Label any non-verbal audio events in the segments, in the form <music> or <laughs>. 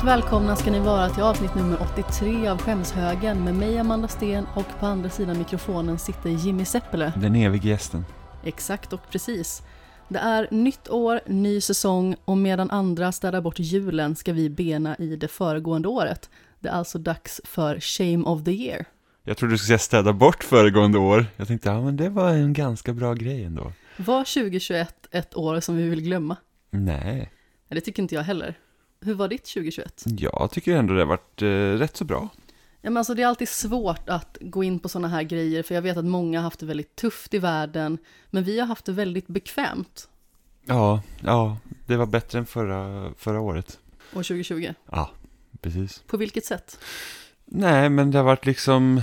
Hjärtligt välkomna ska ni vara till avsnitt nummer 83 av Skämshögen med mig Amanda Sten och på andra sidan mikrofonen sitter Jimmy Seppele. Den evige gästen. Exakt och precis. Det är nytt år, ny säsong och medan andra städar bort julen ska vi bena i det föregående året. Det är alltså dags för Shame of the Year. Jag trodde du skulle säga städa bort föregående år. Jag tänkte, ja men det var en ganska bra grej ändå. Var 2021 ett år som vi vill glömma? Nej, Ja, Det tycker inte jag heller. Hur var ditt 2021? jag tycker ändå det har varit eh, rätt så bra. Ja, men alltså, det är alltid svårt att gå in på sådana här grejer, för jag vet att många har haft det väldigt tufft i världen, men vi har haft det väldigt bekvämt Ja, ja, det var bättre än förra, förra året. år 2020. Ja, precis. På vilket sätt? Nej, men det har varit liksom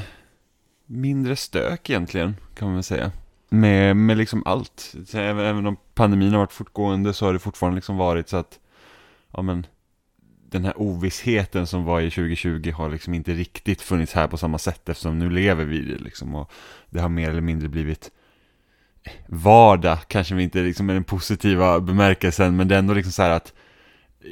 mindre stök egentligen, kan man väl säga. Med, med liksom allt. Även, även om pandemin har varit fortgående så har det fortfarande liksom varit så att, ja men, den här ovissheten som var i 2020 har liksom inte riktigt funnits här på samma sätt eftersom nu lever vi i det liksom och det har mer eller mindre blivit vardag, kanske vi inte liksom med den positiva bemärkelsen, men det är ändå liksom så här att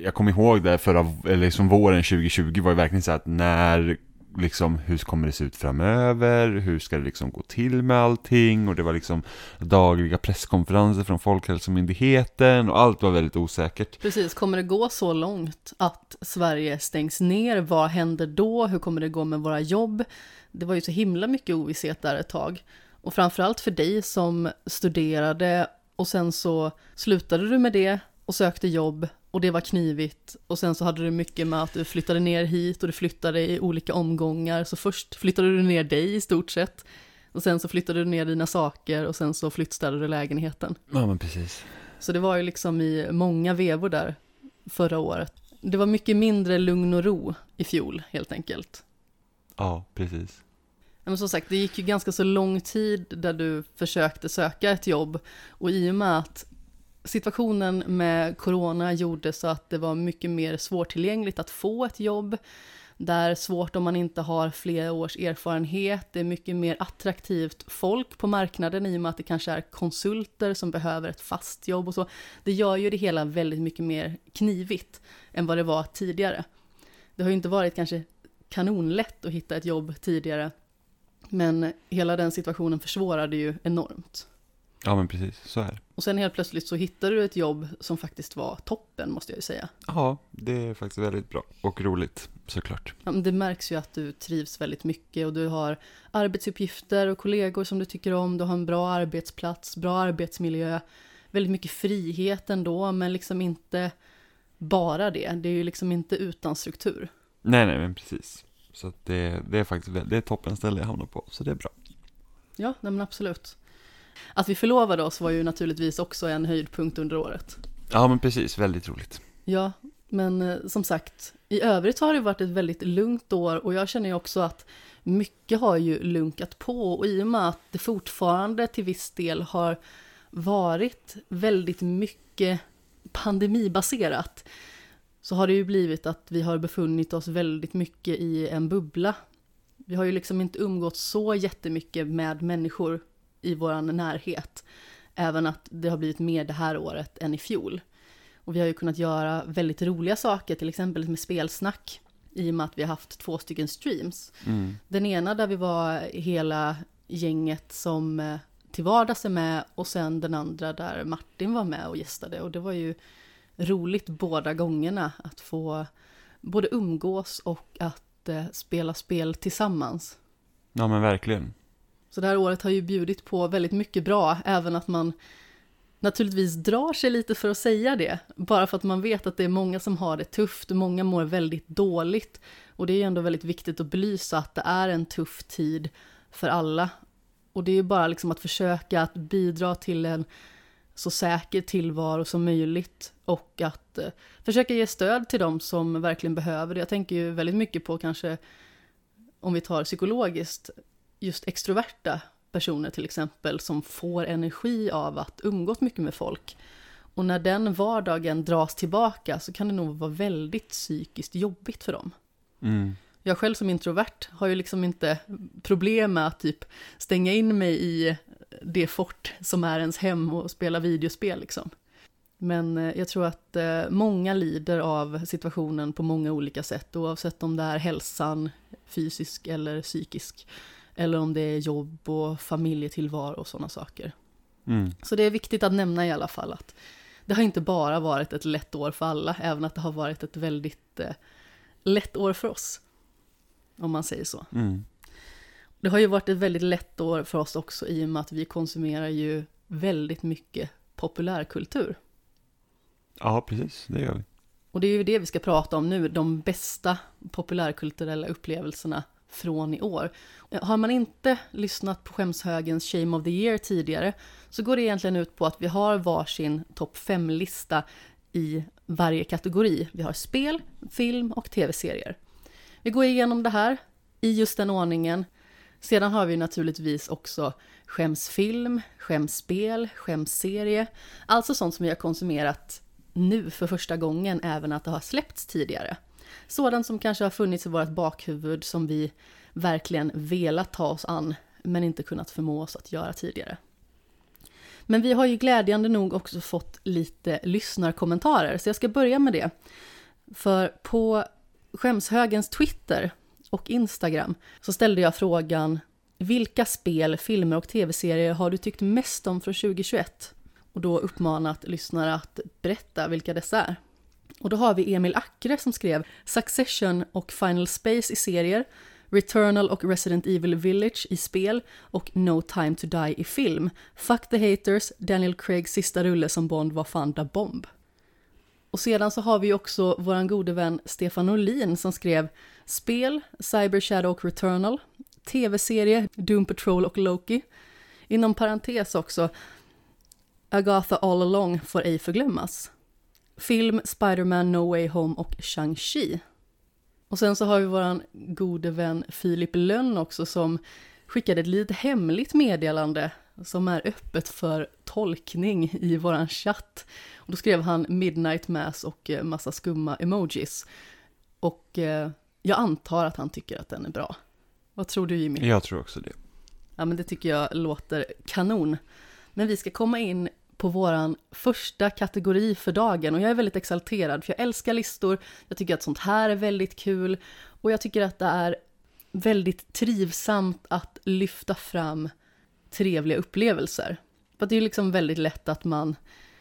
jag kommer ihåg det förra, eller liksom våren 2020 var ju verkligen så här att när, liksom, hur kommer det se ut framöver, hur ska det liksom gå till med allting, och det var liksom dagliga presskonferenser från Folkhälsomyndigheten, och allt var väldigt osäkert. Precis, kommer det gå så långt att Sverige stängs ner? Vad händer då? Hur kommer det gå med våra jobb? Det var ju så himla mycket ovisshet där ett tag. Och framförallt för dig som studerade och sen så slutade du med det och sökte jobb och det var knivigt och sen så hade du mycket med att du flyttade ner hit och du flyttade i olika omgångar. Så först flyttade du ner dig i stort sett och sen så flyttade du ner dina saker och sen så flyttstädade du lägenheten. Ja men precis. Så det var ju liksom i många vevor där förra året. Det var mycket mindre lugn och ro i fjol helt enkelt. Ja, precis. Men som sagt, det gick ju ganska så lång tid där du försökte söka ett jobb och i och med att situationen med corona gjorde så att det var mycket mer svårtillgängligt att få ett jobb. Det är svårt om man inte har flera års erfarenhet. Det är mycket mer attraktivt folk på marknaden i och med att det kanske är konsulter som behöver ett fast jobb och så. Det gör ju det hela väldigt mycket mer knivigt än vad det var tidigare. Det har ju inte varit kanske kanonlätt att hitta ett jobb tidigare. Men hela den situationen försvårade ju enormt. Ja men precis, så är det. Och sen helt plötsligt så hittade du ett jobb som faktiskt var toppen, måste jag ju säga. Ja, det är faktiskt väldigt bra. Och roligt, såklart. Ja, men Det märks ju att du trivs väldigt mycket och du har arbetsuppgifter och kollegor som du tycker om. Du har en bra arbetsplats, bra arbetsmiljö, väldigt mycket frihet ändå, men liksom inte bara det. Det är ju liksom inte utan struktur. Nej, nej, men precis. Så det, det är faktiskt det är toppen ställe jag hamnar på, så det är bra. Ja, nej men absolut. Att vi förlovade oss var ju naturligtvis också en höjdpunkt under året. Ja, men precis, väldigt roligt. Ja, men eh, som sagt, i övrigt har det varit ett väldigt lugnt år och jag känner ju också att mycket har ju lunkat på och i och med att det fortfarande till viss del har varit väldigt mycket pandemibaserat så har det ju blivit att vi har befunnit oss väldigt mycket i en bubbla. Vi har ju liksom inte umgått så jättemycket med människor i vår närhet. Även att det har blivit mer det här året än i fjol. Och vi har ju kunnat göra väldigt roliga saker, till exempel med spelsnack. I och med att vi har haft två stycken streams. Mm. Den ena där vi var hela gänget som eh, till vardags är med och sen den andra där Martin var med och gästade. Och det var ju roligt båda gångerna att få både umgås och att eh, spela spel tillsammans. Ja, men verkligen. Så det här året har ju bjudit på väldigt mycket bra, även att man naturligtvis drar sig lite för att säga det. Bara för att man vet att det är många som har det tufft, och många mår väldigt dåligt. Och det är ju ändå väldigt viktigt att belysa att det är en tuff tid för alla. Och det är ju bara liksom att försöka att bidra till en så säker tillvaro som möjligt och att eh, försöka ge stöd till dem som verkligen behöver det. Jag tänker ju väldigt mycket på kanske, om vi tar psykologiskt, just extroverta personer till exempel som får energi av att umgås mycket med folk. Och när den vardagen dras tillbaka så kan det nog vara väldigt psykiskt jobbigt för dem. Mm. Jag själv som introvert har ju liksom inte problem med att typ stänga in mig i det fort som är ens hem och spela videospel liksom. Men eh, jag tror att eh, många lider av situationen på många olika sätt, oavsett om det är hälsan, fysisk eller psykisk, eller om det är jobb och familjetillvaro och sådana saker. Mm. Så det är viktigt att nämna i alla fall att det har inte bara varit ett lätt år för alla, även att det har varit ett väldigt eh, lätt år för oss. Om man säger så. Mm. Det har ju varit ett väldigt lätt år för oss också i och med att vi konsumerar ju väldigt mycket populärkultur. Ja, precis, det gör vi. Och det är ju det vi ska prata om nu, de bästa populärkulturella upplevelserna från i år. Har man inte lyssnat på Skämshögens Shame of the Year tidigare så går det egentligen ut på att vi har varsin topp 5-lista i varje kategori. Vi har spel, film och tv-serier. Vi går igenom det här i just den ordningen. Sedan har vi naturligtvis också skämsfilm, skämsspel, skämsserie. Alltså sånt som vi har konsumerat nu för första gången, även att det har släppts tidigare. Sådant som kanske har funnits i vårt bakhuvud som vi verkligen velat ta oss an, men inte kunnat förmå oss att göra tidigare. Men vi har ju glädjande nog också fått lite lyssnarkommentarer, så jag ska börja med det. För på Skämshögens Twitter och Instagram så ställde jag frågan vilka spel, filmer och tv-serier har du tyckt mest om från 2021? Och då uppmanat lyssnare att berätta vilka dessa är. Och då har vi Emil Ackre som skrev Succession och Final Space i serier, Returnal och Resident Evil Village i spel och No Time To Die i film. Fuck the haters, Daniel Craigs sista rulle som Bond var fan da bomb. Och sedan så har vi också våran gode vän Stefan Olin som skrev Spel, Cyber Shadow och Returnal, tv-serie, Doom Patrol och Loki. Inom parentes också, Agatha All Along får ej förglömmas. Film, Spider-Man No Way Home och Shang-Chi. Och sen så har vi våran gode vän Filip Lönn också som skickade ett litet hemligt meddelande som är öppet för tolkning i våran chatt. Och då skrev han Midnight Mass och eh, massa skumma emojis. Och eh, jag antar att han tycker att den är bra. Vad tror du Jimmy? Jag tror också det. Ja men det tycker jag låter kanon. Men vi ska komma in på våran första kategori för dagen och jag är väldigt exalterad för jag älskar listor, jag tycker att sånt här är väldigt kul och jag tycker att det är väldigt trivsamt att lyfta fram trevliga upplevelser. För det är liksom väldigt lätt att man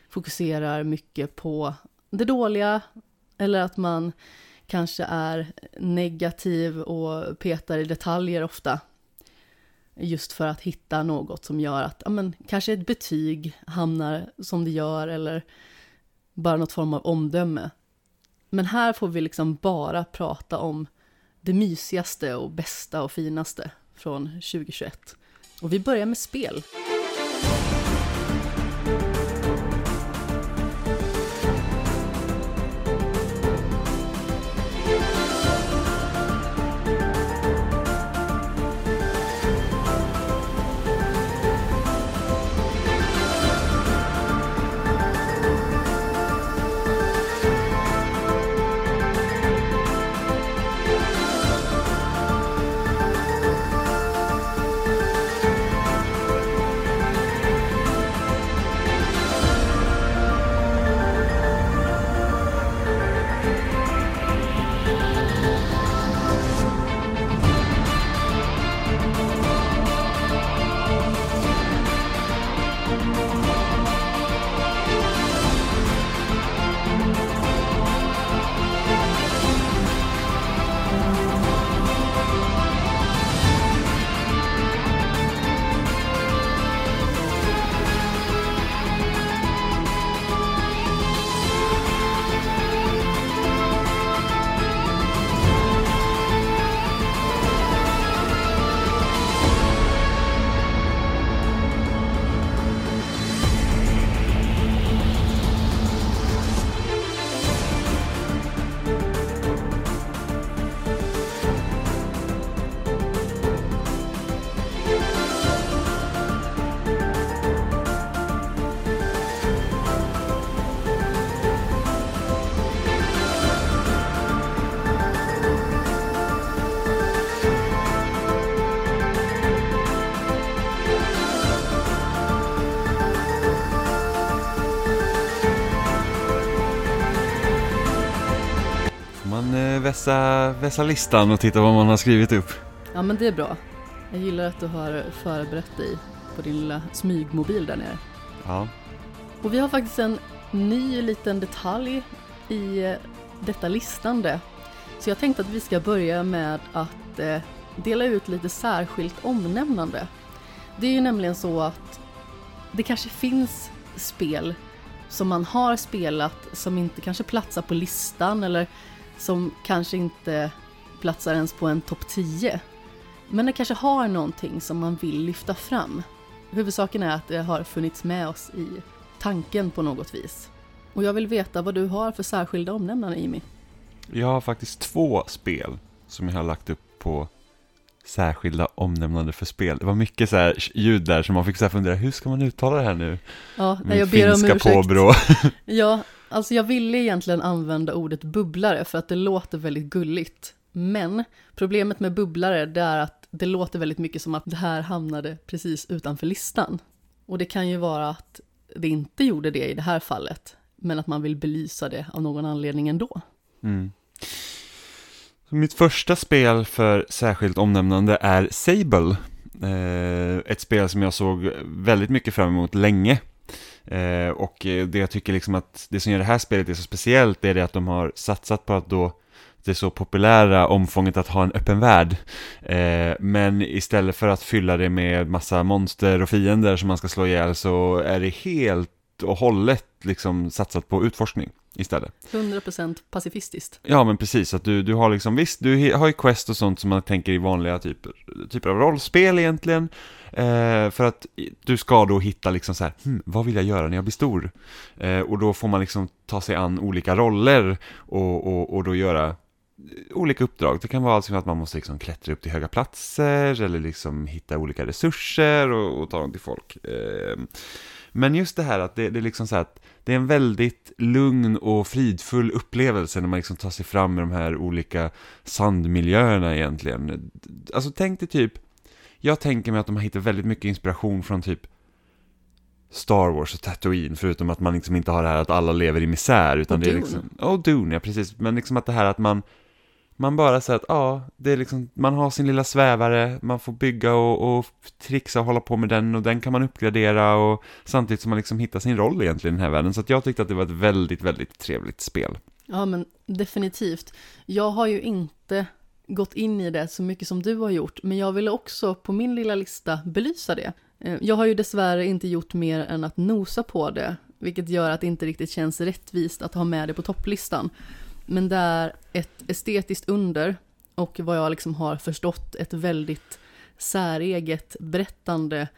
fokuserar mycket på det dåliga eller att man kanske är negativ och petar i detaljer ofta. Just för att hitta något som gör att, ja men kanske ett betyg hamnar som det gör eller bara något form av omdöme. Men här får vi liksom bara prata om det mysigaste och bästa och finaste från 2021. Och vi börjar med spel. Vässa, vässa listan och titta vad man har skrivit upp. Ja men det är bra. Jag gillar att du har förberett dig på din lilla smygmobil där nere. Ja. Och vi har faktiskt en ny liten detalj i eh, detta listande. Så jag tänkte att vi ska börja med att eh, dela ut lite särskilt omnämnande. Det är ju nämligen så att det kanske finns spel som man har spelat som inte kanske platsar på listan eller som kanske inte platsar ens på en topp 10. Men det kanske har någonting som man vill lyfta fram. Huvudsaken är att det har funnits med oss i tanken på något vis. Och jag vill veta vad du har för särskilda omnämnanden, Imi. Jag har faktiskt två spel som jag har lagt upp på särskilda omnämnande för spel. Det var mycket så här ljud där som man fick så fundera, hur ska man uttala det här nu? Ja, Min jag ber om ursäkt. påbrå. <laughs> Ja, alltså jag ville egentligen använda ordet bubblare för att det låter väldigt gulligt. Men problemet med bubblare det är att det låter väldigt mycket som att det här hamnade precis utanför listan. Och det kan ju vara att det inte gjorde det i det här fallet, men att man vill belysa det av någon anledning ändå. Mm. Mitt första spel för särskilt omnämnande är Sable. Eh, ett spel som jag såg väldigt mycket fram emot länge. Eh, och eh, det jag tycker liksom att det som gör det här spelet är så speciellt är det att de har satsat på att då det så populära omfånget att ha en öppen värld. Eh, men istället för att fylla det med massa monster och fiender som man ska slå ihjäl så är det helt och hållet liksom satsat på utforskning istället. 100% pacifistiskt. Ja men precis, att du, du har liksom, visst du har ju quest och sånt som man tänker i vanliga typer, typer av rollspel egentligen. Eh, för att du ska då hitta liksom så här, hm, vad vill jag göra när jag blir stor? Eh, och då får man liksom ta sig an olika roller och, och, och då göra eh, olika uppdrag. Det kan vara alltså att man måste liksom klättra upp till höga platser eller liksom hitta olika resurser och, och ta dem till folk. Eh, men just det här att det, det är liksom så här att det är en väldigt lugn och fridfull upplevelse när man liksom tar sig fram i de här olika sandmiljöerna egentligen. Alltså tänk dig typ, jag tänker mig att de har hittat väldigt mycket inspiration från typ Star Wars och Tatooine, förutom att man liksom inte har det här att alla lever i misär, utan Och det är Dune. liksom, och Dune, ja precis, men liksom att det här att man man bara säger att ja, det är liksom, man har sin lilla svävare, man får bygga och, och trixa och hålla på med den och den kan man uppgradera och samtidigt som man liksom hittar sin roll egentligen i den här världen. Så att jag tyckte att det var ett väldigt, väldigt trevligt spel. Ja, men definitivt. Jag har ju inte gått in i det så mycket som du har gjort, men jag ville också på min lilla lista belysa det. Eh, Jag har ju dessvärre inte gjort mer än att nosa på det, vilket gör att det inte riktigt känns rättvist att ha med det på topplistan. Men det är ett estetiskt under och vad jag liksom har förstått ett väldigt säreget berättande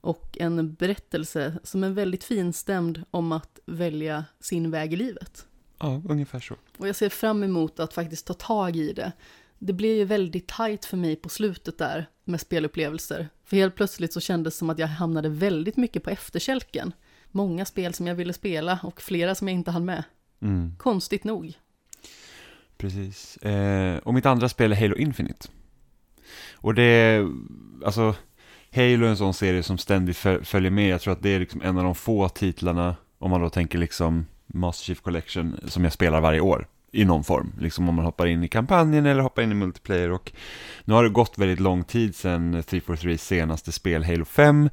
och en berättelse som är väldigt finstämd om att välja sin väg i livet. Ja, ungefär så. Och jag ser fram emot att faktiskt ta tag i det. Det blev ju väldigt tajt för mig på slutet där med spelupplevelser. För helt plötsligt så kändes det som att jag hamnade väldigt mycket på efterkälken. Många spel som jag ville spela och flera som jag inte hann med. Mm, Konstigt nog. precis. Eh, och mitt andra spel är Halo Infinite. Och det är, alltså, Halo är en sån serie som ständigt föl- följer med. Jag tror att det är liksom en av de få titlarna, om man då tänker liksom Master Chief Collection, som jag spelar varje år. I någon form, liksom om man hoppar in i kampanjen eller hoppar in i multiplayer och nu har det gått väldigt lång tid sedan 343 senaste spel Halo 5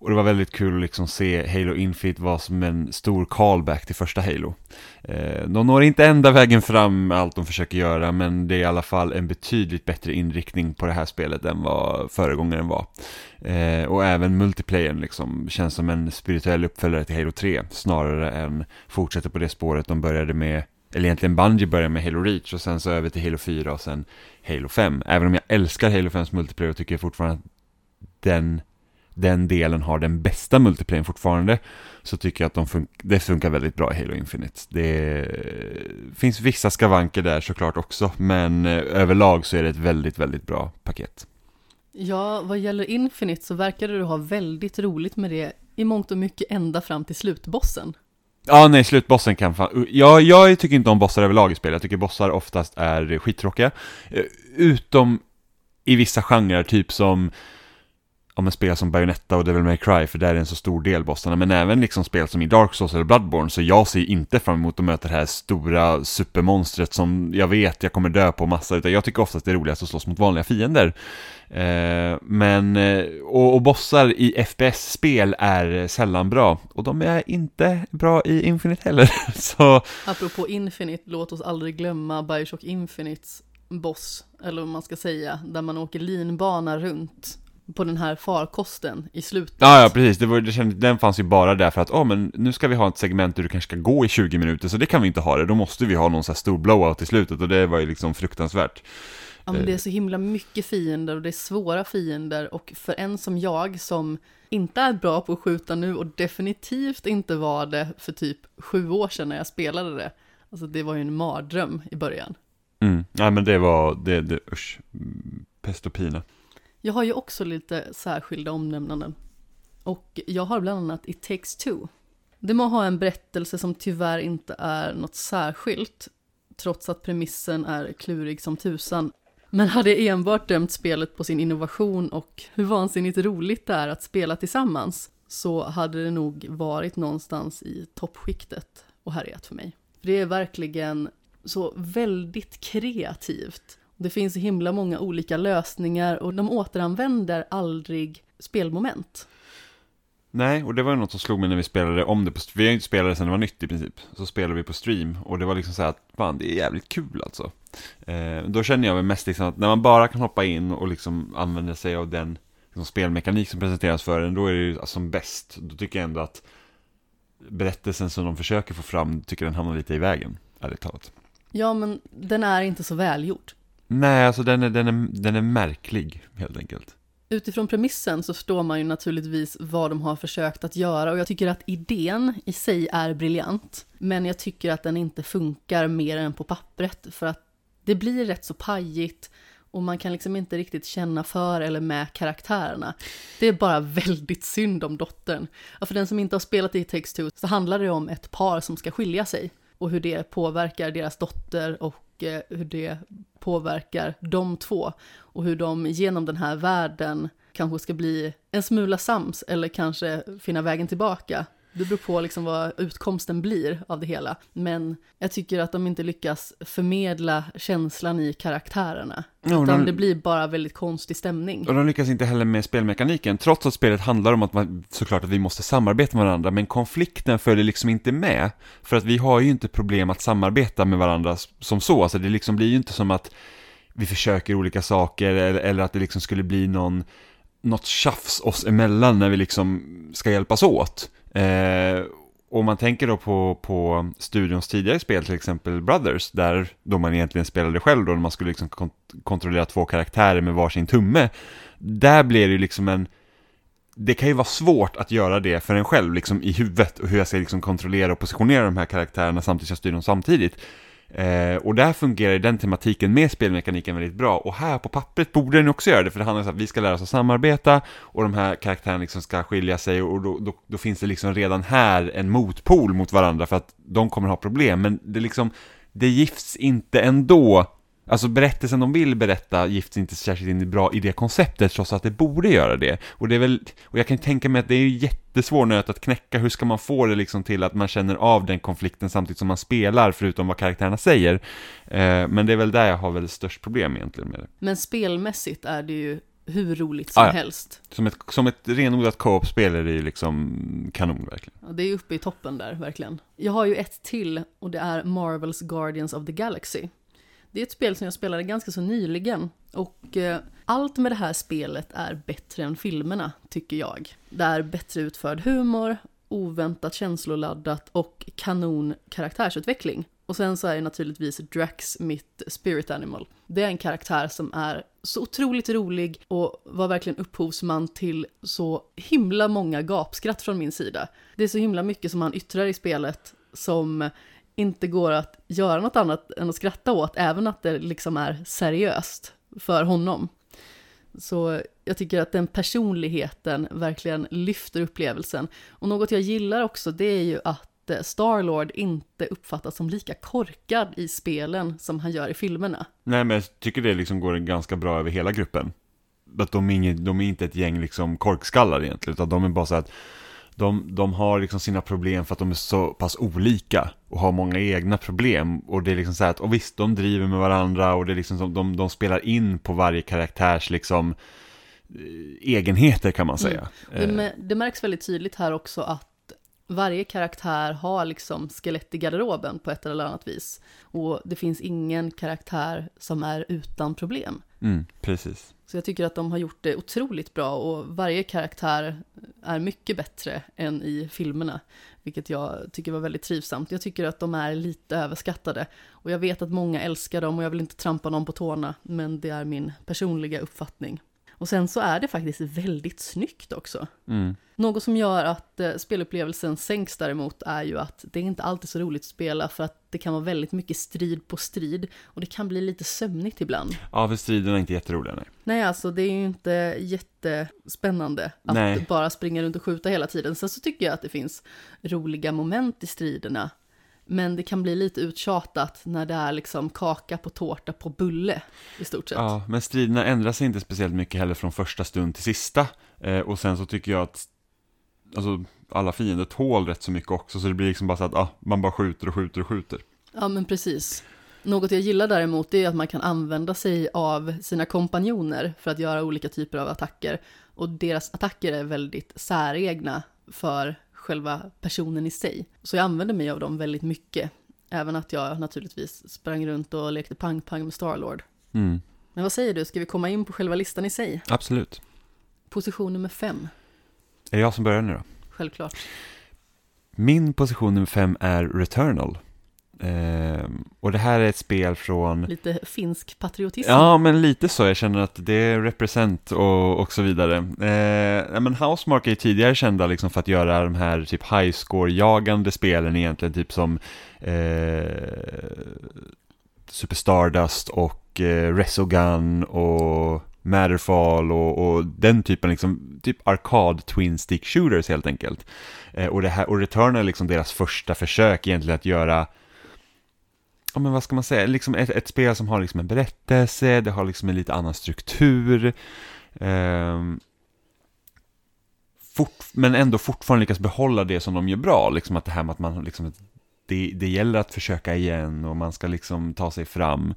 och det var väldigt kul att liksom se Halo Infinite vara som en stor callback till första Halo. Eh, de når inte ända vägen fram med allt de försöker göra, men det är i alla fall en betydligt bättre inriktning på det här spelet än vad föregångaren var. Eh, och även multiplayern liksom känns som en spirituell uppföljare till Halo 3, snarare än fortsätter på det spåret de började med, eller egentligen Bungie börjar med Halo Reach och sen så över till Halo 4 och sen Halo 5. Även om jag älskar Halo 5s multiplayer och tycker fortfarande att den den delen har den bästa multiplayern fortfarande så tycker jag att de fun- det funkar väldigt bra i Halo Infinite. Det finns vissa skavanker där såklart också, men eh, överlag så är det ett väldigt, väldigt bra paket. Ja, vad gäller Infinite så verkade du ha väldigt roligt med det i mångt och mycket ända fram till slutbossen. Ja, nej, slutbossen kan fan... Ja, jag tycker inte om bossar överlag i spel. Jag tycker bossar oftast är skittråkiga. Eh, utom i vissa genrer, typ som... ja, men spel som Bayonetta och Devil May Cry, för där är en så stor del bossarna, men även liksom spel som i Dark Souls eller Bloodborne, så jag ser inte fram emot att möta det här stora supermonstret som jag vet jag kommer dö på massa, utan jag tycker oftast det är roligast att slåss mot vanliga fiender. Eh, men, eh, och, och bossar i FPS-spel är sällan bra, och de är inte bra i Infinite heller, <laughs> så... Apropå Infinite, låt oss aldrig glömma Bioshock Infinites boss, eller vad man ska säga, där man åker linbana runt på den här farkosten i slutet. Ja, ja precis. Det var, det kändes, den fanns ju bara där för att, oh, men nu ska vi ha ett segment där du kanske ska gå i 20 minuter, så det kan vi inte ha det. Då måste vi ha någon sån här stor blowout i slutet och det var ju liksom fruktansvärt. Ja, men det är så himla mycket fiender och det är svåra fiender och för en som jag som inte är bra på att skjuta nu och definitivt inte var det för typ sju år sedan när jag spelade det. Alltså det var ju en mardröm i början. Mm, nej men det var, det, det usch, pest och pina. Jag har ju också lite särskilda omnämnanden. Och jag har bland annat It takes two. Det må ha en berättelse som tyvärr inte är något särskilt, trots att premissen är klurig som tusan. Men hade jag enbart dömt spelet på sin innovation och hur vansinnigt roligt det är att spela tillsammans, så hade det nog varit någonstans i toppskiktet och härjat för mig. Det är verkligen så väldigt kreativt. Det finns himla många olika lösningar och de återanvänder aldrig spelmoment. Nej, och det var något som slog mig när vi spelade om det på, vi har ju inte spelat det sedan det var nytt i princip, så spelade vi på stream och det var liksom så här att fan det är jävligt kul alltså. Eh, då känner jag väl mest liksom att när man bara kan hoppa in och liksom använda sig av den liksom, spelmekanik som presenteras för en, då är det ju alltså, som bäst. Då tycker jag ändå att berättelsen som de försöker få fram, tycker den hamnar lite i vägen, ärligt talat. Ja, men den är inte så välgjord. Nej, alltså den är, den, är, den är märklig helt enkelt. Utifrån premissen så förstår man ju naturligtvis vad de har försökt att göra och jag tycker att idén i sig är briljant. Men jag tycker att den inte funkar mer än på pappret för att det blir rätt så pajigt och man kan liksom inte riktigt känna för eller med karaktärerna. Det är bara väldigt synd om dottern. Och för den som inte har spelat i Takes Two så handlar det om ett par som ska skilja sig och hur det påverkar deras dotter och eh, hur det påverkar de två och hur de genom den här världen kanske ska bli en smula sams eller kanske finna vägen tillbaka. Det beror på liksom vad utkomsten blir av det hela. Men jag tycker att de inte lyckas förmedla känslan i karaktärerna. Ja, utan de, det blir bara väldigt konstig stämning. Och de lyckas inte heller med spelmekaniken, trots att spelet handlar om att man, såklart att vi måste samarbeta med varandra, men konflikten följer liksom inte med. För att vi har ju inte problem att samarbeta med varandra som så, alltså det liksom blir ju inte som att vi försöker olika saker eller, eller att det liksom skulle bli någon något tjafs oss emellan när vi liksom ska hjälpas åt. Eh, och man tänker då på, på studions tidigare spel, till exempel Brothers, där då man egentligen spelade själv då, när man skulle liksom kont kontrollera två karaktärer med varsin tumme. Där blir det ju liksom en, det kan ju vara svårt att göra det för en själv, liksom i huvudet, och hur jag ska liksom kontrollera och positionera de här karaktärerna samtidigt som jag styr dem samtidigt. Eh, och där fungerar den tematiken med spelmekaniken väldigt bra. Och här på pappret borde den också göra det, för det handlar om att vi ska lära oss att samarbeta och de här karaktärerna liksom ska skilja sig och då, då, då, finns det liksom redan här en motpol mot varandra för att de kommer ha problem. Men det liksom, det gifts inte ändå Alltså berättelsen de vill berätta gifts inte särskilt in bra i det konceptet trots att det borde göra det. Och det är väl, och jag kan tänka mig att det är jättesvår nöt att knäcka, hur ska man få det liksom till att man känner av den konflikten samtidigt som man spelar, förutom vad karaktärerna säger. Eh, men det är väl där jag har väl störst problem egentligen med det. Men spelmässigt är det ju hur roligt som ah, ja. helst. Som ett, som ett renodlat co-op-spel är det ju liksom kanon verkligen. Ja, det är uppe i toppen där, verkligen. Jag har ju ett till och det är Marvels Guardians of the Galaxy. Det är ett spel som jag spelade ganska så nyligen och eh, allt med det här spelet är bättre än filmerna, tycker jag. Det är bättre utförd humor, oväntat känsloladdat och kanon karaktärsutveckling. Och sen så är det naturligtvis Drax mitt spirit animal. Det är en karaktär som är så otroligt rolig och var verkligen upphovsman till så himla många gapskratt från min sida. Det är så himla mycket som han yttrar i spelet som inte går att göra något annat än att skratta åt, även att det liksom är seriöst för honom. Så jag tycker att den personligheten verkligen lyfter upplevelsen. Och något jag gillar också, det är ju att eh, Starlord inte uppfattas som lika korkad i spelen som han gör i filmerna. Nej, men jag tycker det liksom går ganska bra över hela gruppen. att de, är inget, de är inte ett gäng liksom korkskallar egentligen, utan de är bara så att de, de har liksom sina problem för att de är så pass olika och har många egna problem. Och det är liksom så här att, och visst, de driver med varandra och det är liksom som de, de spelar in på varje karaktärs liksom eh, egenheter kan man säga. Mm. Det, det märks väldigt tydligt här också att varje karaktär har liksom skelett i garderoben på ett eller annat vis. Och det finns ingen karaktär som är utan problem mm, precis. Så jag tycker att de har gjort det otroligt bra och varje karaktär är mycket bättre än i filmerna. Vilket jag tycker var väldigt trivsamt. Jag tycker att de är lite överskattade. Och jag vet att många älskar dem och jag vill inte trampa någon på tårna. Men det är min personliga uppfattning. Och sen så är det faktiskt väldigt snyggt också. Mm. Något som gör att eh, spelupplevelsen sänks däremot är ju att det är inte alltid så roligt att spela för att det kan vara väldigt mycket strid på strid och det kan bli lite sömnigt ibland. Ja, för striderna är inte jätteroliga, nej. Nej, alltså det är ju inte jättespännande att Nej. bara springa runt och skjuta hela tiden. Sen så tycker jag att det finns roliga moment i striderna. Men det kan bli lite uttjatat när det är liksom kaka på tårta på bulle i stort sett. Ja, men striderna ändrar sig inte speciellt mycket heller från första stund till sista. Eh, och sen så tycker jag att alltså, alla fiender tål rätt så mycket också, så det blir liksom bara så att ah, man bara skjuter och skjuter och skjuter. Ja, men precis. Något jag gillar däremot är att man kan använda sig av sina kompanjoner för att göra olika typer av attacker. Och deras attacker är väldigt säregna för själva personen i sig. Så jag använder mig av dem väldigt mycket. Även att jag naturligtvis sprang runt och lekte pang-pang med Starlord. Mm, Men vad säger du, ska vi komma in på själva listan i sig? absolut. Position nummer fem, Är det jag som börjar nu då? självklart. Min position nummer fem är Returnal. Ehm, och det här är ett spel från... Lite finsk patriotism. Ja, men lite så. Jag känner att det är represent och, och så vidare. Eh, ja, men Housemark är ju tidigare kända liksom för att göra de här typ high score-jagande spelen egentligen, typ som eh, Super Stardust och eh, Resogun och Matterfall och, och den typen, liksom, typ arkad twin stick shooters helt enkelt. Eh, och, det här, och Return är liksom deras första försök egentligen att göra ja men vad ska man säga, liksom ett, ett spel som har liksom en berättelse, det har liksom en lite annan struktur. Eh, fort, men ändå fortfarande lyckas behålla det som de gör bra, liksom att det här med att man liksom, det, det gäller att försöka igen och man ska liksom ta sig fram.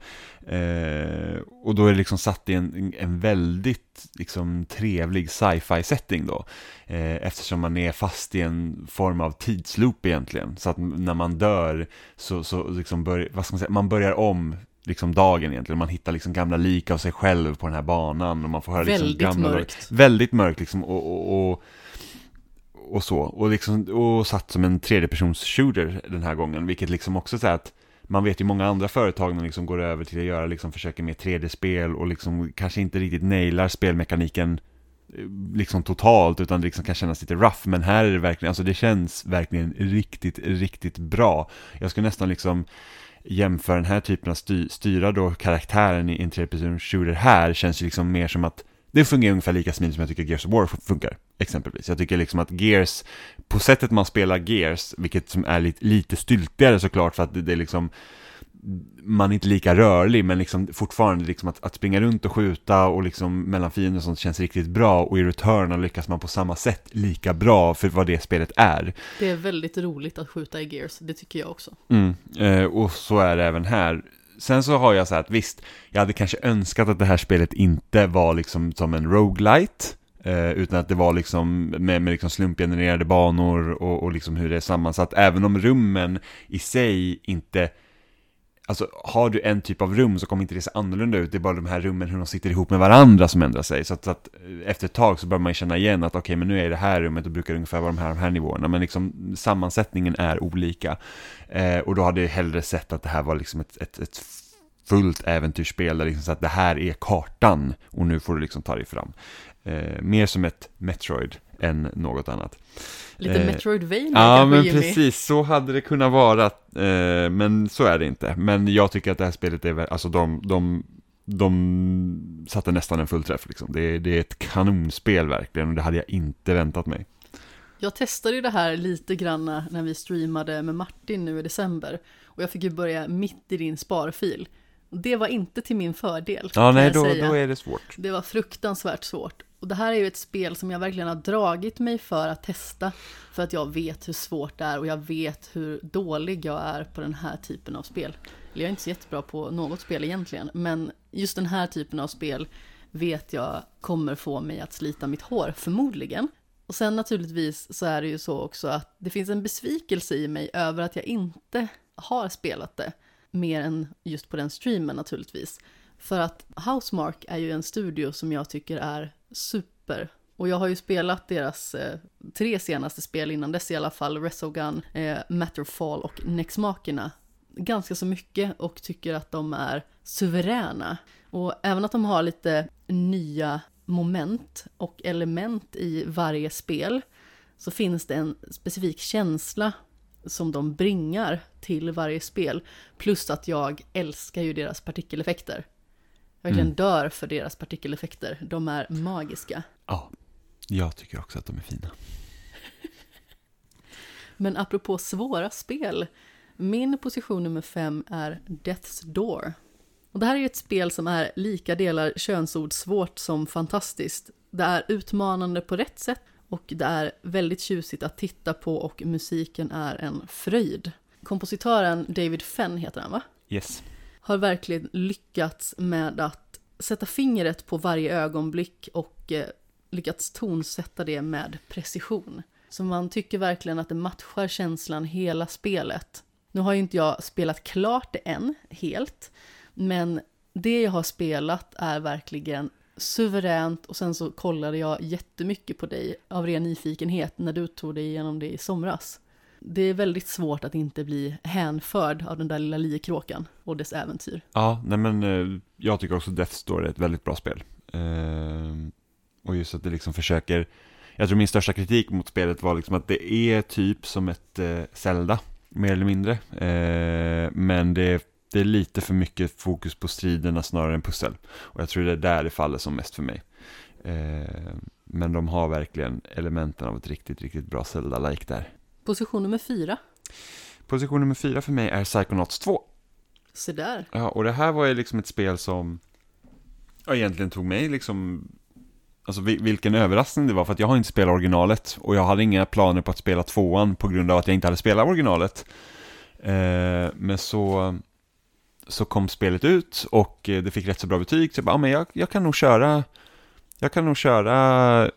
Eh, och då är det liksom satt i en, en väldigt liksom, trevlig sci-fi setting då. Eh, eftersom man är fast i en form av tidsloop egentligen. Så att när man dör så, så liksom bör, vad ska man säga, man börjar om liksom dagen egentligen. Man hittar liksom gamla lik av sig själv på den här banan och man får höra liksom Väldigt gamla... mörkt. Väldigt mörkt liksom och, och, och och så, och, liksom, och satt som en tredjepersons shooter den här gången, vilket liksom också så här att man vet ju många andra företag som liksom går över till att göra, liksom försöker med 3D-spel och liksom kanske inte riktigt nailar spelmekaniken eh, liksom totalt, utan det liksom kan kännas lite rough, men här är det verkligen, alltså det känns verkligen riktigt, riktigt bra. Jag skulle nästan liksom jämföra den här typen av sty styra då karaktären i en tredjepersons shooter här känns ju liksom mer som att det fungerar ungefär lika smidigt som jag tycker Gears of War funkar, exempelvis. Jag tycker liksom att Gears, på sättet man spelar Gears, vilket som är lite, lite styltigare såklart för att det, det är liksom man är inte lika rörlig, men liksom fortfarande liksom att, att springa runt och skjuta och liksom mellan fiender och sånt känns riktigt bra och i Returnal lyckas man på samma sätt lika bra för vad det spelet är. Det är väldigt roligt att skjuta i Gears, det tycker jag också. Mm, eh, och så är det även här. Sen så har jag så här att visst, jag hade kanske önskat att det här spelet inte var liksom som en roguelite eh, utan att det var liksom med, med liksom slumpgenererade banor och, och liksom hur det är sammansatt. Även om rummen i sig inte Alltså har du en typ av rum så kommer inte det se annorlunda ut, det är bara de här rummen hur de sitter ihop med varandra som ändrar sig. Så att, så att eh, efter ett tag så börjar man ju känna igen att okej, men nu är det här rummet och brukar ungefär vara de här, de här nivåerna. Men liksom sammansättningen är olika. Eh, och då hade jag hellre sett att det här var liksom ett, ett, ett fullt äventyrsspel, där liksom så att det här är kartan och nu får du liksom ta dig fram. Eh, mer som ett Metroid än något annat. Lite Eh, Metroidvania Ja, men Jimmy. precis, så hade det kunnat vara, eh, men så är det inte. Men jag tycker att det här spelet är, alltså de, de, de satte nästan en fullträff liksom. Det, är- det är ett kanonspel verkligen och det hade jag inte väntat mig. Jag testade ju det här lite grann när vi streamade med Martin nu i december. Och jag fick ju börja mitt i din sparfil. Det var inte till min fördel. Ja, nej, då, då är det svårt. Det var fruktansvärt svårt. Och det här är ju ett spel som jag verkligen har dragit mig för att testa. För att jag vet hur svårt det är och jag vet hur dålig jag är på den här typen av spel. Jag är inte så jättebra på något spel egentligen, men just den här typen av spel vet jag kommer få mig att slita mitt hår, förmodligen. Och sen naturligtvis så är det ju så också att det finns en besvikelse i mig över att jag inte har spelat det. Mer än just på den streamen naturligtvis. För att Housemark är ju en studio som jag tycker är super. Och jag har ju spelat deras eh, tre senaste spel innan dess i alla fall, Resogun, eh, Matterfall och Nexmakerna. Ganska så mycket och tycker att de är suveräna. Och även att de har lite nya moment och element i varje spel så finns det en specifik känsla som de bringar till varje spel. Plus att jag älskar ju deras partikeleffekter. Jag verkligen Mm. dör för deras partikeleffekter. De är magiska. Ja, jag tycker också att de är fina. <laughs> Men apropå svåra spel, min position nummer fem är Death's Door. Och det här är ett spel som är lika delar könsord svårt som fantastiskt. Det är utmanande på rätt sätt och det är väldigt tjusigt att titta på och musiken är en fröjd. Kompositören David Fenn heter han va? Yes. har verkligen lyckats med att sätta fingret på varje ögonblick och eh, lyckats tonsätta det med precision. Så man tycker verkligen att det matchar känslan hela spelet. Nu har ju inte jag spelat klart det än, helt, men det jag har spelat är verkligen suveränt och sen så kollade jag jättemycket på dig av ren nyfikenhet när du tog dig igenom det i somras. Det är väldigt svårt att inte bli hänförd av den där lilla liekråkan och dess äventyr. Ja, nej men eh, jag tycker också Death Story är ett väldigt bra spel. Eh, och just att det liksom försöker, jag tror min största kritik mot spelet var liksom att det är typ som ett eh, Zelda, mer eller mindre. Men det är, det är lite för mycket fokus på striderna snarare än pussel. Och jag tror det är där det faller som mest för mig. Eh, men de har verkligen elementen av ett riktigt, riktigt bra Zelda-like där. Position nummer fyra. Position nummer fyra för mig är Psychonauts 2. Se där. Ja, och det här var ju liksom ett spel som ja, egentligen tog mig liksom Alltså vil- vilken överraskning det var för att jag har inte spelat originalet och jag hade inga planer på att spela tvåan på grund av att jag inte hade spelat originalet. Eh, men så, så kom spelet ut och eh, det fick rätt så bra betyg så jag bara, ah, men jag, jag kan nog köra Jag kan nog köra eh,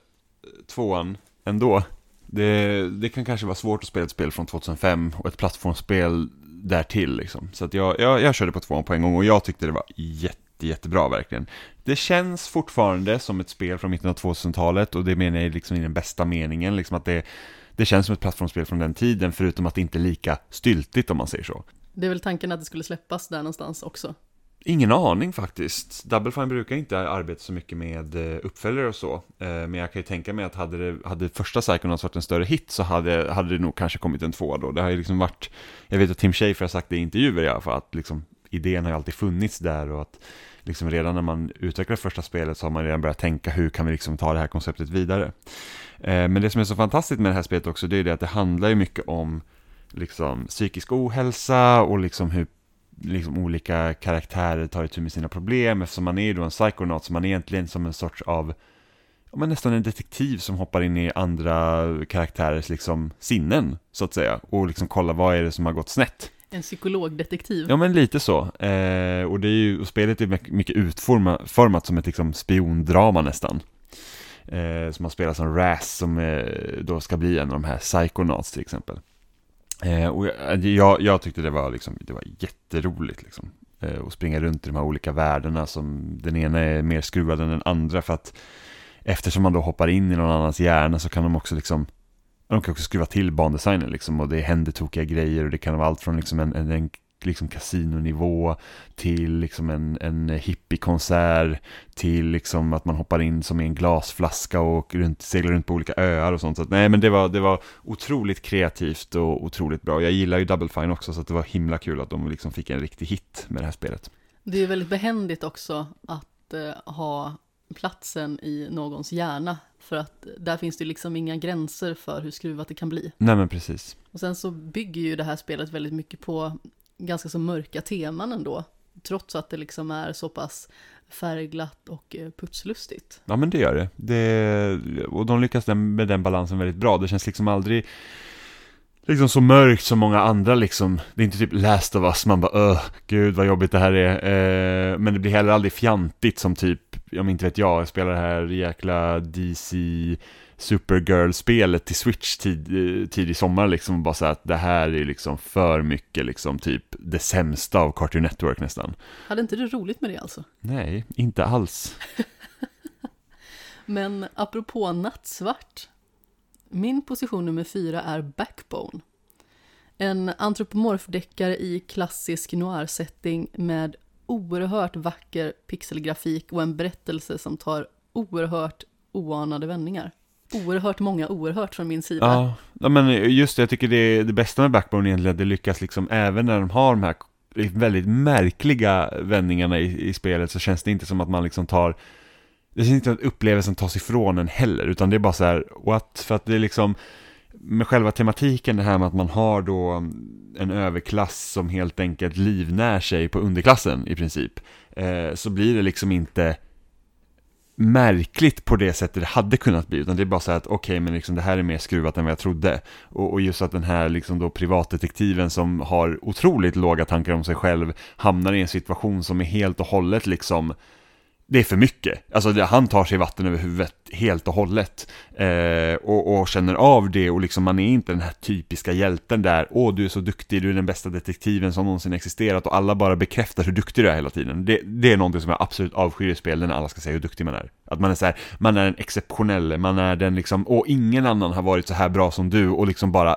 tvåan ändå. Det, det kan kanske vara svårt att spela ett spel från 2005 och ett plattformsspel därtill liksom. Så att jag, jag, jag körde på tvåan på en gång och jag tyckte det var jätte, jättebra verkligen. Det känns fortfarande som ett spel från mitten av 2000-talet och det menar jag liksom i den bästa meningen, liksom att det, det känns som ett plattformsspel från den tiden, förutom att det inte är lika styltigt om man säger så. Det är väl tanken att det skulle släppas där någonstans också. Ingen aning faktiskt. Double Fine brukar inte arbeta så mycket med eh, uppföljare och så. Eh, men jag kan ju tänka mig att hade, det, hade första Psychonauts varit en större hit så hade, hade det nog kanske kommit en tvåa då. Det har ju liksom varit, jag vet att Tim Schafer har sagt det i intervjuer i alla fall, att liksom idén har ju alltid funnits där och att liksom redan när man utvecklar första spelet så har man redan börjat tänka hur kan vi liksom ta det här konceptet vidare. Eh, men det som är så fantastiskt med det här spelet också, det är det att det handlar ju mycket om liksom psykisk ohälsa och liksom hur liksom olika karaktärer tar itu med sina problem eftersom man är ju då en psychonaut så man är egentligen som en sorts av ja, men nästan en detektiv som hoppar in i andra karaktärers liksom sinnen så att säga och liksom kollar vad är det som har gått snett. En psykologdetektiv. Ja men lite så. Eh, och det är ju, och spelet är mycket- mycket utformat som ett liksom spiondrama nästan. Eh, som man spelar som Raz som eh, då ska bli en av de här Psychonauts till exempel. Eh, och jag, eh, jag, jag tyckte det var, liksom, det var jätteroligt liksom. Eh, att springa runt i de här olika världarna som den ena är mer skruvad än den andra för att eftersom man då hoppar in i någon annans hjärna så kan de också liksom de kan också skruva till bandesignen liksom och det händer tokiga grejer och det kan vara allt från liksom en, en, en liksom kasinonivå till liksom en, en hippiekonsert till liksom att man hoppar in som i en glasflaska och runt, seglar runt på olika öar och sånt. Så att, nej men det var, det var otroligt kreativt och otroligt bra. Jag gillar ju Double Fine också så att det var himla kul att de liksom fick en riktig hit med det här spelet. Det är väldigt behändigt också att eh, ha platsen i någons hjärna. För att där finns det liksom inga gränser för hur skruvat det kan bli. Nej men precis. Och sen så bygger ju det här spelet väldigt mycket på ganska så mörka teman ändå. trots att det liksom är så pass färgglatt och eh, putslustigt. Ja men det gör det. det och de lyckas med den balansen väldigt bra. Det känns liksom aldrig liksom så mörkt som många andra liksom. Det är inte typ Last of Us, man bara öh, gud vad jobbigt det här är. Eh, men det blir heller aldrig fjantigt som typ, om inte vet jag, jag spelar det här jäkla DC Supergirl-spelet till Switch tid, eh, tidig sommar liksom, bara så att det här är liksom för mycket liksom typ det sämsta av Cartoon Network nästan. Hade inte du roligt med det alltså? Nej, inte alls. <laughs> Men apropå nattsvart, min position nummer fyra är Backbone. En antropomorfdeckare i klassisk noir-setting med oerhört vacker pixelgrafik och en berättelse som tar oerhört oanade vändningar. Oerhört många oerhört från min sida. Ja, ja men just det, jag tycker det, är det bästa med Backbone egentligen, att det lyckas liksom även när de har de här väldigt märkliga vändningarna i, i spelet så känns det inte som att man liksom tar det känns inte som att upplevelsen tas ifrån en heller, utan det är bara så här, what? För att det är liksom, med själva tematiken det här med att man har då en överklass som helt enkelt livnär sig på underklassen i princip, eh, så blir det liksom inte märkligt på det sättet det hade kunnat bli, utan det är bara så här att okej, okay, men liksom det här är mer skruvat än vad jag trodde. Och, och, just att den här liksom då privatdetektiven som har otroligt låga tankar om sig själv hamnar i en situation som är helt och hållet liksom det är för mycket. Alltså han tar sig vatten över huvudet helt och hållet. Eh, och, och, känner av det och liksom man är inte den här typiska hjälten där, åh du är så duktig, du är den bästa detektiven som någonsin existerat och alla bara bekräftar hur duktig du är hela tiden. Det, det är någonting som jag absolut avskyr i spel, när alla ska säga hur duktig man är. Att man är så här, man är en exceptionell, man är den liksom, och ingen annan har varit så här bra som du och liksom bara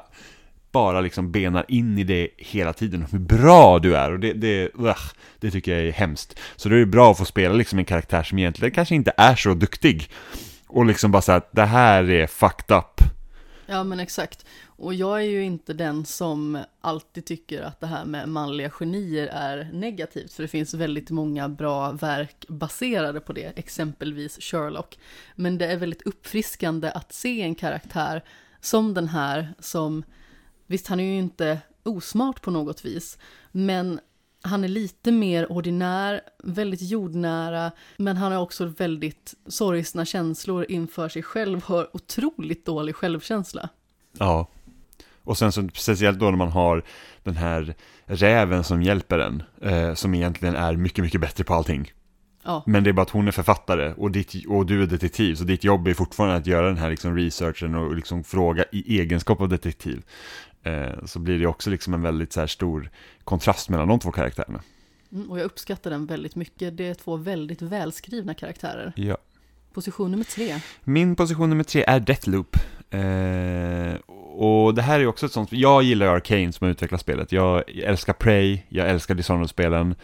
bara liksom benar in i det hela tiden, hur bra du är och det, det, uh, det tycker jag är hemskt. Så det är bra att få spela liksom en karaktär som egentligen kanske inte är så duktig och liksom bara säga att det här är fucked up. Ja men exakt. Och jag är ju inte den som alltid tycker att det här med manliga genier är negativt, för det finns väldigt många bra verk baserade på det, exempelvis Sherlock. Men det är väldigt uppfriskande att se en karaktär som den här som Visst, han är ju inte osmart på något vis, men han är lite mer ordinär, väldigt jordnära, men han har också väldigt sorgsna känslor inför sig själv, har otroligt dålig självkänsla. Ja, och sen så speciellt då när man har den här räven som hjälper en, eh, som egentligen är mycket, mycket bättre på allting. Ja. Men det är bara att hon är författare och, ditt, och du är detektiv, så ditt jobb är fortfarande att göra den här liksom researchen och liksom fråga i egenskap av detektiv. Eh, så blir det också liksom en väldigt så stor kontrast mellan de två karaktärerna. Mm, och jag uppskattar den väldigt mycket. Det är två väldigt välskrivna karaktärer. Ja. Position nummer tre. Min position nummer tre är Deathloop. Eh, och det här är också ett sånt, jag gillar Arcane som har utvecklat spelet. Jag älskar Prey, jag älskar Dishonored-spelen.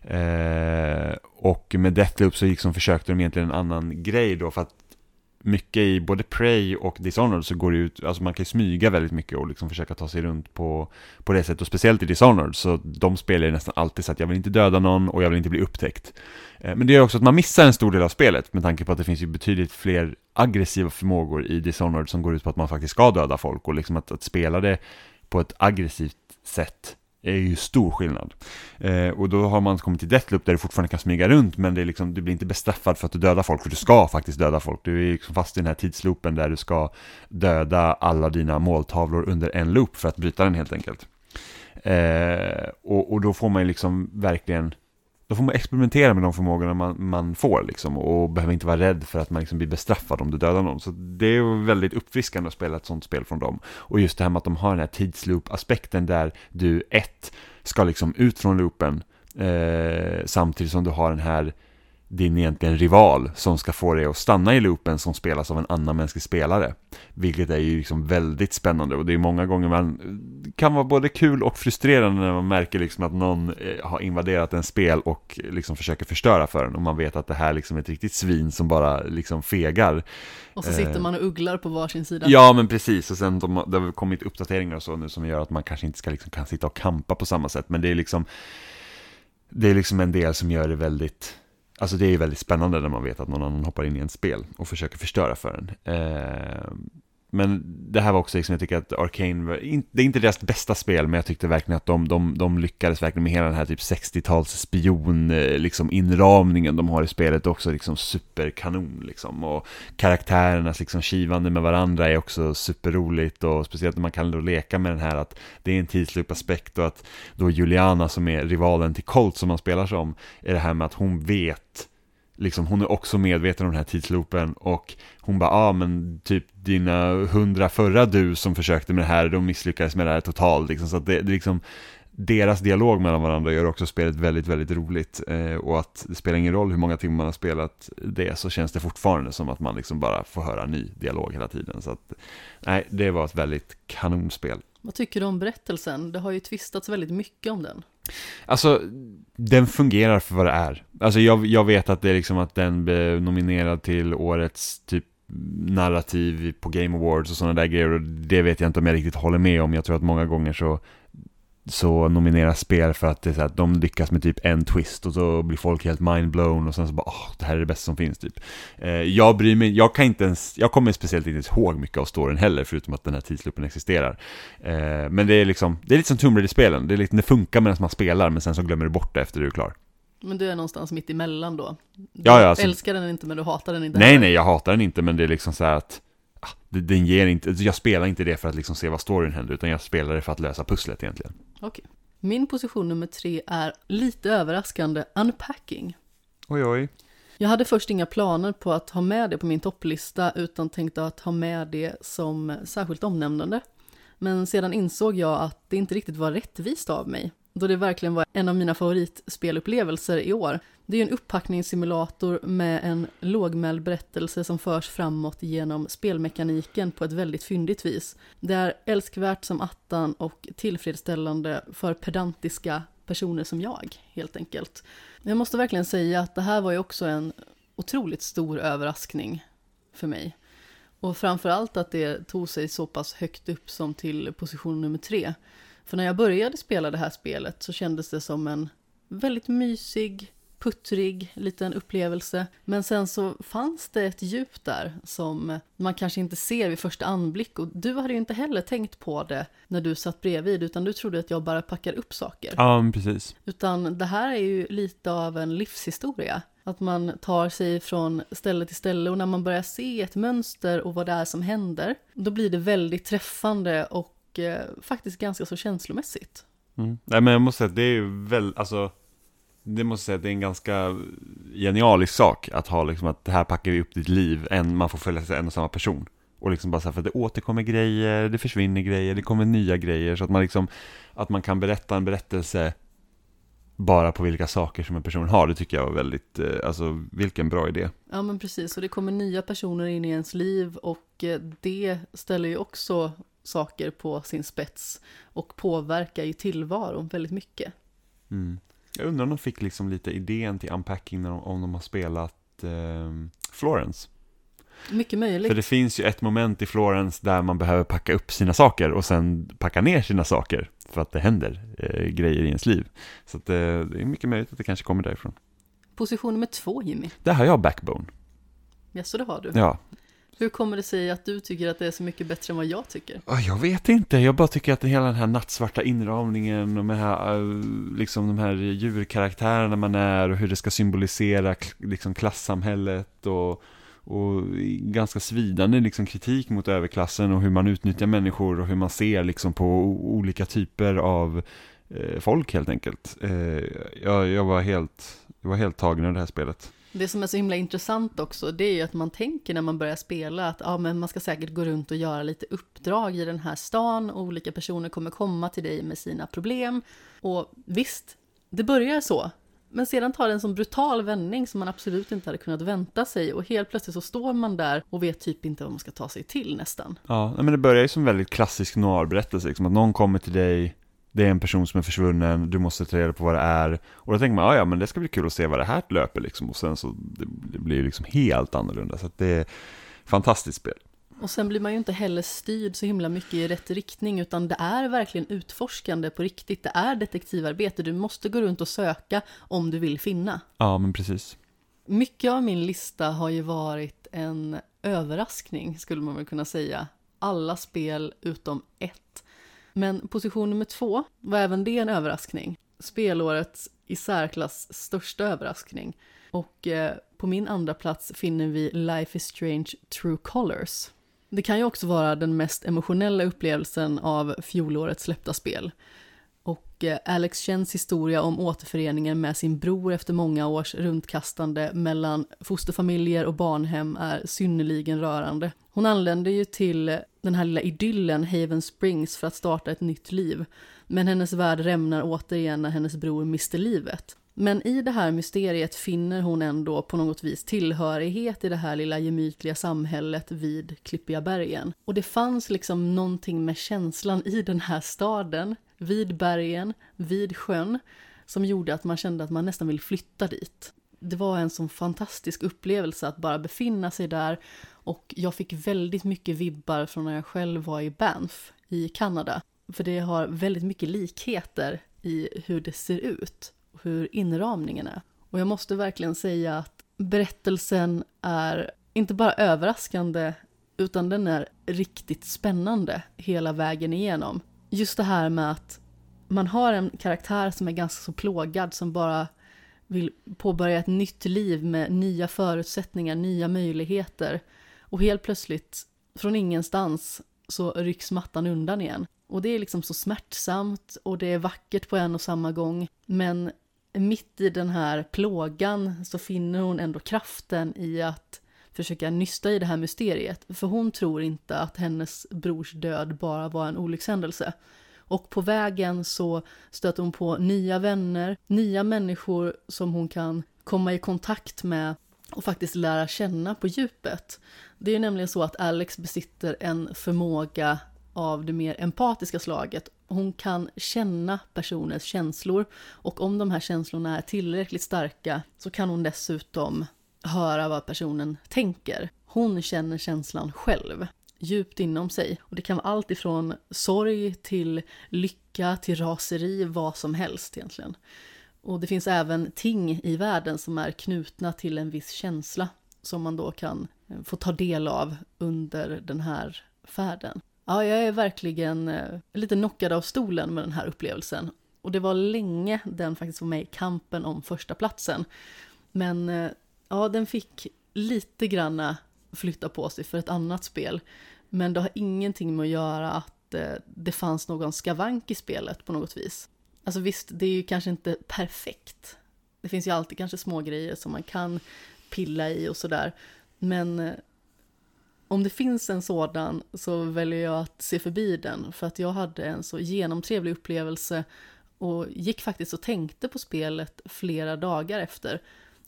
Eh, och med Deathloop så liksom försökte de egentligen en annan grej då, för att mycket i både Prey och Dishonored så går det ut, alltså man kan ju smyga väldigt mycket och liksom försöka ta sig runt på, på det sättet och speciellt i Dishonored så de spelar ju nästan alltid så att jag vill inte döda någon och jag vill inte bli upptäckt. Eh, men det gör också att man missar en stor del av spelet med tanke på att det finns ju betydligt fler aggressiva förmågor i Dishonored som går ut på att man faktiskt ska döda folk och liksom att, att spela det på ett aggressivt sätt är ju stor skillnad. Eh, och då har man kommit till Deathloop där du fortfarande kan smyga runt men det är liksom, du blir inte bestraffad för att du dödar folk, för du ska faktiskt döda folk. Du är liksom fast i den här tidsloopen där du ska döda alla dina måltavlor under en loop för att bryta den helt enkelt. Eh, och, och då får man ju liksom verkligen då får man experimentera med de förmågorna man, man får liksom och behöver inte vara rädd för att man liksom blir bestraffad om du dödar någon. Så det är väldigt uppfriskande att spela ett sånt spel från dem. Och just det här med att de har den här tidsloop-aspekten där du ett ska liksom ut från loopen eh, samtidigt som du har den här din egentligen rival som ska få dig att stanna i loopen som spelas av en annan mänsklig spelare. Vilket är ju liksom väldigt spännande och det är många gånger man kan vara både kul och frustrerande när man märker liksom att någon eh, har invaderat en spel och liksom försöker förstöra för en och man vet att det här liksom är ett riktigt svin som bara liksom fegar. Och så sitter eh, man och ugglar på varsin sida. Ja men precis och sen de, det har kommit uppdateringar och så nu som gör att man kanske inte ska liksom kan sitta och kampa på samma sätt men det är liksom det är liksom en del som gör det väldigt Alltså det är ju väldigt spännande när man vet att någon annan hoppar in i en spel och försöker förstöra för en. Eh, men det här var också liksom, jag tycker att Arcane, det är inte deras bästa spel, men jag tyckte verkligen att de, de, de lyckades verkligen med hela den här typ 60-tals spion, eh, liksom inramningen de har i spelet också liksom superkanon liksom. Och karaktärernas liksom kivande med varandra är också superroligt och speciellt när man kan då leka med den här att det är en tidslupaspekt och att då Juliana som är rivalen till Colt som man spelar som, är det här med att hon vet liksom, hon är också medveten om den här tidsloopen och hon bara, ja ah, men typ dina hundra förra du som försökte med det här, de misslyckades med det här totalt liksom, så att det, det liksom deras dialog mellan varandra gör också spelet väldigt, väldigt roligt eh, och att det spelar ingen roll hur många timmar man har spelat det så känns det fortfarande som att man liksom bara får höra ny dialog hela tiden. Så att, nej, det var ett väldigt kanonspel. Vad tycker du om berättelsen? Det har ju tvistats väldigt mycket om den. Alltså, den fungerar för vad det är. Alltså jag, jag vet att det är liksom att den blev nominerad till årets typ narrativ på Game Awards och sådana där grejer och det vet jag inte om jag riktigt håller med om. Jag tror att många gånger så så nomineras spel för att det är så att de lyckas med typ en twist och så blir folk helt mindblown och sen så bara åh, det här är det bästa som finns typ. Eh, jag bryr mig, jag kan inte ens, jag kommer speciellt inte ens ihåg mycket av storyn heller förutom att den här tidsloopen existerar. Eh, men det är liksom, det är lite som Tomb Raider-spelen, det, är lite, det funkar medan man spelar men sen så glömmer du bort det efter du är klar. Men du är någonstans mitt emellan då? Du ja, ja, alltså, älskar den inte men du hatar den inte Nej, heller. nej, jag hatar den inte men det är liksom så att ah, den ger inte, jag spelar inte det för att liksom se vad storyn händer utan jag spelar det för att lösa pusslet egentligen. Okej. Min position nummer tre är lite överraskande unpacking. Oj, oj. Jag hade först inga planer på att ha med det på min topplista utan tänkte att ha med det som särskilt omnämnande. Men sedan insåg jag att det inte riktigt var rättvist av mig då det verkligen var en av mina favoritspelupplevelser i år. Det är en upppackningssimulator med en lågmäld berättelse som förs framåt genom spelmekaniken på ett väldigt fyndigt vis. Det är älskvärt som attan och tillfredsställande för pedantiska personer som jag, helt enkelt. Jag måste verkligen säga att det här var ju också en otroligt stor överraskning för mig. Och framförallt att det tog sig så pass högt upp som till position nummer tre. För när jag började spela det här spelet så kändes det som en väldigt mysig, puttrig liten upplevelse. Men sen så fanns det ett djup där som man kanske inte ser vid första anblick. Och du hade ju inte heller tänkt på det när du satt bredvid, utan du trodde att jag bara packar upp saker. Ja, precis. Utan det här är ju lite av en livshistoria. Att man tar sig från ställe till ställe och när man börjar se ett mönster och vad det är som händer, då blir det väldigt träffande och och eh, faktiskt ganska så känslomässigt. Mm. Nej men jag måste säga att det är ju väl, alltså det måste säga att det är en ganska genialisk sak att ha liksom att det här packar vi upp ditt liv, en, man får följa en och samma person. Och liksom bara så här, för att det återkommer grejer, det försvinner grejer, det kommer nya grejer så att man liksom, att man kan berätta en berättelse bara på vilka saker som en person har, det tycker jag var väldigt, eh, alltså vilken bra idé. Ja men precis, och det kommer nya personer in i ens liv och eh, det ställer ju också saker på sin spets och påverkar ju tillvaron väldigt mycket. Mm. Jag undrar om de fick liksom lite idén till unpacking när de, om de har spelat eh, Florence. Mycket möjligt. För det finns ju ett moment i Florence där man behöver packa upp sina saker och sen packa ner sina saker för att det händer eh, grejer i ens liv. Så att, eh, det är mycket möjligt att det kanske kommer därifrån. Position nummer två, Jimmy. Där har jag Backbone. Ja, så det har du. Ja, hur kommer det sig att du tycker att det är så mycket bättre än vad jag tycker? Jag vet inte, jag bara tycker att hela den här nattsvarta inramningen och med här, äh, liksom de här djurkaraktärerna man är och hur det ska symbolisera liksom klassamhället och, och ganska svidande liksom kritik mot överklassen och hur man utnyttjar människor och hur man ser liksom på olika typer av äh, folk helt enkelt. Äh, jag, jag, var helt, jag var helt tagen av det här spelet. Det som är så himla intressant också, det är ju att man tänker när man börjar spela att ja, men man ska säkert gå runt och göra lite uppdrag i den här stan och olika personer kommer komma till dig med sina problem. Och visst, det börjar så. Men sedan tar det en sån brutal vändning som man absolut inte hade kunnat vänta sig och helt plötsligt så står man där och vet typ inte vad man ska ta sig till nästan. Ja, men det börjar ju som en väldigt klassisk noirberättelse, liksom att någon kommer till dig det är en person som är försvunnen, du måste ta reda på vad det är. Och då tänker man, ja men det ska bli kul att se vad det här löper liksom. Och sen så, det, det blir liksom helt annorlunda. Så att det är fantastiskt spel. Och sen blir man ju inte heller styrd så himla mycket i rätt riktning, utan det är verkligen utforskande på riktigt. Det är detektivarbete, du måste gå runt och söka om du vill finna. Ja, men precis. Mycket av min lista har ju varit en överraskning, skulle man väl kunna säga. alla spel utom ett. Men position nummer två var även det en överraskning. Spelårets i särklass största överraskning. Och eh, på min andra plats finner vi Life is Strange True Colors. Det kan ju också vara den mest emotionella upplevelsen av fjolårets släppta spel. Och Alex Chens historia om återföreningen med sin bror efter många års runtkastande mellan fosterfamiljer och barnhem är synnerligen rörande. Hon anländer ju till den här lilla idyllen Haven Springs för att starta ett nytt liv. Men hennes värld rämnar återigen när hennes bror mister livet. Men i det här mysteriet finner hon ändå på något vis tillhörighet i det här lilla gemytliga samhället vid Klippiga bergen. Och det fanns liksom någonting med känslan i den här staden, vid bergen, vid sjön, som gjorde att man kände att man nästan vill flytta dit. Det var en sån fantastisk upplevelse att bara befinna sig där och jag fick väldigt mycket vibbar från när jag själv var i Banff i Kanada. För det har väldigt mycket likheter i hur det ser ut och hur inramningen är. Och jag måste verkligen säga att berättelsen är inte bara överraskande utan den är riktigt spännande hela vägen igenom. Just det här med att man har en karaktär som är ganska så plågad som bara vill påbörja ett nytt liv med nya förutsättningar, nya möjligheter. Och helt plötsligt, från ingenstans, så rycks mattan undan igen. Och det är liksom så smärtsamt och det är vackert på en och samma gång. Men mitt i den här plågan så finner hon ändå kraften i att försöka nysta i det här mysteriet. För hon tror inte att hennes brors död bara var en olyckshändelse. Och på vägen så stöter hon på nya vänner, nya människor som hon kan komma i kontakt med och faktiskt lära känna på djupet. Det är nämligen så att Alex besitter en förmåga av det mer empatiska slaget. Hon kan känna personers känslor och om de här känslorna är tillräckligt starka så kan hon dessutom höra vad personen tänker. Hon känner känslan själv, djupt inom sig. Och det kan vara allt ifrån sorg till lycka, till raseri, vad som helst egentligen. Och det finns även ting i världen som är knutna till en viss känsla som man då kan eh, få ta del av under den här färden. Ja, jag är verkligen eh, lite knockad av stolen med den här upplevelsen. Och det var länge den faktiskt var med i kampen om första platsen. Men eh, ja, den fick lite granna flytta på sig för ett annat spel. Men det har ingenting med att göra att eh, det fanns någon skavank i spelet på något vis. Alltså visst, det är ju kanske inte perfekt. Det finns ju alltid kanske små grejer som man kan pilla i och sådär. Men eh, om det finns en sådan så väljer jag att se förbi den för att jag hade en så genomtrevlig upplevelse och gick faktiskt och tänkte på spelet flera dagar efter.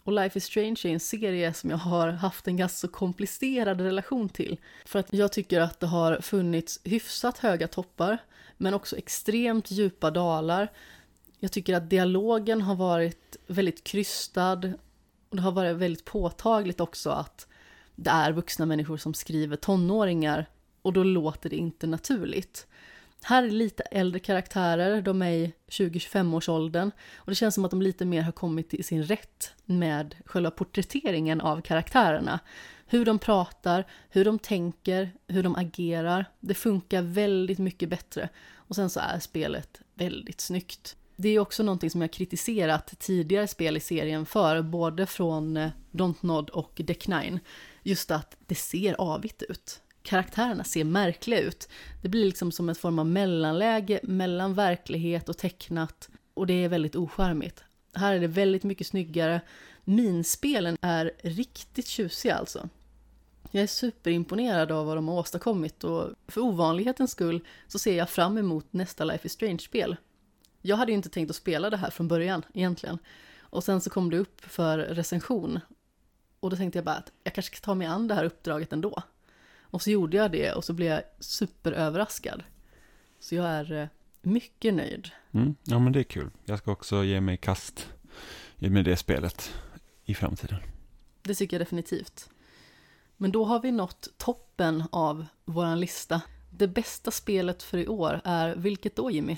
Och Life is Strange är en serie som jag har haft en ganska så komplicerad relation till. För att jag tycker att det har funnits hyfsat höga toppar, men också extremt djupa dalar. Jag tycker att dialogen har varit väldigt krystad. Och det har varit väldigt påtagligt också att det är vuxna människor som skriver tonåringar och då låter det inte naturligt. Här är lite äldre karaktärer, de är i 20-25-årsåldern. och det känns som att de lite mer har kommit till sin rätt med själva porträtteringen av karaktärerna. Hur de pratar, hur de tänker, hur de agerar. Det funkar väldigt mycket bättre. Och sen så är spelet väldigt snyggt. Det är också någonting som jag kritiserat tidigare spel i serien för, både från Dontnod Don't Nod och Deck 9 just att det ser avigt ut. Karaktärerna ser märkliga ut. Det blir liksom som en form av mellanläge mellan verklighet och tecknat och det är väldigt ocharmigt. Här är det väldigt mycket snyggare. Minspelen är riktigt tjusiga alltså. Jag är superimponerad av vad de har åstadkommit och för ovanlighetens skull så ser jag fram emot nästa Life is Strange-spel. Jag hade ju inte tänkt att spela det här från början egentligen. Och sen så kom det upp för recension och då tänkte jag bara att jag kanske ska ta mig an det här uppdraget ändå. Och så gjorde jag det och så blev jag superöverraskad. Så jag är eh, mycket nöjd. Mm, ja men det är kul. Jag ska också ge mig kast med det spelet i framtiden. Det tycker jag definitivt. Men då har vi nått toppen av våran lista. Det bästa spelet för i år är vilket då Jimmy?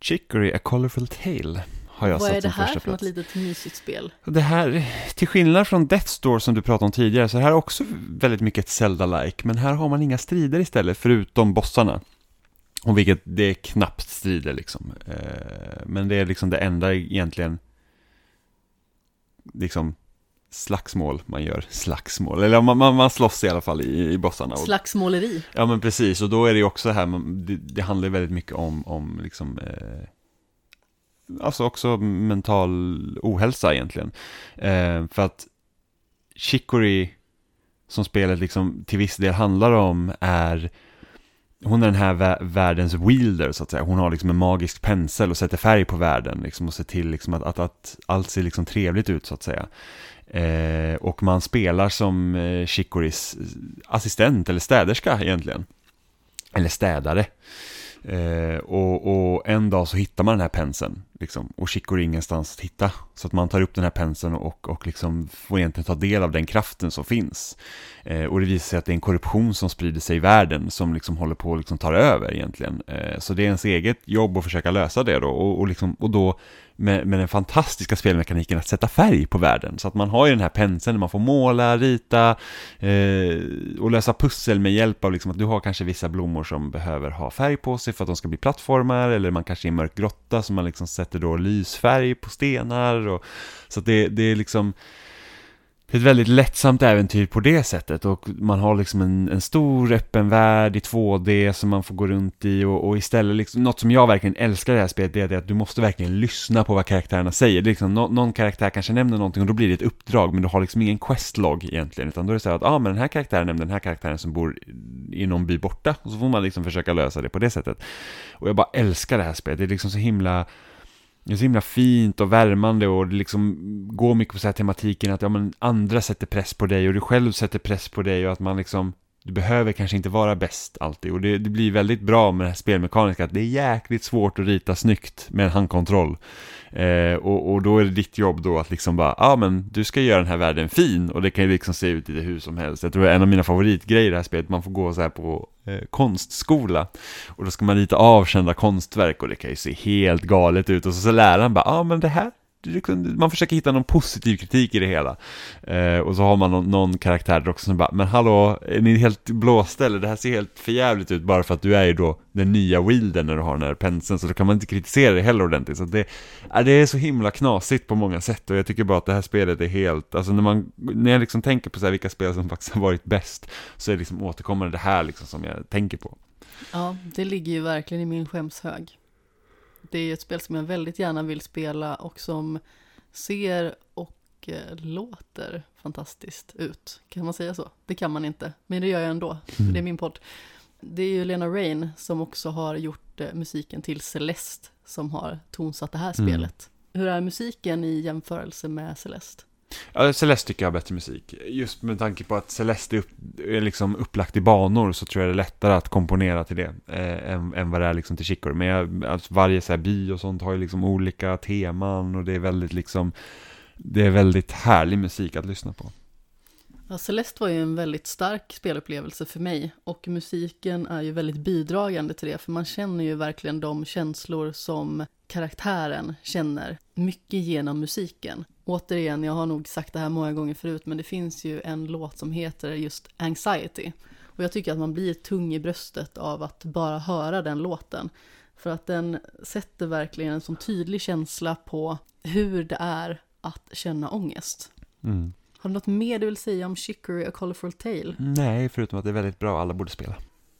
Chicory A Colorful Tale har jag Vad är satt det som här första för något litet mysigt spel? Det här, till skillnad från Death Store som du pratade om tidigare, så här är också väldigt mycket ett Zelda-like, men här har man inga strider istället, förutom bossarna. Och vilket, det är knappt strider liksom. Eh, Men det är liksom det enda egentligen, liksom, slagsmål man gör. Slagsmål, eller man, man, man slåss i alla fall i, i bossarna. Slagsmåleri. Ja men precis, och då är det ju också här, det, det handlar ju väldigt mycket om, om liksom, eh, alltså också mental ohälsa egentligen. Eh, för att Chicory, som spelet liksom till viss del handlar om, är hon är den här vä- världens wielder så att säga. Hon har liksom en magisk pensel och sätter färg på världen liksom, och ser till liksom att, att, att allt ser liksom trevligt ut så att säga. Eh, och man spelar som eh, Chicorys eh, assistent eller städerska egentligen. Eller städare. Eh, och, och en dag så hittar man den här penseln. Liksom, och Chicory är ingenstans att hitta. Så att man tar upp den här penseln och, och liksom får egentligen ta del av den kraften som finns. Eh, och det visar sig att det är en korruption som sprider sig i världen som liksom håller på att liksom tar över egentligen. Eh, så det är ens eget jobb att försöka lösa det då. Och, och, liksom, och då med, med den fantastiska spelmekaniken att sätta färg på världen. Så att man har ju den här penseln där man får måla, rita eh, och lösa pussel med hjälp av liksom att du har kanske vissa blommor som behöver ha färg på sig för att de ska bli plattformar eller man kanske är i en mörk grotta som man liksom sätter då lysfärg på stenar och så att det, det är liksom det är ett väldigt lättsamt äventyr på det sättet och man har liksom en, en stor öppen värld i 2D som man får gå runt i och, och istället liksom, något som jag verkligen älskar i det här spelet det är att du måste verkligen lyssna på vad karaktärerna säger. Det är liksom, no, någon karaktär kanske nämner någonting och då blir det ett uppdrag men du har liksom ingen questlog egentligen utan då är det så här att ja ah, men den här karaktären nämnde den här karaktären som bor i någon by borta och så får man liksom försöka lösa det på det sättet. Och jag bara älskar det här spelet, det är liksom så himla det är så himla fint och värmande och det liksom går mycket på så här tematiken att ja, men andra sätter press på dig och du själv sätter press på dig och att man liksom du behöver kanske inte vara bäst alltid och det, det blir väldigt bra med det här spelmekaniska att det är jäkligt svårt att rita snyggt med en handkontroll eh, och, och då är det ditt jobb då att liksom bara, ja ah, men du ska göra den här världen fin och det kan ju liksom se ut lite hur som helst. Jag tror det är en av mina favoritgrejer i det här spelet, man får gå så här på eh, konstskola. Och då ska man rita av kända konstverk och det kan ju se helt galet ut. Och så, så läraren bara, ja ah, men det här man försöker hitta någon positiv kritik i det hela. Eh, och så har man någon, någon karaktär där också som bara, men hallå, är ni helt blåsta eller? Det här ser helt förjävligt ut bara för att du är ju då den nya wielden när du har den här penseln, så då kan man inte kritisera det heller ordentligt. Så det, det är så himla knasigt på många sätt och jag tycker bara att det här spelet är helt, alltså när man, när jag liksom tänker på så här vilka spel som faktiskt har varit bäst, så är det liksom återkommande det här liksom som jag tänker på. Ja, det ligger ju verkligen i min skämshög. Det är ett spel som jag väldigt gärna vill spela och som ser och eh, låter fantastiskt ut. Kan man säga så? Det kan man inte, men det gör jag ändå. för Det är min podd. Det är ju Lena Rain som också har gjort eh, musiken till Celeste som har tonsatt det här Mm. spelet. Hur är musiken i jämförelse med Celeste? Ja, Celeste tycker jag har bättre musik. Just med tanke på att Celeste är, upp, är liksom upplagt i banor så tror jag det är lättare att komponera till det eh, än, än vad det är liksom till Chicory. Men jag, alltså varje så här by och sånt har ju liksom olika teman och det är väldigt liksom det är väldigt härlig musik att lyssna på. Ja, Celeste var ju en väldigt stark spelupplevelse för mig och musiken är ju väldigt bidragande till det för man känner ju verkligen de känslor som karaktären känner mycket genom musiken. Återigen, jag har nog sagt det här många gånger förut men det finns ju en låt som heter just Anxiety och jag tycker att man blir tung i bröstet av att bara höra den låten. För att den sätter verkligen en sån tydlig känsla på hur det är att känna ångest. Mm. Har du något mer du vill säga om Chicory A Colorful Tale? Nej, förutom att det är väldigt bra, alla borde spela.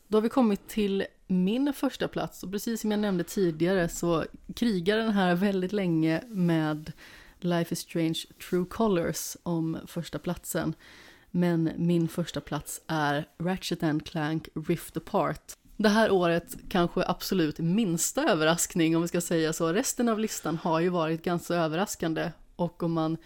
Då har vi kommit till min första plats och precis som jag nämnde tidigare så krigar den här väldigt länge med Life is Strange True Colors om första platsen. Men min första plats är Ratchet and Clank Rift Apart. Det här året kanske absolut minsta överraskning om vi ska säga så. Resten av listan har ju varit ganska överraskande och om man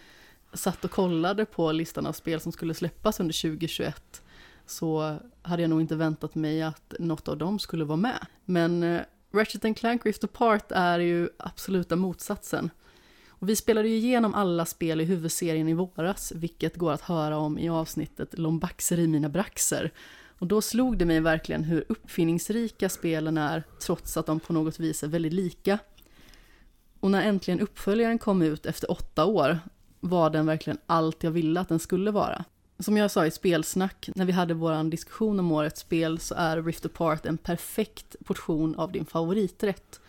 satt och kollade på listan av spel som skulle släppas under 2021 så hade jag nog inte väntat mig att något av dem skulle vara med. Men eh, Ratchet Ratchet Clank Rift Apart är ju absoluta motsatsen. Och vi spelade ju igenom alla spel i huvudserien i våras, vilket går att höra om i avsnittet Lombaxer i mina braxer. Och då slog det mig verkligen hur uppfinningsrika spelen är, trots att de på något vis är väldigt lika. Och när äntligen uppföljaren kom ut efter åtta år var den verkligen allt jag ville att den skulle vara. Som jag sa i spelsnack, när vi hade vår diskussion om årets spel, så är Rift Apart en perfekt portion av din favoriträtt.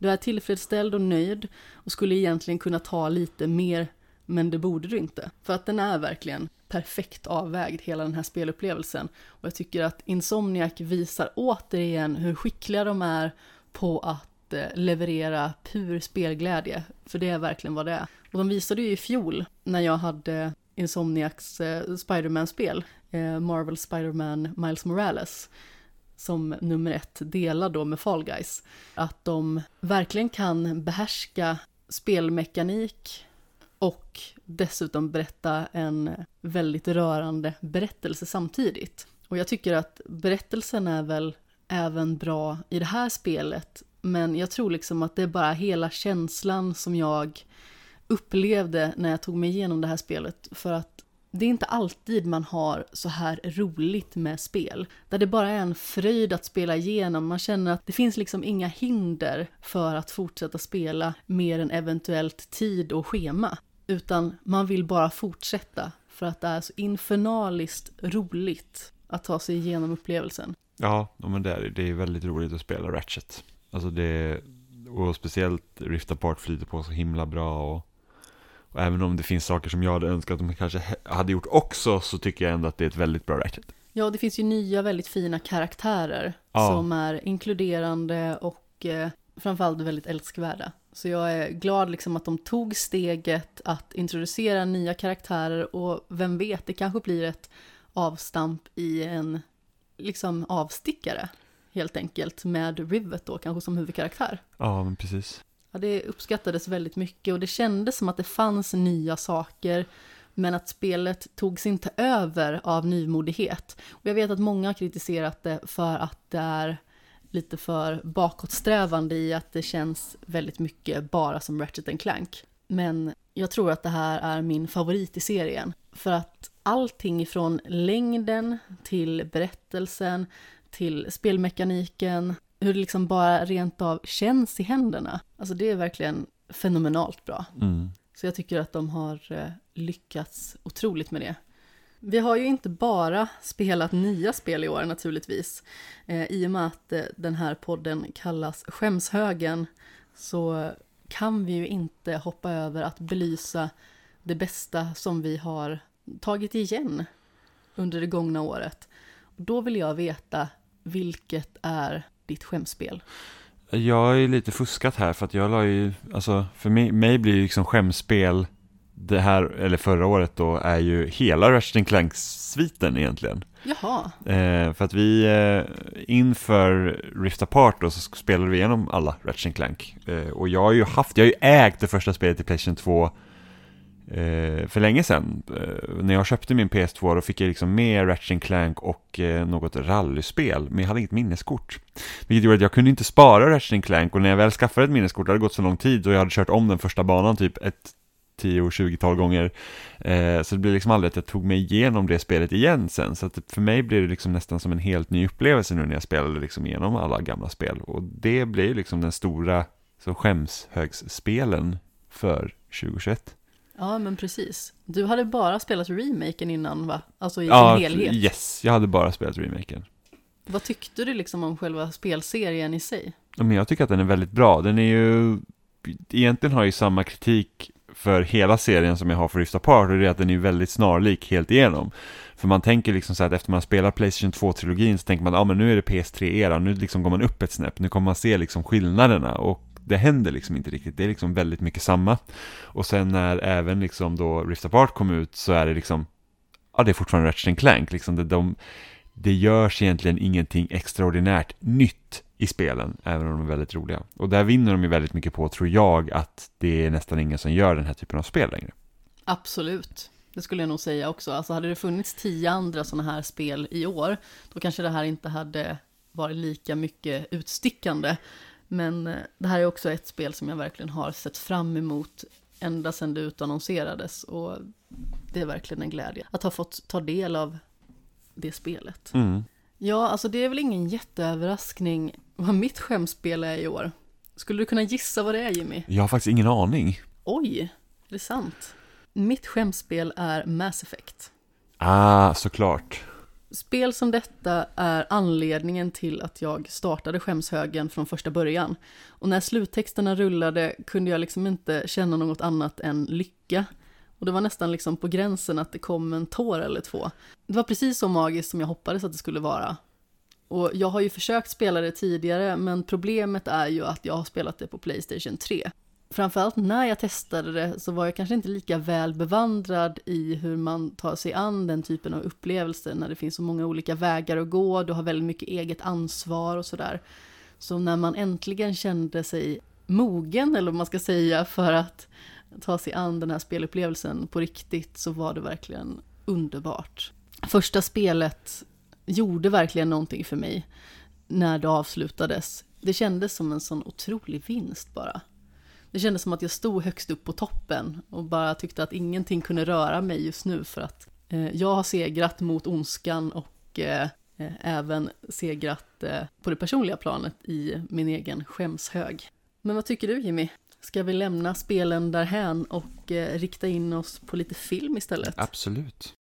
Du är tillfredsställd och nöjd och skulle egentligen kunna ta lite mer, men det borde du inte. För att den är verkligen perfekt avvägd, hela den här spelupplevelsen. Och jag tycker att Insomniac visar återigen hur skickliga de är på att eh, leverera pur spelglädje, för det är verkligen vad det är. Och de visade ju i fjol, när jag hade Insomniacs eh, Spiderman-spel, eh, Marvel Spiderman Miles Morales, som nummer ett delar då med Fall Guys, att de verkligen kan behärska spelmekanik och dessutom berätta en väldigt rörande berättelse samtidigt. Och jag tycker att berättelsen är väl även bra i det här spelet, men jag tror liksom att det är bara hela känslan som jag upplevde när jag tog mig igenom det här spelet. För att det är inte alltid man har så här roligt med spel. Där det bara är en fröjd att spela igenom. Man känner att det finns liksom inga hinder för att fortsätta spela mer än eventuellt tid och schema. Utan man vill bara fortsätta för att det är så infernaliskt roligt att ta sig igenom upplevelsen. Ja, men det är, det är väldigt roligt att spela Ratchet. Alltså det, och speciellt Rift Apart flyter på så himla bra och och även om det finns saker som jag hade önskat att de kanske hade gjort också så tycker jag ändå att det är ett väldigt bra Ratchet. Ja, det finns ju nya väldigt fina karaktärer ja. som är inkluderande och eh, framförallt väldigt älskvärda. Så jag är glad liksom att de tog steget att introducera nya karaktärer och vem vet, det kanske blir ett avstamp i en liksom avstickare helt enkelt med Rivet då kanske som huvudkaraktär. Ja, men precis. Ja, det uppskattades väldigt mycket och det kändes som att det fanns nya saker men att spelet togs inte över av nymodighet. Och jag vet att många har kritiserat det för att det är lite för bakåtsträvande i att det känns väldigt mycket bara som Ratchet Clank. Men jag tror att det här är min favorit i serien. För att allting ifrån längden till berättelsen till spelmekaniken hur det liksom bara rent av känns i händerna. Alltså det är verkligen fenomenalt bra. Mm. Så jag tycker att de har eh, lyckats otroligt med det. Vi har ju inte bara spelat nya spel i år naturligtvis. Eh, I och med att eh, den här podden kallas Skämshögen så kan vi ju inte hoppa över att belysa det bästa som vi har tagit igen under det gångna året. Då vill jag veta vilket är ditt skämspel? Jag är lite fuskat här för att jag la ju, alltså för mig, mig blir ju liksom skämspel det här, eller förra året då, är ju hela Ratchet Clank-sviten egentligen. Jaha. Eh, för att vi, eh, inför Rift Apart då, så spelade vi igenom alla Ratchet Clank. Eh, och jag har ju haft, jag har ju ägt det första spelet i Playstation 2 eh, Eh, för länge sedan. Eh, när jag köpte min PS2 då fick jag liksom med Ratchet Clank och eh, något rallyspel, men jag hade inget minneskort. Vilket gjorde att jag kunde inte spara Ratchet Clank och när jag väl skaffade ett minneskort, det hade gått så lång tid och jag hade kört om den första banan typ ett 10-20-tal gånger. Eh, så det blev liksom aldrig att jag tog mig igenom det spelet igen sen. Så att för mig blev det liksom nästan som en helt ny upplevelse nu när jag spelade liksom igenom alla gamla spel. Och det blev liksom den stora så skämshögsspelen för 2021. Ja, men precis. Du hade bara spelat remaken innan, va? Alltså i ja, sin helhet. yes. Jag hade bara spelat remaken. Vad tyckte du liksom om själva spelserien i sig? Men jag tycker att den är väldigt bra. Den är ju... Egentligen har jag ju samma kritik för hela serien som jag har för Rift Apart och det är att den är väldigt snarlik helt igenom. För man tänker liksom så att efter man spelar Playstation 2-trilogin så tänker man ja ah, men nu är det PS3-era, nu liksom går man upp ett snäpp, nu kommer man se liksom skillnaderna och det händer liksom inte riktigt. Det är liksom väldigt mycket samma. Och sen när även liksom då Rift Apart kom ut så är det liksom, ja det är fortfarande Ratchet Clank. Liksom det, de, det görs egentligen ingenting extraordinärt nytt i spelen, även om de är väldigt roliga. Och där vinner de ju väldigt mycket på, tror jag, att det är nästan ingen som gör den här typen av spel längre. Absolut. Det skulle jag nog säga också. Alltså hade det funnits tio andra sådana här spel i år, då kanske det här inte hade varit lika mycket utstickande. Men eh, det här är också ett spel som jag verkligen har sett fram emot ända sedan det utannonserades. Och det är verkligen en glädje att ha fått ta del av det spelet. Mm. Ja, alltså det är väl ingen jätteöverraskning vad mitt skämspel är i år. Skulle du kunna gissa vad det är Jimmy? Jag har faktiskt ingen aning. Oj, är det sant? Mitt skämspel är Mass Effect. Ah, såklart. Spel som detta är anledningen till att jag startade skämshögen från första början. Och när sluttexterna rullade kunde jag liksom inte känna något annat än lycka. Och det var nästan liksom på gränsen att det kom en tår eller två. Det var precis så magiskt som jag hoppades att det skulle vara. Och jag har ju försökt spela det tidigare, men problemet är ju att jag har spelat det på Playstation 3. Framförallt när jag testade det så var jag kanske inte lika väl bevandrad i hur man tar sig an den typen av upplevelser när det finns så många olika vägar att gå, du har väldigt mycket eget ansvar och sådär. Så när man äntligen kände sig mogen, eller vad man ska säga, för att ta sig an den här spelupplevelsen på riktigt så var det verkligen underbart. Första spelet gjorde verkligen någonting för mig när det avslutades. Det kändes som en sån otrolig vinst bara. Det kändes som att jag stod högst upp på toppen och bara tyckte att ingenting kunde röra mig just nu för att eh, jag har segrat mot ondskan och eh, eh, även segrat eh, på det personliga planet i min egen skämshög. Men vad tycker du Jimmy? Ska vi lämna spelen därhän och eh, rikta in oss på lite film istället? Absolut.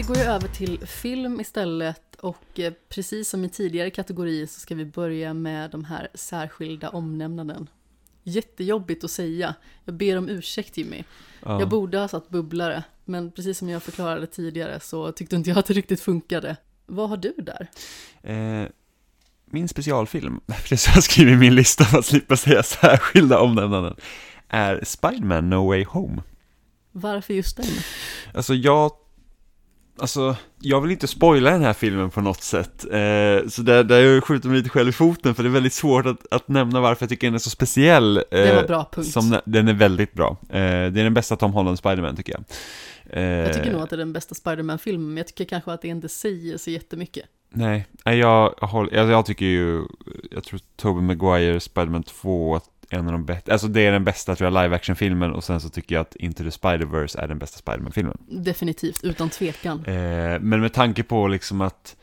Vi går ju över till film istället och eh, precis som i tidigare kategori så ska vi börja med de här särskilda omnämnanden. Jättejobbigt att säga. Jag ber om ursäkt Jimmy. Ja. Jag borde ha satt bubblare, men precis som jag förklarade tidigare så tyckte inte jag att det riktigt funkade. Vad har du där? Eh, min specialfilm, <laughs> som jag skriver i min lista för att slippa säga särskilda omnämnanden, är Spiderman No Way Home. Varför just den? Alltså jag Alltså, jag vill inte spoila den här filmen på något sätt, eh, så där, där jag skjuter mig lite själv i foten för det är väldigt svårt att, att nämna varför jag tycker den är så speciell. Eh, det var bra, punkt. Som, den är väldigt bra. Eh, det är den bästa Tom Holland Spiderman tycker jag. Eh, jag tycker nog att det är den bästa Spiderman-filmen, men jag tycker kanske att det inte säger så jättemycket. Nej, jag, jag, jag, tycker ju, jag tror Tobey Maguire Spiderman 2 en av de bästa, alltså det är den bästa tror jag live action-filmen och sen så tycker jag att Into the Spider-Verse är den bästa Spiderman-filmen. Definitivt, utan tvekan. Eh, men med tanke på liksom att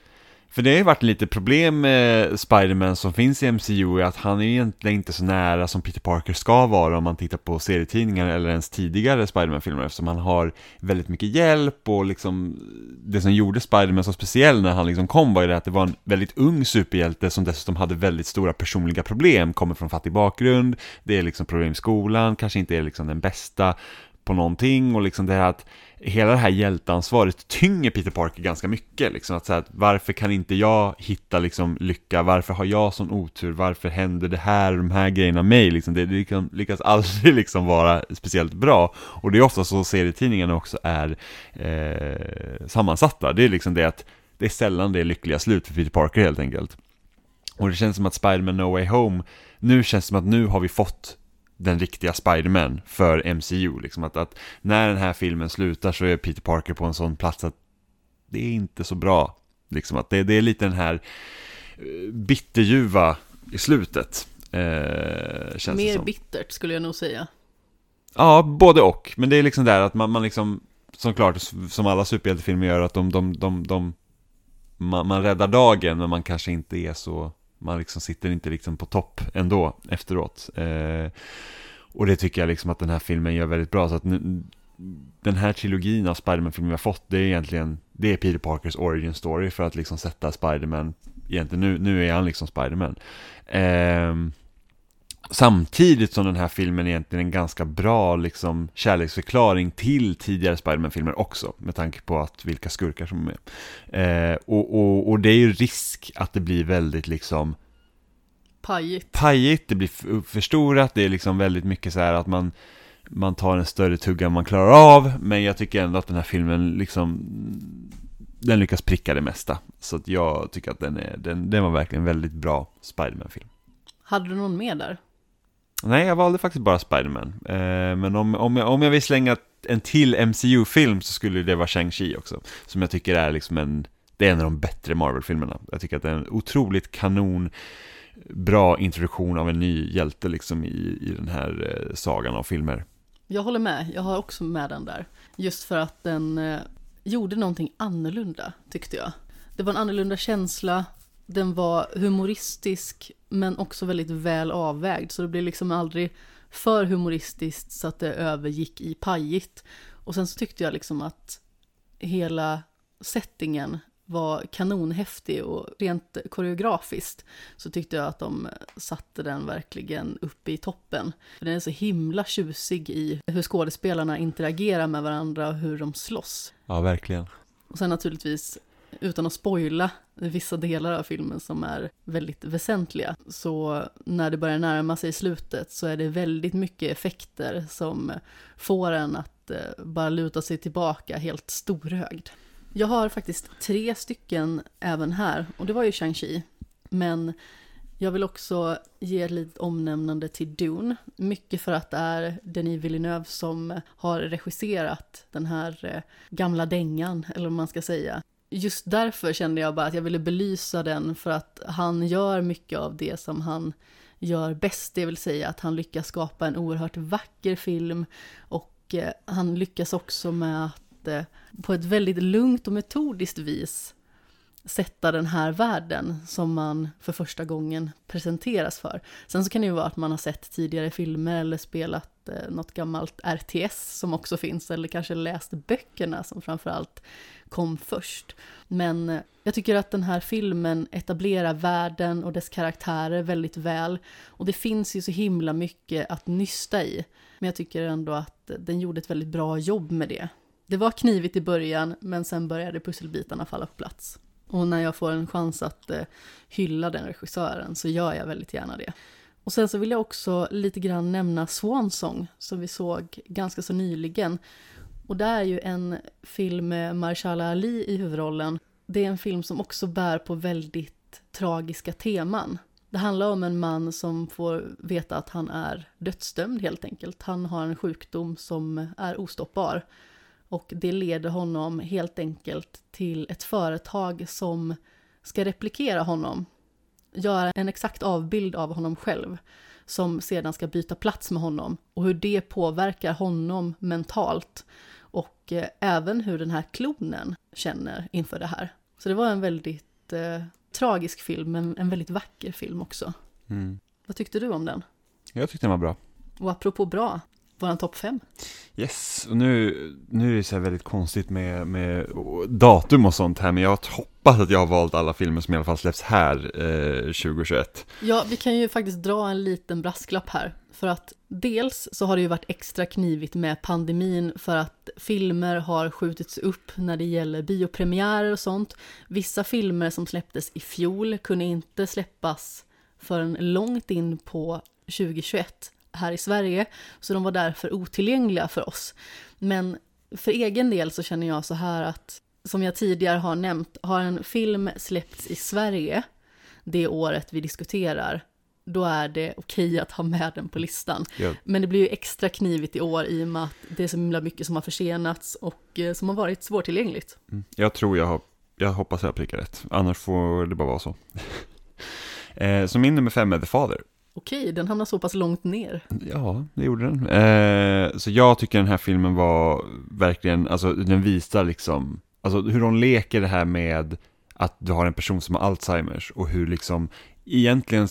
för det har ju varit lite problem med Spiderman som finns i MCU, att han är egentligen inte så nära som Peter Parker ska vara om man tittar på serietidningar eller ens tidigare Spiderman-filmer, eftersom han har väldigt mycket hjälp och liksom det som gjorde Spiderman så speciell när han liksom kom var ju det att det var en väldigt ung superhjälte som dessutom hade väldigt stora personliga problem, kommer från fattig bakgrund, det är liksom problem i skolan, kanske inte är liksom den bästa på någonting och liksom det här att hela det här hjälteansvaret tynger Peter Parker ganska mycket. Liksom, att så här, varför kan inte jag hitta liksom, lycka? Varför har jag sån otur? Varför händer det här de här grejerna mig? Liksom, det, det lyckas aldrig <laughs> liksom vara speciellt bra. Och det är ofta så serietidningarna också är eh, sammansatta. Det är liksom det att det är sällan det är lyckliga slut för Peter Parker helt enkelt. Och det känns som att Spiderman No Way Home, nu känns det som att nu har vi fått den riktiga Spiderman för MCU. Liksom att, att när den här filmen slutar så är Peter Parker på en sån plats att det är inte så bra. Liksom att det, det är lite den här eh, bitterljuva i slutet. Eh, Mer bittert skulle jag nog säga. Ja, både och. Men det är liksom där att man, man liksom, som klart, som alla superhjältefilmer gör, att de, de, de, de man, man räddar dagen, men man kanske inte är så man liksom sitter inte liksom på topp ändå efteråt. Eh, och det tycker jag liksom att den här filmen gör väldigt bra. Så att nu, den här trilogin av Spiderman-filmer vi har fått, det är egentligen, det är Peter Parkers origin story för att liksom sätta Spiderman, egentligen nu, nu är han liksom Spiderman. Eh, Samtidigt som den här filmen är egentligen en ganska bra liksom, kärleksförklaring till tidigare Spiderman-filmer också, med tanke på att vilka skurkar som är med. Eh, och, och, och, det är ju risk att det blir väldigt liksom Pajigt. Pajigt, det blir förstorat, det är liksom väldigt mycket så här att man man tar en större tugga än man klarar av, men jag tycker ändå att den här filmen liksom den lyckas pricka det mesta. Så att jag tycker att den, är, den, den var verkligen en väldigt bra Spiderman-film. Hade du någon mer där? Nej, jag valde faktiskt bara Spiderman. Eh, men om, om, jag, om jag vill slänga en till MCU-film så skulle det vara Shang-Chi också. Som jag tycker är liksom en, det är en av de bättre Marvel-filmerna. Jag tycker att det är en otroligt kanon, bra introduktion av en ny hjälte liksom i, i den här eh, sagan av filmer. Jag håller med, jag har också med den där. Just för att den eh, gjorde någonting annorlunda, tyckte jag. Det var en annorlunda känsla, den var humoristisk men också väldigt väl avvägd. Så det blev liksom aldrig för humoristiskt så att det övergick i pajigt. Och sen så tyckte jag liksom att hela settingen var kanonhäftig och rent koreografiskt så tyckte jag att de satte den verkligen uppe i toppen. För den är så himla tjusig i hur skådespelarna interagerar med varandra och hur de slåss. Ja, verkligen. Och sen naturligtvis utan att spoila vissa delar av filmen som är väldigt väsentliga. Så när det börjar närma sig slutet så är det väldigt mycket effekter som får en att eh, bara luta sig tillbaka helt storögd. Jag har faktiskt tre stycken även här och det var ju Shang-Chi. Men jag vill också ge ett litet omnämnande till Dune. Mycket för att det är Denis Villeneuve som har regisserat den här eh, gamla dängan, eller vad man ska säga just därför kände jag bara att jag ville belysa den för att han gör mycket av det som han gör bäst, det vill säga att han lyckas skapa en oerhört vacker film och eh, han lyckas också med att eh, på ett väldigt lugnt och metodiskt vis sätta den här världen som man för första gången presenteras för. Sen så kan det ju vara att man har sett tidigare filmer eller spelat eh, något gammalt RTS som också finns, eller kanske läst böckerna som framförallt kom först. Men eh, jag tycker att den här filmen etablerar världen och dess karaktärer väldigt väl. Och det finns ju så himla mycket att nysta i. Men jag tycker ändå att den gjorde ett väldigt bra jobb med det. Det var knivigt i början, men sen började pusselbitarna falla på plats. Och när jag får en chans att eh, hylla den regissören så gör jag väldigt gärna det. Och sen så vill jag också lite grann nämna Swansong som vi såg ganska så nyligen. Och det är ju en film med Marshala Ali i huvudrollen. Det är en film som också bär på väldigt tragiska teman. Det handlar om en man som får veta att han är dödsdömd helt enkelt. Han har en sjukdom som är ostoppbar. Och det leder honom helt enkelt till ett företag som ska replikera honom. Göra en exakt avbild av honom själv som sedan ska byta plats med honom och hur det påverkar honom mentalt och eh, även hur den här klonen känner inför det här. Så det var en väldigt eh, tragisk film, men en väldigt vacker film också. Mm. Vad tyckte du om den? Jag tyckte den var bra. Och apropå bra, våran topp fem. Yes, och nu, nu är det så väldigt konstigt med, med datum och sånt här, men jag hoppas att jag har valt alla filmer som i alla fall släpps här eh, 2021. Ja, vi kan ju faktiskt dra en liten brasklapp här, för att dels så har det ju varit extra knivigt med pandemin för att filmer har skjutits upp när det gäller biopremiärer och sånt. Vissa filmer som släpptes i fjol kunde inte släppas förrän långt in på 2021 här i Sverige, så de var därför otillgängliga för oss. Men för egen del så känner jag så här att, som jag tidigare har nämnt, har en film släppts i Sverige det året vi diskuterar, då är det okej att ha med den på listan. Ja. Men det blir ju extra knivigt i år i och med att det är så himla mycket som har försenats och eh, som har varit svårtillgängligt. Mm. Jag tror jag har, jag hoppas jag prickar rätt, annars får det bara vara så. <laughs> eh, så min nummer fem är The Father. Okej, den hamnar så pass långt ner. Ja, det gjorde den. Eh, så jag tycker den här filmen var verkligen, alltså den visar liksom, alltså hur de leker det här med att du har en person som har Alzheimers och hur liksom egentligen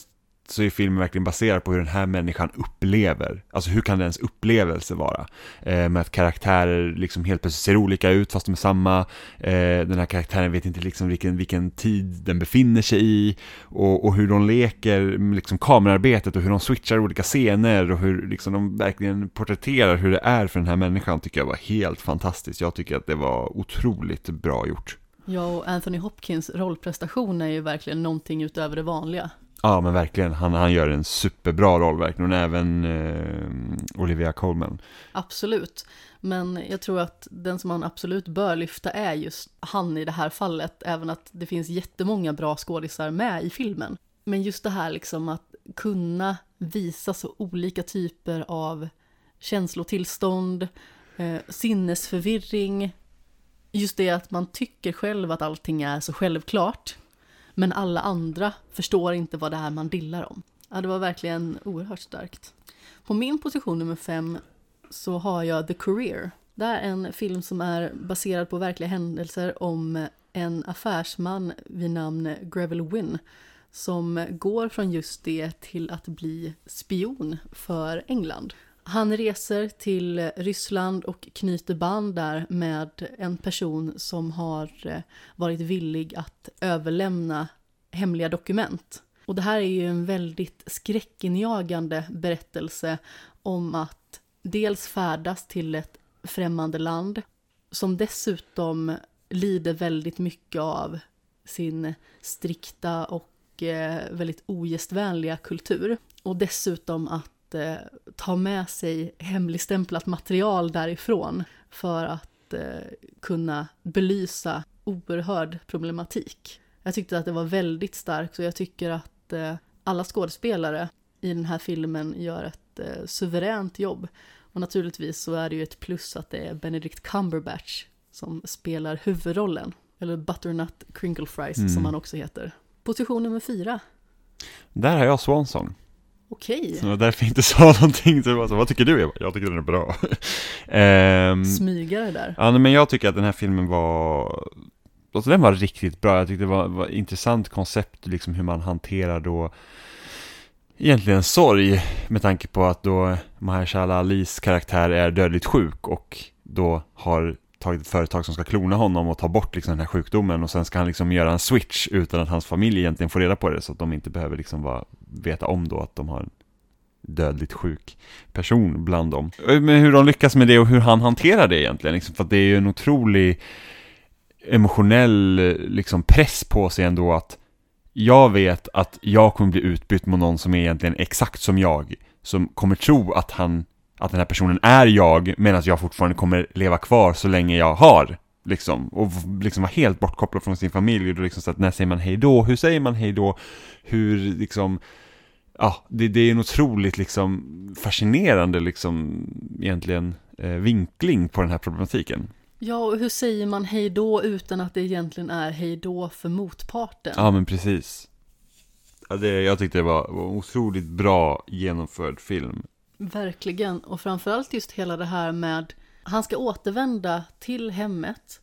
så är filmen verkligen baserad på hur den här människan upplever. Alltså hur kan dens upplevelse vara? Eh, med att karaktärer liksom helt plötsligt ser olika ut fast de är samma. Eh, den här karaktären vet inte liksom vilken, vilken tid den befinner sig i. Och, och hur de leker liksom kamerarbetet och hur de switchar olika scener och hur liksom de verkligen porträtterar hur det är för den här människan tycker jag var helt fantastiskt. Jag tycker att det var otroligt bra gjort. Ja, och Anthony Hopkins rollprestation är ju verkligen någonting utöver det vanliga. Ja men verkligen, han, han gör en superbra roll verkligen, och även eh, Olivia Colman. Absolut, men jag tror att den som man absolut bör lyfta är just han i det här fallet, även att det finns jättemånga bra skådisar med i filmen. Men just det här liksom att kunna visa så olika typer av känslotillstånd, eh, sinnesförvirring, just det att man tycker själv att allting är så självklart, men alla andra förstår inte vad det är man dillar om. Ja, det var verkligen oerhört starkt. På min position nummer fem så har jag The Career. Det är en film som är baserad på verkliga händelser om en affärsman vid namn Greville Wynne som går från just det till att bli spion för England. Han reser till Ryssland och knyter band där med en person som har eh, varit villig att överlämna hemliga dokument. Och det här är ju en väldigt skräckinjagande berättelse om att dels färdas till ett främmande land som dessutom lider väldigt mycket av sin strikta och eh, väldigt ogästvänliga kultur. Och dessutom att eh, ta med sig hemligstämplat material därifrån för att eh, kunna belysa oerhörd problematik. Jag tyckte att det var väldigt starkt och jag tycker att alla skådespelare i den här filmen gör ett suveränt jobb. Och naturligtvis så är det ju ett plus att det är Benedict Cumberbatch som spelar huvudrollen. Eller Butternut Crinkle Fries mm. som han också heter. Position nummer fyra. Där har jag Swansong. Okej. Så det var därför jag inte sa <laughs> någonting. Så jag vad tycker du? Jag, bara, jag tycker den är bra. <laughs> um, Smygare där. Ja, men jag tycker att den här filmen var... Alltså den var riktigt bra. Jag tyckte det var, var intressant koncept, liksom hur man hanterar då egentligen sorg med tanke på att då Mahershala Alis karaktär är dödligt sjuk och då har tagit ett företag som ska klona honom och ta bort liksom den här sjukdomen och sen ska han liksom göra en switch utan att hans familj egentligen får reda på det så att de inte behöver liksom vara, veta om då att de har en dödligt sjuk person bland dem. Men hur de lyckas med det och hur han hanterar det egentligen, liksom, för att det är ju en otrolig emotionell liksom, press på sig ändå att jag vet att jag kommer bli utbytt mot någon som är egentligen exakt som jag, som kommer tro att han att den här personen är jag medan jag fortfarande kommer leva kvar så länge jag har liksom och liksom vara helt bortkopplad från sin familj och liksom så att när säger man hej då, hur säger man hej då, hur liksom ja, det, det är en otroligt liksom fascinerande liksom egentligen eh, vinkling på den här problematiken. Ja, och hur säger man hej då utan att det egentligen är hej då för motparten? Ja, men precis. Ja, det, jag tyckte det var, var en otroligt bra genomförd film. Verkligen, och framförallt just hela det här med han ska återvända till hemmet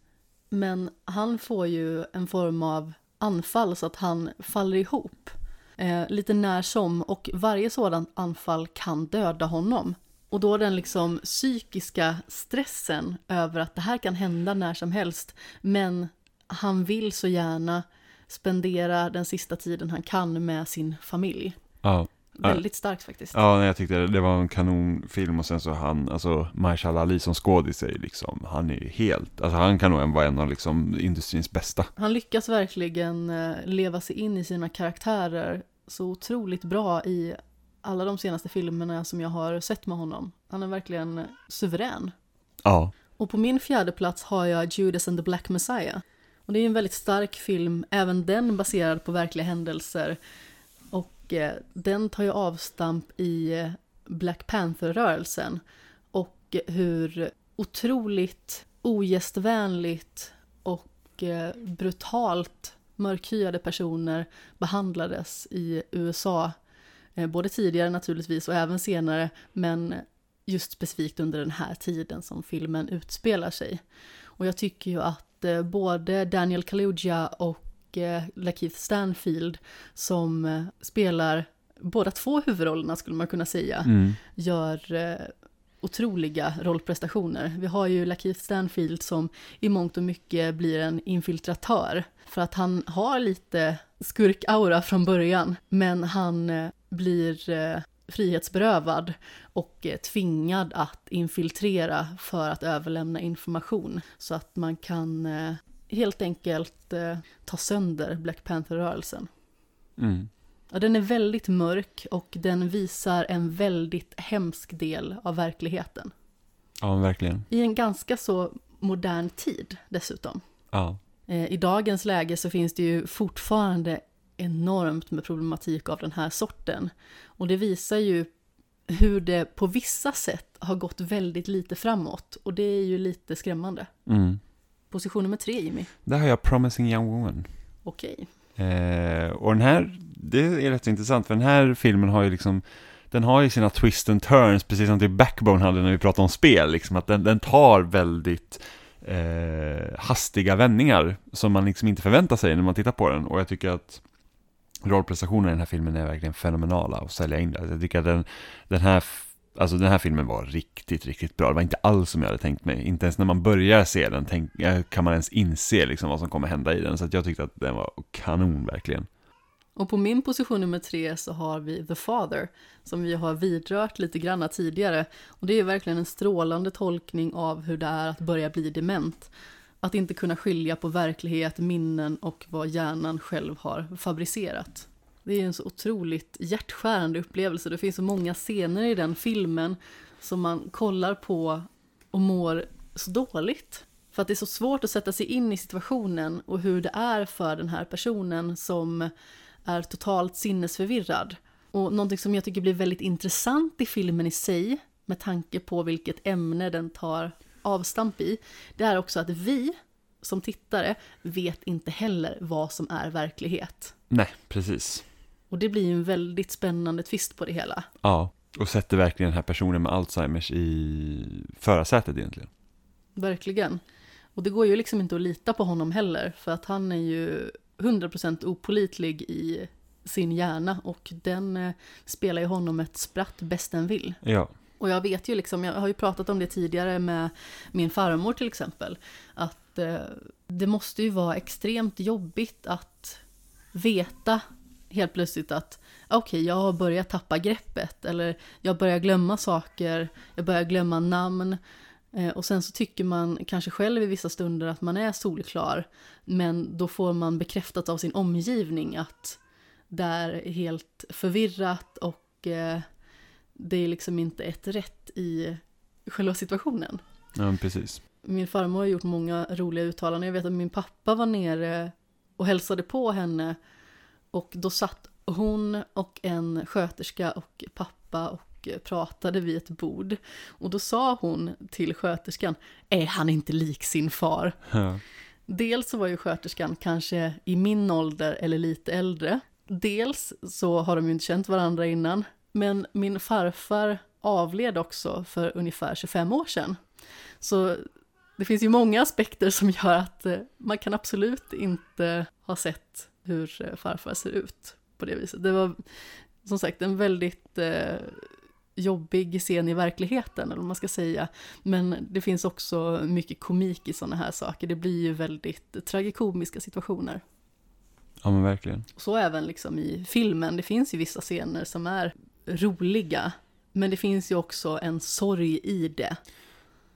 men han får ju en form av anfall så att han faller ihop eh, lite när som och varje sådant anfall kan döda honom. Och då den liksom psykiska stressen över att det här kan hända när som helst men han vill så gärna spendera den sista tiden han kan med sin familj. Ja. Väldigt starkt faktiskt. Ja, jag tyckte det var en kanonfilm och sen så han, alltså Mahershala Ali som skådis är liksom, han är ju helt, alltså han kan nog vara en av liksom industrins bästa. Han lyckas verkligen eh, leva sig in i sina karaktärer så otroligt bra i alla de senaste filmerna som jag har sett med honom. Han är verkligen suverän. Ja. Och på min fjärde plats har jag Judas and the Black Messiah. Och det är en väldigt stark film, även den baserad på verkliga händelser Eh, den tar ju avstamp i eh, Black Panther-rörelsen och hur otroligt ogästvänligt och eh, brutalt mörkhyade personer behandlades i USA. Både tidigare naturligtvis och även senare, men just specifikt under den här tiden som filmen utspelar sig. Och jag tycker ju att både Daniel Kaluuya och eh, Lakeith Stanfield som eh, spelar båda två huvudrollerna skulle man kunna säga, mm. gör eh, otroliga rollprestationer. Vi har ju Lakeith Stanfield som i mångt och mycket blir en infiltratör för att han har lite skurkaura från början, men han blir frihetsberövad och tvingad att infiltrera för att överlämna information så att man kan helt enkelt eh, ta sönder Black Panther-rörelsen. Mm. Ja, den är väldigt mörk och den visar en väldigt hemsk del av verkligheten. Ja, verkligen. I en ganska så modern tid dessutom. Ja. Eh, I dagens läge så finns det ju fortfarande enormt med problematik av den här sorten. Och det visar ju hur det på vissa sätt har gått väldigt lite framåt. Och det är ju lite skrämmande. Mm. Position nummer tre, Jimmy. Där har jag Promising Young Woman. Okej. Eh, och den här, det är rätt intressant, för den här filmen har ju liksom den har ju sina twist and turns, precis som till Backbone hade när vi pratade om spel, liksom att den, den tar väldigt eh, hastiga vändningar som man liksom inte förväntar sig när man tittar på den. Och jag tycker att rollprestationerna i den här filmen är verkligen fenomenala att sälja in det. Jag tycker att den, den här Alltså den här filmen var riktigt, riktigt bra. Det var inte alls som jag hade tänkt mig. Inte ens när man börjar se den tänk, eh, kan man ens inse liksom vad som kommer hända i den. Så jag tyckte att den var kanon verkligen. Och på min position nummer tre så har vi The Father, som vi har vidrört lite granna tidigare. Och det är verkligen en strålande tolkning av hur det är att börja bli dement. Att inte kunna skilja på verklighet, minnen och vad hjärnan själv har fabricerat. Det är en så otroligt hjärtskärande upplevelse. Det finns så många scener i den filmen som man kollar på och mår så dåligt. För att det är så svårt att sätta sig in i situationen och hur det är för den här personen som är totalt sinnesförvirrad. Och någonting som jag tycker blir väldigt intressant i filmen i sig, med tanke på vilket ämne den tar avstamp i, det är också att vi som tittare vet inte heller vad som är verklighet. Nej, precis. Och det blir ju en väldigt spännande twist på det hela. Ja, och sätter verkligen den här personen med Alzheimers i förarsätet egentligen. Verkligen. Och det går ju liksom inte att lita på honom heller, för att han är ju 100% opolitlig i sin hjärna och den eh, spelar ju honom ett spratt bäst den vill. Ja. Och jag vet ju liksom, jag har ju pratat om det tidigare med min farmor till exempel, att eh, det måste ju vara extremt jobbigt att veta helt plötsligt att okej, okay, jag börjat tappa greppet eller jag börjar glömma saker, jag börjar glömma namn. Eh, och sen så tycker man kanske själv i vissa stunder att man är solklar, men då får man bekräftat av sin omgivning att det är helt förvirrat och eh, det är liksom inte ett rätt i själva situationen. Ja, precis. Min farmor har gjort många roliga uttalanden. Jag vet att min pappa var nere och hälsade på henne och då satt hon och en sköterska och pappa och pratade vid ett bord. Och då sa hon till sköterskan, är han inte lik sin far? Ja. Dels så var ju sköterskan kanske i min ålder eller lite äldre. Dels så har de ju inte känt varandra innan. Men min farfar avled också för ungefär 25 år sedan. Så det finns ju många aspekter som gör att eh, man kan absolut inte ha sett hur eh, farfar ser ut på det viset. Det var som sagt en väldigt eh, jobbig scen i verkligheten, eller vad man ska säga. Men det finns också mycket komik i sådana här saker. Det blir ju väldigt tragikomiska situationer. Ja men verkligen. Så även liksom i filmen, det finns ju vissa scener som är roliga, men det finns ju också en sorg i det.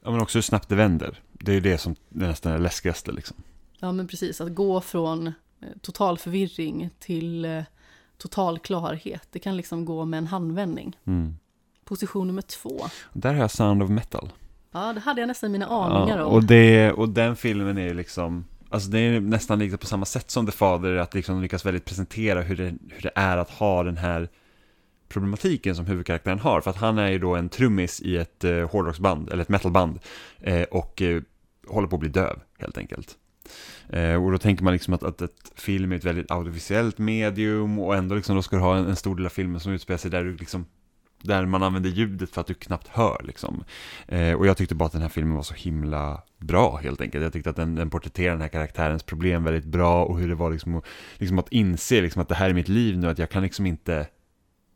Ja men också hur snabbt det vänder. Det är ju det som nästan är läskigaste liksom. Ja men precis, att gå från total förvirring till eh, total klarhet. Det kan liksom gå med en handvändning. Mm. Position nummer två. Där har jag Sound of Metal. Ja, det hade jag nästan mina aningar ja, om. Och, det, och den filmen är liksom, alltså det är nästan lite på samma sätt som The Father, att liksom lyckas väldigt presentera hur det, hur det är att ha den här problematiken som huvudkaraktären har. För att han är ju då en trummis i ett eh, hårdrocksband, eller ett metalband, eh, och eh, håller på att bli döv, helt enkelt. Eh, och då tänker man liksom att, att ett film är ett väldigt audiovisuellt medium och ändå liksom då ska du ha en, en stor del av filmen som utspelar sig där du liksom där man använder ljudet för att du knappt hör liksom. Eh, och jag tyckte bara att den här filmen var så himla bra helt enkelt. Jag tyckte att den, den porträtterar den här karaktärens problem väldigt bra och hur det var liksom, liksom att inse liksom att det här är mitt liv nu, att jag kan liksom inte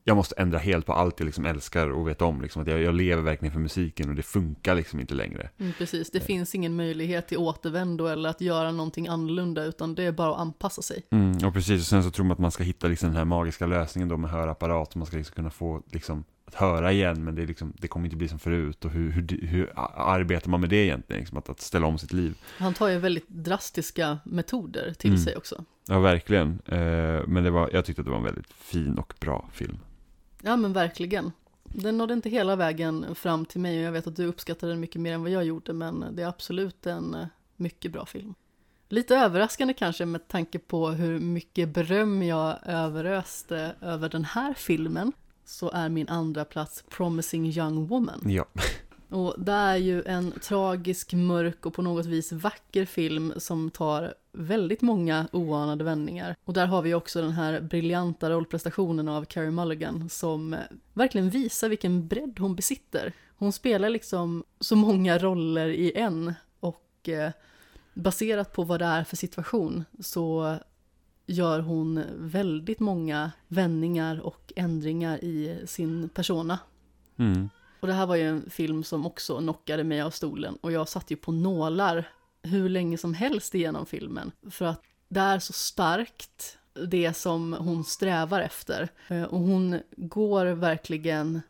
jag måste ändra helt på allt jag liksom älskar och vet om. Liksom, att jag, jag lever verkligen för musiken och det funkar liksom inte längre. Mm, precis, det eh. finns ingen möjlighet till återvändo eller att göra någonting annorlunda utan det är bara att anpassa sig. Mm, och precis, och sen så tror man att man ska hitta liksom den här magiska lösningen då med hörapparat. Man ska liksom kunna få liksom, att höra igen men det, liksom, det kommer inte bli som förut. Och hur, hur, hur arbetar man med det egentligen? Liksom, att, att ställa om sitt liv. Han tar ju väldigt drastiska metoder till mm. sig också. Ja, verkligen. Eh, men det var, jag tyckte att det var en väldigt fin och bra film. Ja men verkligen. Den nådde inte hela vägen fram till mig och jag vet att du uppskattade den mycket mer än vad jag gjorde men det är absolut en eh, mycket bra film. Lite överraskande kanske med tanke på hur mycket beröm jag överöste över den här filmen så är min andra plats Promising Young Woman. Ja. Och det är ju en tragisk, mörk och på något vis vacker film som tar väldigt många oanade vändningar. Och där har vi också den här briljanta rollprestationen av Carey Mulligan som eh, verkligen visar vilken bredd hon besitter. Hon spelar liksom så många roller i en och eh, baserat på vad det är för situation så gör hon väldigt många vändningar och ändringar i sin persona. Mm. Och det här var ju en film som också knockade mig av stolen och jag satt ju på nålar hur länge som helst igenom filmen. För att det är så starkt, det som hon strävar efter. Eh, och hon går verkligen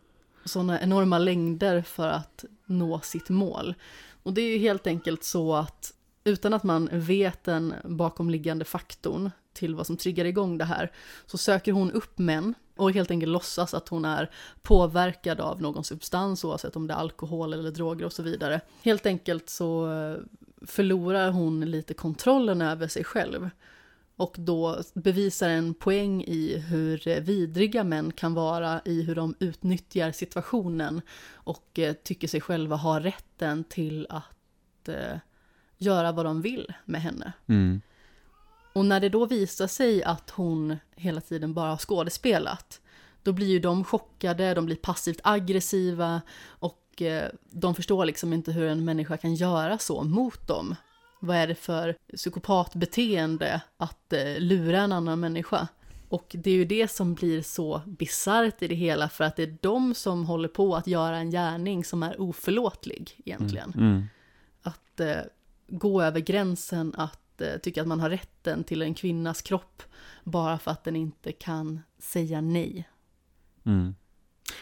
sådana enorma längder för att nå sitt mål. Och det är ju helt enkelt så att utan att man vet den bakomliggande faktorn till vad som triggar igång det här, så söker hon upp män och helt enkelt låtsas att hon är påverkad av någon substans, oavsett om det är alkohol eller droger och så vidare. Helt enkelt så eh, förlorar hon lite kontrollen över sig själv och då bevisar en poäng i hur vidriga män kan vara i hur de utnyttjar situationen och eh, tycker sig själva ha rätten till att eh, göra vad de vill med henne. Mm. Och när det då visar sig att hon hela tiden bara har skådespelat, då blir ju de chockade, de blir passivt aggressiva och eh, de förstår liksom inte hur en människa kan göra så mot dem. Vad är det för psykopatbeteende att eh, lura en annan människa? Och det är ju det som blir så bisarrt i det hela, för att det är de som håller på att göra en gärning som är oförlåtlig egentligen. Mm. Att eh, gå över gränsen att eh, tycka att man har rätten till en kvinnas kropp bara för att den inte kan säga nej. Mm.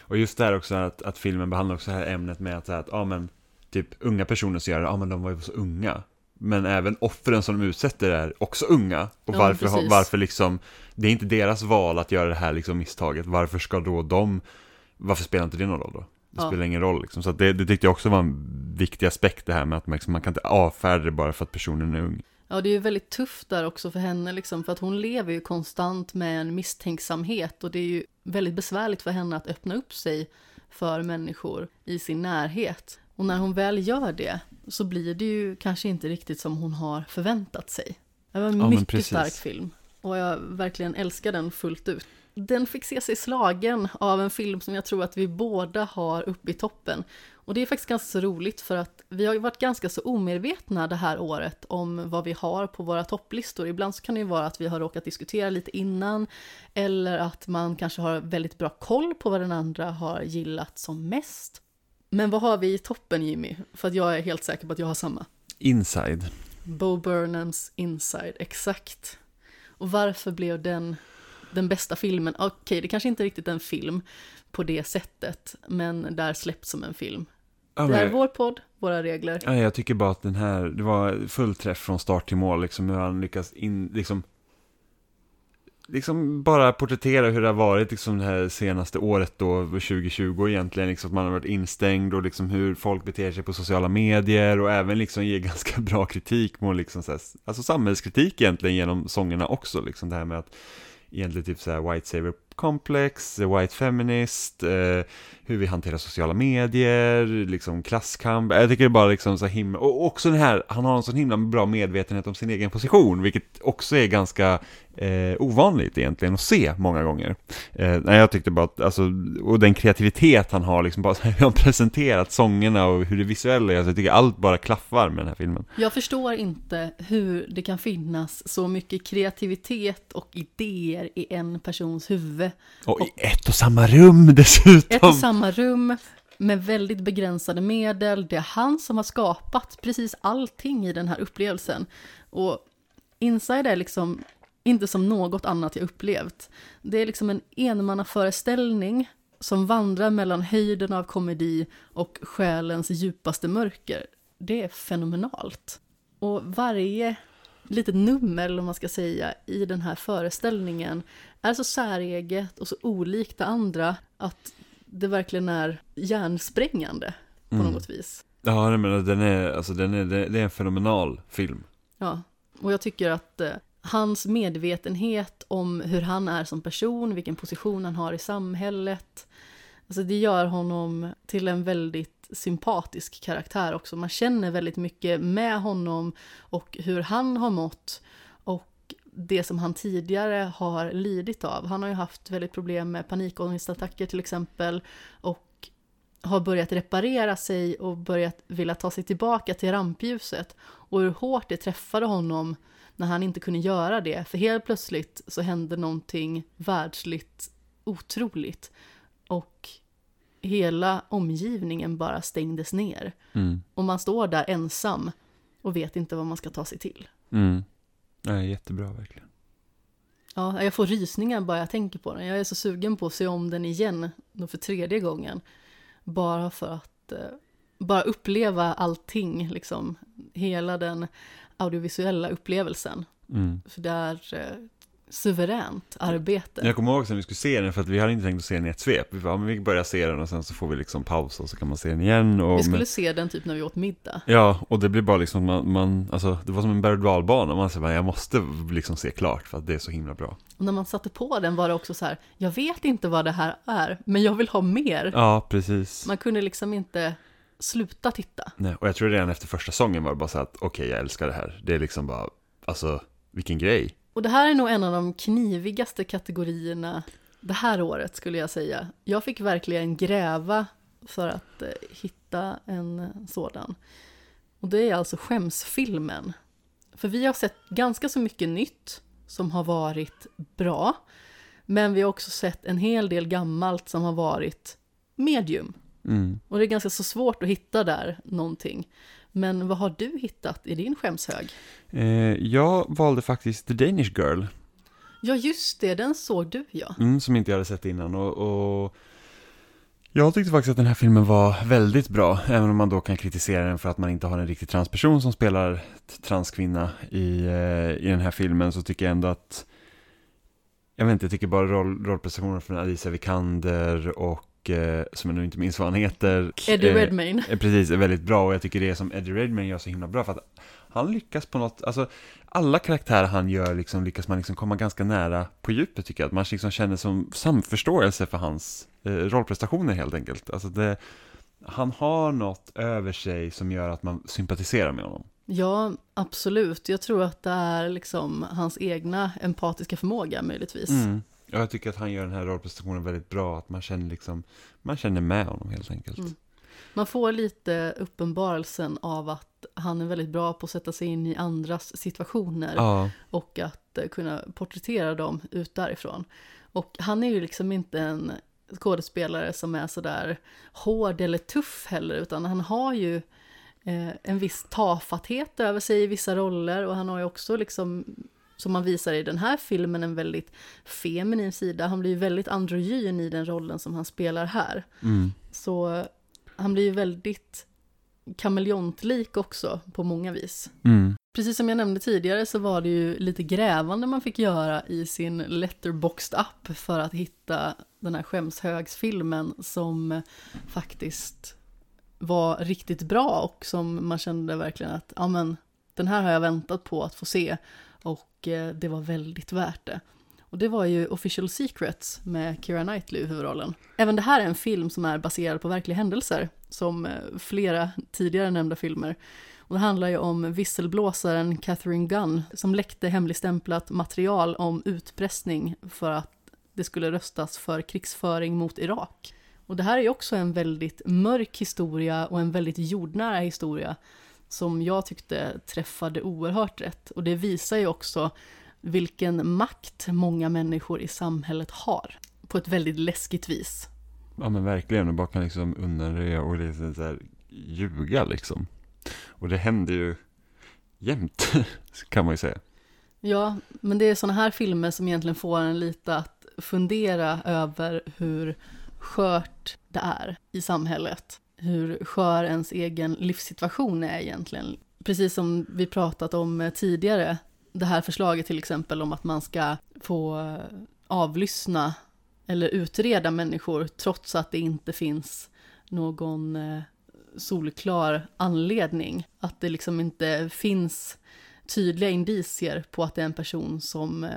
Och just det här också att, att filmen behandlar också det här ämnet med att, så här, att ja men, typ unga personer som gör det, ja men de var ju så unga. Men även offren som de utsätter är också unga. Och Ja, varför, precis. varför liksom, det är inte deras val att göra det här liksom misstaget. Varför ska då de, varför spelar inte det någon roll då? Det Ja. spelar ingen roll liksom. Så det, det tyckte jag också var en viktig aspekt det här med att man, liksom, man kan inte avfärda det bara för att personen är ung. Ja, det är ju väldigt tufft där också för henne, liksom, för att hon lever ju konstant med en misstänksamhet och det är ju väldigt besvärligt för henne att öppna upp sig för människor i sin närhet. Och när hon väl gör det så blir det ju kanske inte riktigt som hon har förväntat sig. Det var en men mycket stark film och jag verkligen älskar den fullt ut. Den fick se sig slagen av en film som jag tror att vi båda har uppe i toppen. Och det är faktiskt ganska så roligt för att vi har ju varit ganska så omedvetna det här året om vad vi har på våra topplistor. Ibland så kan det ju vara att vi har råkat diskutera lite innan eller att man kanske har väldigt bra koll på vad den andra har gillat som mest. Men vad har vi i toppen Jimmy? För att jag är helt säker på att jag har samma. Inside. Bo Burnhams Inside, exakt. Och varför blev den den bästa filmen? Okej, det kanske inte är riktigt en film på det sättet, men där släpps som en film. Ja, Det är men- vår podd, våra regler. Ja, jag tycker bara att den här, det var full träff från start till mål, liksom hur han lyckas in, liksom, liksom bara porträttera hur det har varit liksom det här senaste året då, 2020 egentligen, liksom att man har varit instängd och liksom hur folk beter sig på sociala medier och även liksom ge <laughs> ganska bra kritik mot liksom så här, alltså samhällskritik egentligen genom sångerna också, liksom det här med att egentligen typ så här white Saber complex, eh, white feminist, eh, hur vi hanterar sociala medier, liksom klasskamp. Jag tycker det är bara liksom så himla, och också den här, han har en sån himla bra medvetenhet om sin egen position, vilket också är ganska eh, ovanligt egentligen att se många gånger. Eh, nej, jag tyckte bara att, alltså, och den kreativitet han har, liksom bara hur <laughs> han presenterat sångerna och hur det visuella är, alltså, jag tycker allt bara klaffar med den här filmen. Jag förstår inte hur det kan finnas så mycket kreativitet och idéer i en persons huvud. Och i ett och samma rum dessutom! Ett och samma rum med väldigt begränsade medel. Det är han som har skapat precis allting i den här upplevelsen. Och Inside är liksom inte som något annat jag upplevt. Det är liksom en enmannaföreställning som vandrar mellan höjden av komedi och själens djupaste mörker. Det är fenomenalt. Och varje litet nummer, eller man ska säga, i den här föreställningen är så säreget och så olikt det andra att det verkligen är hjärnsprängande på Mm. något vis. Ja, men den är, alltså den är, det är en fenomenal film. Ja, Och jag tycker att eh, hans medvetenhet om hur han är som person, vilken position han har i samhället, alltså det gör honom till en väldigt sympatisk karaktär också. Man känner väldigt mycket med honom och hur han har mått och det som han tidigare har lidit av. Han har ju haft väldigt problem med panikångestattacker till exempel och har börjat reparera sig och börjat vilja ta sig tillbaka till rampljuset och hur hårt det träffade honom när han inte kunde göra det. För helt plötsligt så hände någonting världsligt otroligt och hela omgivningen bara stängdes ner. Mm. Och man står där ensam och vet inte vad man ska ta sig till. Mm. Ja, jättebra verkligen. Ja, jag får rysningar bara jag tänker på den. Jag är så sugen på att se om den igen, då för tredje gången. Bara för att eh, bara uppleva allting, liksom. Hela den audiovisuella upplevelsen. Mm. För det är eh, suveränt arbete. Jag kommer ihåg sen vi skulle se den, för att vi hade inte tänkt att se den i ett svep. Vi bara, men vi börjar se den och sen så får vi liksom paus och så kan man se den igen. Och, Vi skulle men, se den typ när vi åt middag. ja, och det blir bara liksom, man, man, alltså det var som en berg och dalbana. Man säger jag måste liksom se klart för att det är så himla bra. Och när man satte på den var det också så här, jag vet inte vad det här är, men jag vill ha mer. Ja, precis. Man kunde liksom inte sluta titta. Nej, och jag tror redan efter första sången var det bara så att, okej, jag älskar det här. Det är liksom bara, alltså, vilken grej. Och det här är nog en av de knivigaste kategorierna det här året skulle jag säga. Jag fick verkligen gräva för att eh, hitta en sådan. Och det är alltså skämsfilmen. För vi har sett ganska så mycket nytt som har varit bra. Men vi har också sett en hel del gammalt som har varit medium. Mm. Och det är ganska så svårt att hitta där någonting. Men vad har du hittat i din skämshög? Eh, jag valde faktiskt The Danish Girl, Ja, just det, den såg du ja. mm, som inte jag hade sett innan. Och, och jag tyckte faktiskt att den här filmen var väldigt bra, även om man då kan kritisera den för att man inte har en riktig transperson som spelar transkvinna i, eh, i den här filmen, så tycker jag ändå att jag vet inte, jag tycker bara roll, rollprestationen från Alicia Vikander och, eh, som jag nu inte minns vad han heter. Eddie eh, Redmayne. är Precis, är väldigt bra och jag tycker det som Eddie Redmayne gör så himla bra för att han lyckas på något, alltså alla karaktärer han gör liksom lyckas man liksom komma ganska nära på djupet tycker jag. Att man liksom känner som samförståelse för hans eh, rollprestationer helt enkelt. Alltså det, han har något över sig som gör att man sympatiserar med honom. Ja, absolut. Jag tror att det är liksom hans egna empatiska förmåga möjligtvis. Mm. Ja, jag tycker att han gör den här rollprestationen väldigt bra, att man känner liksom, man känner med honom helt enkelt. Mm. Man får lite uppenbarelsen av att han är väldigt bra på att sätta sig in i andras situationer Ja, och att eh, kunna porträttera dem ut därifrån. Och han är ju liksom inte en skådespelare som är sådär hård eller tuff heller, utan han har ju eh, en viss tafatthet över sig i vissa roller och han har ju också liksom som man visar i den här filmen en väldigt feminin sida. Han blir ju väldigt androgyn i den rollen som han spelar här. mm. Så han blir ju väldigt kameleontlik också på många vis. Mm. Precis som jag nämnde tidigare så var det ju lite grävande man fick göra i sin letterboxd app för att hitta den här skämshögsfilmen som faktiskt var riktigt bra och som man kände verkligen att ja men den här har jag väntat på att få se och eh, det var väldigt värt det. Och det var ju Official Secrets med Keira Knightley i huvudrollen. Även det här är en film som är baserad på verkliga händelser, som eh, flera tidigare nämnda filmer. Och det handlar ju om visselblåsaren Catherine Gunn som läckte hemligstämplat material om utpressning för att det skulle röstas för krigsföring mot Irak. Och det här är ju också en väldigt mörk historia och en väldigt jordnära historia som jag tyckte träffade oerhört rätt. Och det visar ju också vilken makt många människor i samhället har på ett väldigt läskigt vis. Ja men verkligen, och bara kan liksom undanröja och liksom så här, ljuga liksom. Och det händer ju jämt, <laughs> kan man ju säga. Ja, men det är sådana här filmer som egentligen får en lite att fundera över hur skört det är i samhället. Hur skör ens egen livssituation är egentligen. Precis som vi pratat om eh, tidigare, det här förslaget till exempel om att man ska få eh, avlyssna eller utreda människor trots att det inte finns någon eh, solklar anledning. Att det liksom inte finns tydliga indicier på att det är en person som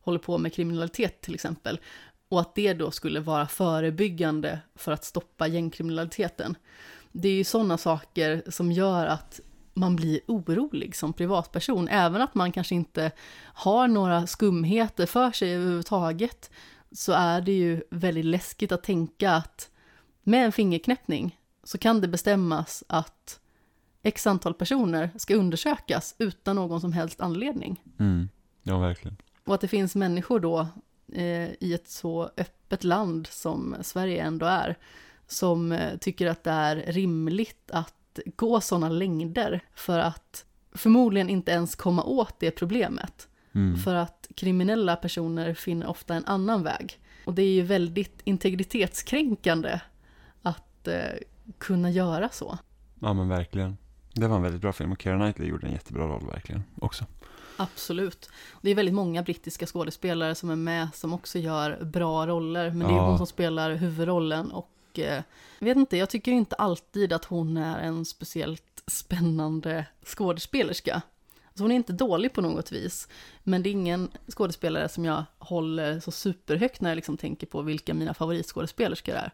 håller på med kriminalitet till exempel. Och att det då skulle vara förebyggande för att stoppa gängkriminaliteten. Det är ju sådana saker som gör att man blir orolig som privatperson, även att man kanske inte har några skumheter för sig överhuvudtaget, så är det ju väldigt läskigt att tänka att med en fingerknäppning så kan det bestämmas att x antal personer ska undersökas utan någon som helst anledning. Mm. Ja, verkligen. Och att det finns människor då i ett så öppet land som Sverige ändå är, som eh, tycker att det är rimligt att gå sådana längder för att förmodligen inte ens komma åt det problemet. Mm. För att kriminella personer finner ofta en annan väg. Och det är ju väldigt integritetskränkande att eh, kunna göra så. Ja, men verkligen. Det var en väldigt bra film och Keira Knightley gjorde en jättebra roll verkligen också. Absolut. Det är väldigt många brittiska skådespelare som är med som också gör bra roller. Men det är Ja. hon som spelar huvudrollen och eh, jag vet inte, jag tycker inte alltid att hon är en speciellt spännande skådespelerska. Alltså hon är inte dålig på något vis, men det är ingen skådespelare som jag håller så superhögt när jag liksom tänker på vilka mina favoritskådespelerskor är.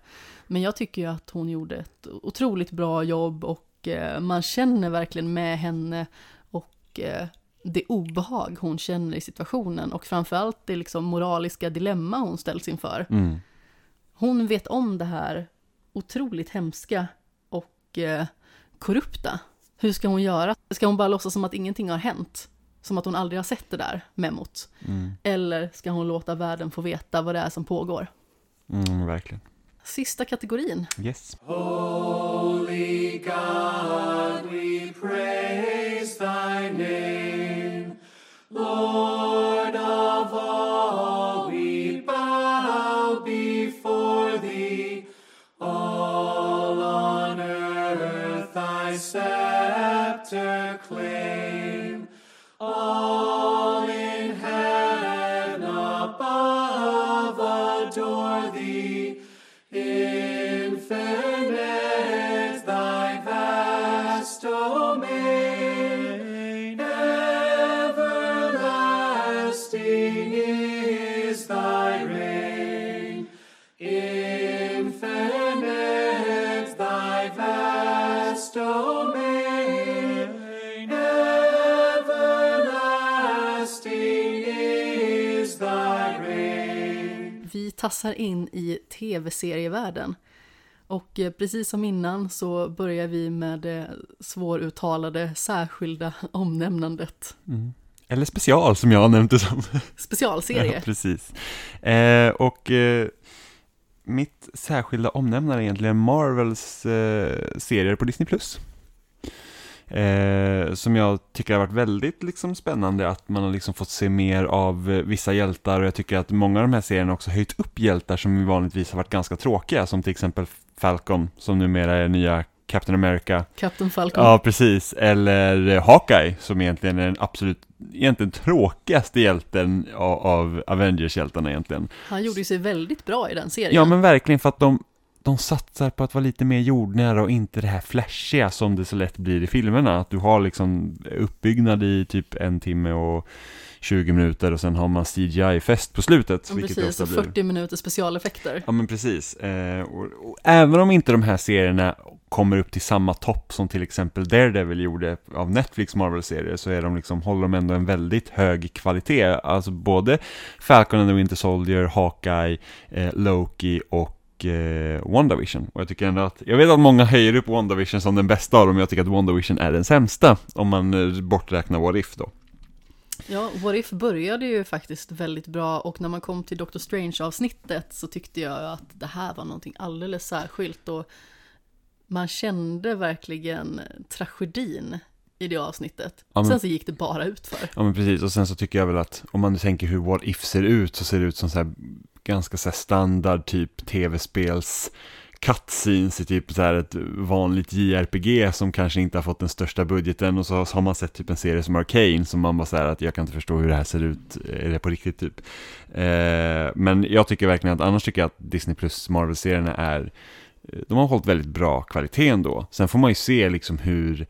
Men jag tycker ju att hon gjorde ett otroligt bra jobb och eh, man känner verkligen med henne och eh, det obehag hon känner i situationen och framförallt det liksom moraliska dilemma hon ställs inför. Mm. Hon vet om det här otroligt hemska och eh, korrupta. Hur ska hon göra? Ska hon bara låtsas som att ingenting har hänt? Som att hon aldrig har sett det där memot? Mm. Eller ska hon låta världen få veta vad det är som pågår? Mm, verkligen. Sista kategorin. Yes. Holy God, we praise thy name. Lord of all, we bow before thee. All on earth thy scepter claim. All in heaven above adore thee. Tassar in i tv-serievärlden. Och eh, precis som innan så börjar vi med det svåruttalade särskilda <laughs> omnämnandet. Eller special som jag har nämnt det som. <laughs> Specialserie. Ja, precis. Eh, och eh, mitt särskilda omnämnande är egentligen Marvels eh, serier på Disney+. Eh, som jag tycker har varit väldigt liksom, spännande att man har liksom fått se mer av eh, vissa hjältar och jag tycker att många av de här serierna också höjt upp hjältar som vanligtvis har varit ganska tråkiga som till exempel Falcon som numera är nya Captain America Captain Falcon. Ja, precis. Eller eh, Hawkeye, som egentligen är den absolut, egentligen tråkigaste hjälten av, av Avengers-hjältarna egentligen. Han gjorde sig väldigt bra i den serien. Ja, men verkligen för att de, de satsar på att vara lite mer jordnära och inte det här flashiga som det så lätt blir i filmerna. Att du har liksom uppbyggnad i typ en timme och 20 minuter och sen har man CGI-fest på slutet. Ja, vilket precis, ofta och blir. 40 minuter specialeffekter. Ja men precis. Eh, och, och även om inte de här serierna kommer upp till samma topp som till exempel Daredevil gjorde av Netflix Marvel-serier så är de liksom, håller de ändå en väldigt hög kvalitet. Alltså både Falcon and the Winter Soldier, Hawkeye, eh, Loki och eh, WandaVision. Och jag tycker ändå att, jag vet att många höjer upp WandaVision som den bästa av dem, men jag tycker att WandaVision är den sämsta om man eh, borträknar What If då. Ja, What If började ju faktiskt väldigt bra och när man kom till Doctor Strange-avsnittet så tyckte jag att det här var någonting alldeles särskilt och man kände verkligen tragedin i det avsnittet. Ja, men- Sen så gick det bara ut för. Ja men precis, och sen så tycker jag väl att om man nu tänker hur What If ser ut så ser det ut som så här ganska så här standard typ tv-spels cutscenes i typ så här ett vanligt JRPG som kanske inte har fått den största budgeten och så har man sett typ en serie som Arcane som man bara säger att jag kan inte förstå hur det här ser ut, är det på riktigt typ? Eh, men jag tycker verkligen att annars tycker jag att Disney plus Marvel-serierna är de har hållit väldigt bra kvalitet ändå. Sen får man ju se liksom hur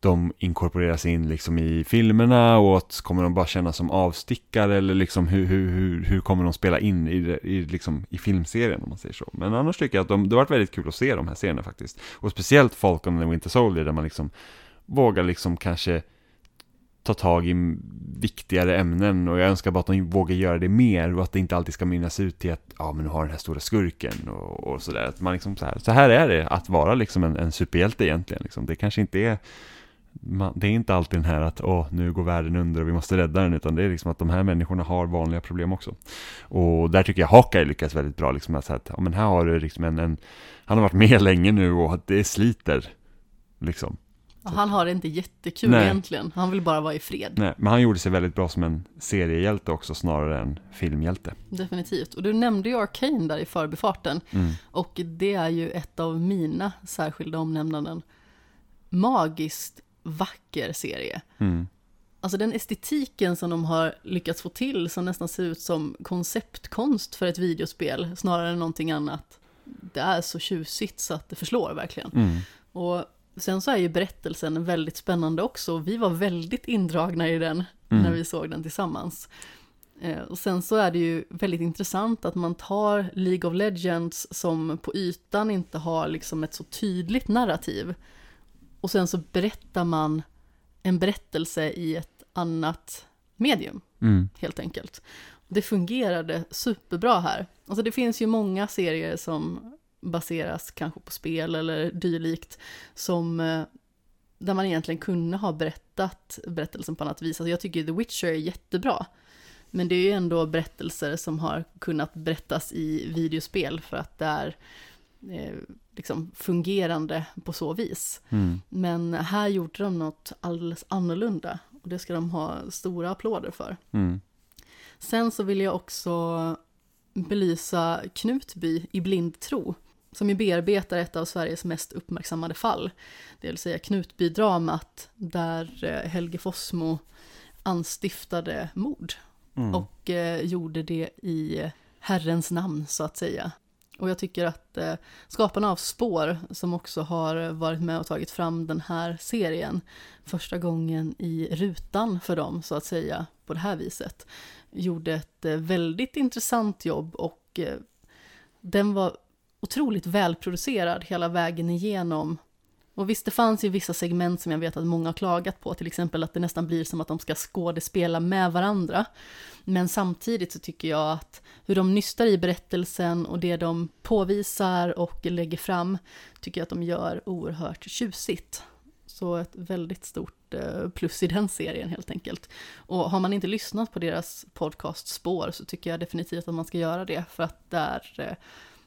de inkorporeras in liksom i filmerna och att kommer de bara kännas som avstickare eller liksom hur, hur, hur, hur kommer de spela in i, i, liksom, i filmserien om man säger så. Men annars tycker jag att de, det har varit väldigt kul att se de här serierna faktiskt. Och speciellt Falcon and the Winter Soldier där man liksom vågar liksom kanske ta tag i viktigare ämnen och jag önskar bara att de vågar göra det mer och att det inte alltid ska minnas ut till att ja men nu har den här stora skurken och, och sådär. Att man liksom så här, så här är det att vara liksom en, en superhjälte egentligen. Liksom. Det kanske inte är man, det är inte alltid den här att åh, nu går världen under och vi måste rädda den, utan det är liksom att de här människorna har vanliga problem också. Och där tycker jag Hawkeye lyckas väldigt bra, liksom att, att ja, men här har du liksom en, en, han har varit med <laughs> länge nu och det sliter, liksom. Och han har det inte jättekul Nej. egentligen, han vill bara vara i fred. Nej, men han gjorde sig väldigt bra som en seriehjälte också, snarare än filmhjälte. Definitivt. Och du nämnde ju Arcane där i förbifarten. Mm. Och det är ju ett av mina särskilda omnämnanden. Magiskt vacker serie. Mm. Alltså den estetiken som de har lyckats få till som nästan ser ut som konceptkonst för ett videospel snarare än någonting annat. Det är så tjusigt så att det förslår verkligen. Mm. Och sen så är ju berättelsen väldigt spännande också. Vi var väldigt indragna i den Mm. när vi såg den tillsammans. Eh, Och sen så är det ju väldigt intressant att man tar League of Legends som på ytan inte har liksom ett så tydligt narrativ. Och sen så berättar man en berättelse i ett annat medium Mm. helt enkelt. Det fungerade superbra här. Alltså det finns ju många serier som baseras kanske på spel eller dylikt som eh, där man egentligen kunde ha berättat berättelsen på annat vis. Alltså jag tycker The Witcher är jättebra. Men det är ju ändå berättelser som har kunnat berättas i videospel för att det är eh, liksom fungerande på så vis. Mm. Men här gjorde de något alldeles annorlunda och det ska de ha stora applåder för. Mm. Sen så vill jag också belysa Knutby i blind tro, som ju bearbetar ett av Sveriges mest uppmärksammade fall, det vill säga Knutby-dramat där eh, Helge Fossmo anstiftade mord Mm. och eh, gjorde det i Herrens namn så att säga. Och jag tycker att eh, skaparna av Spår, som också har varit med och tagit fram den här serien, första gången i rutan för dem så att säga, på det här viset, gjorde ett eh, väldigt intressant jobb och eh, den var otroligt välproducerad hela vägen igenom. Och visst, det fanns ju vissa segment som jag vet att många har klagat på, till exempel att det nästan blir som att de ska skådespela med varandra. Men samtidigt så tycker jag att hur de nystar i berättelsen och det de påvisar och lägger fram tycker jag att de gör oerhört tjusigt. Så ett väldigt stort eh, plus i den serien helt enkelt. Och har man inte lyssnat på deras podcast Spår så tycker jag definitivt att man ska göra det för att det är eh,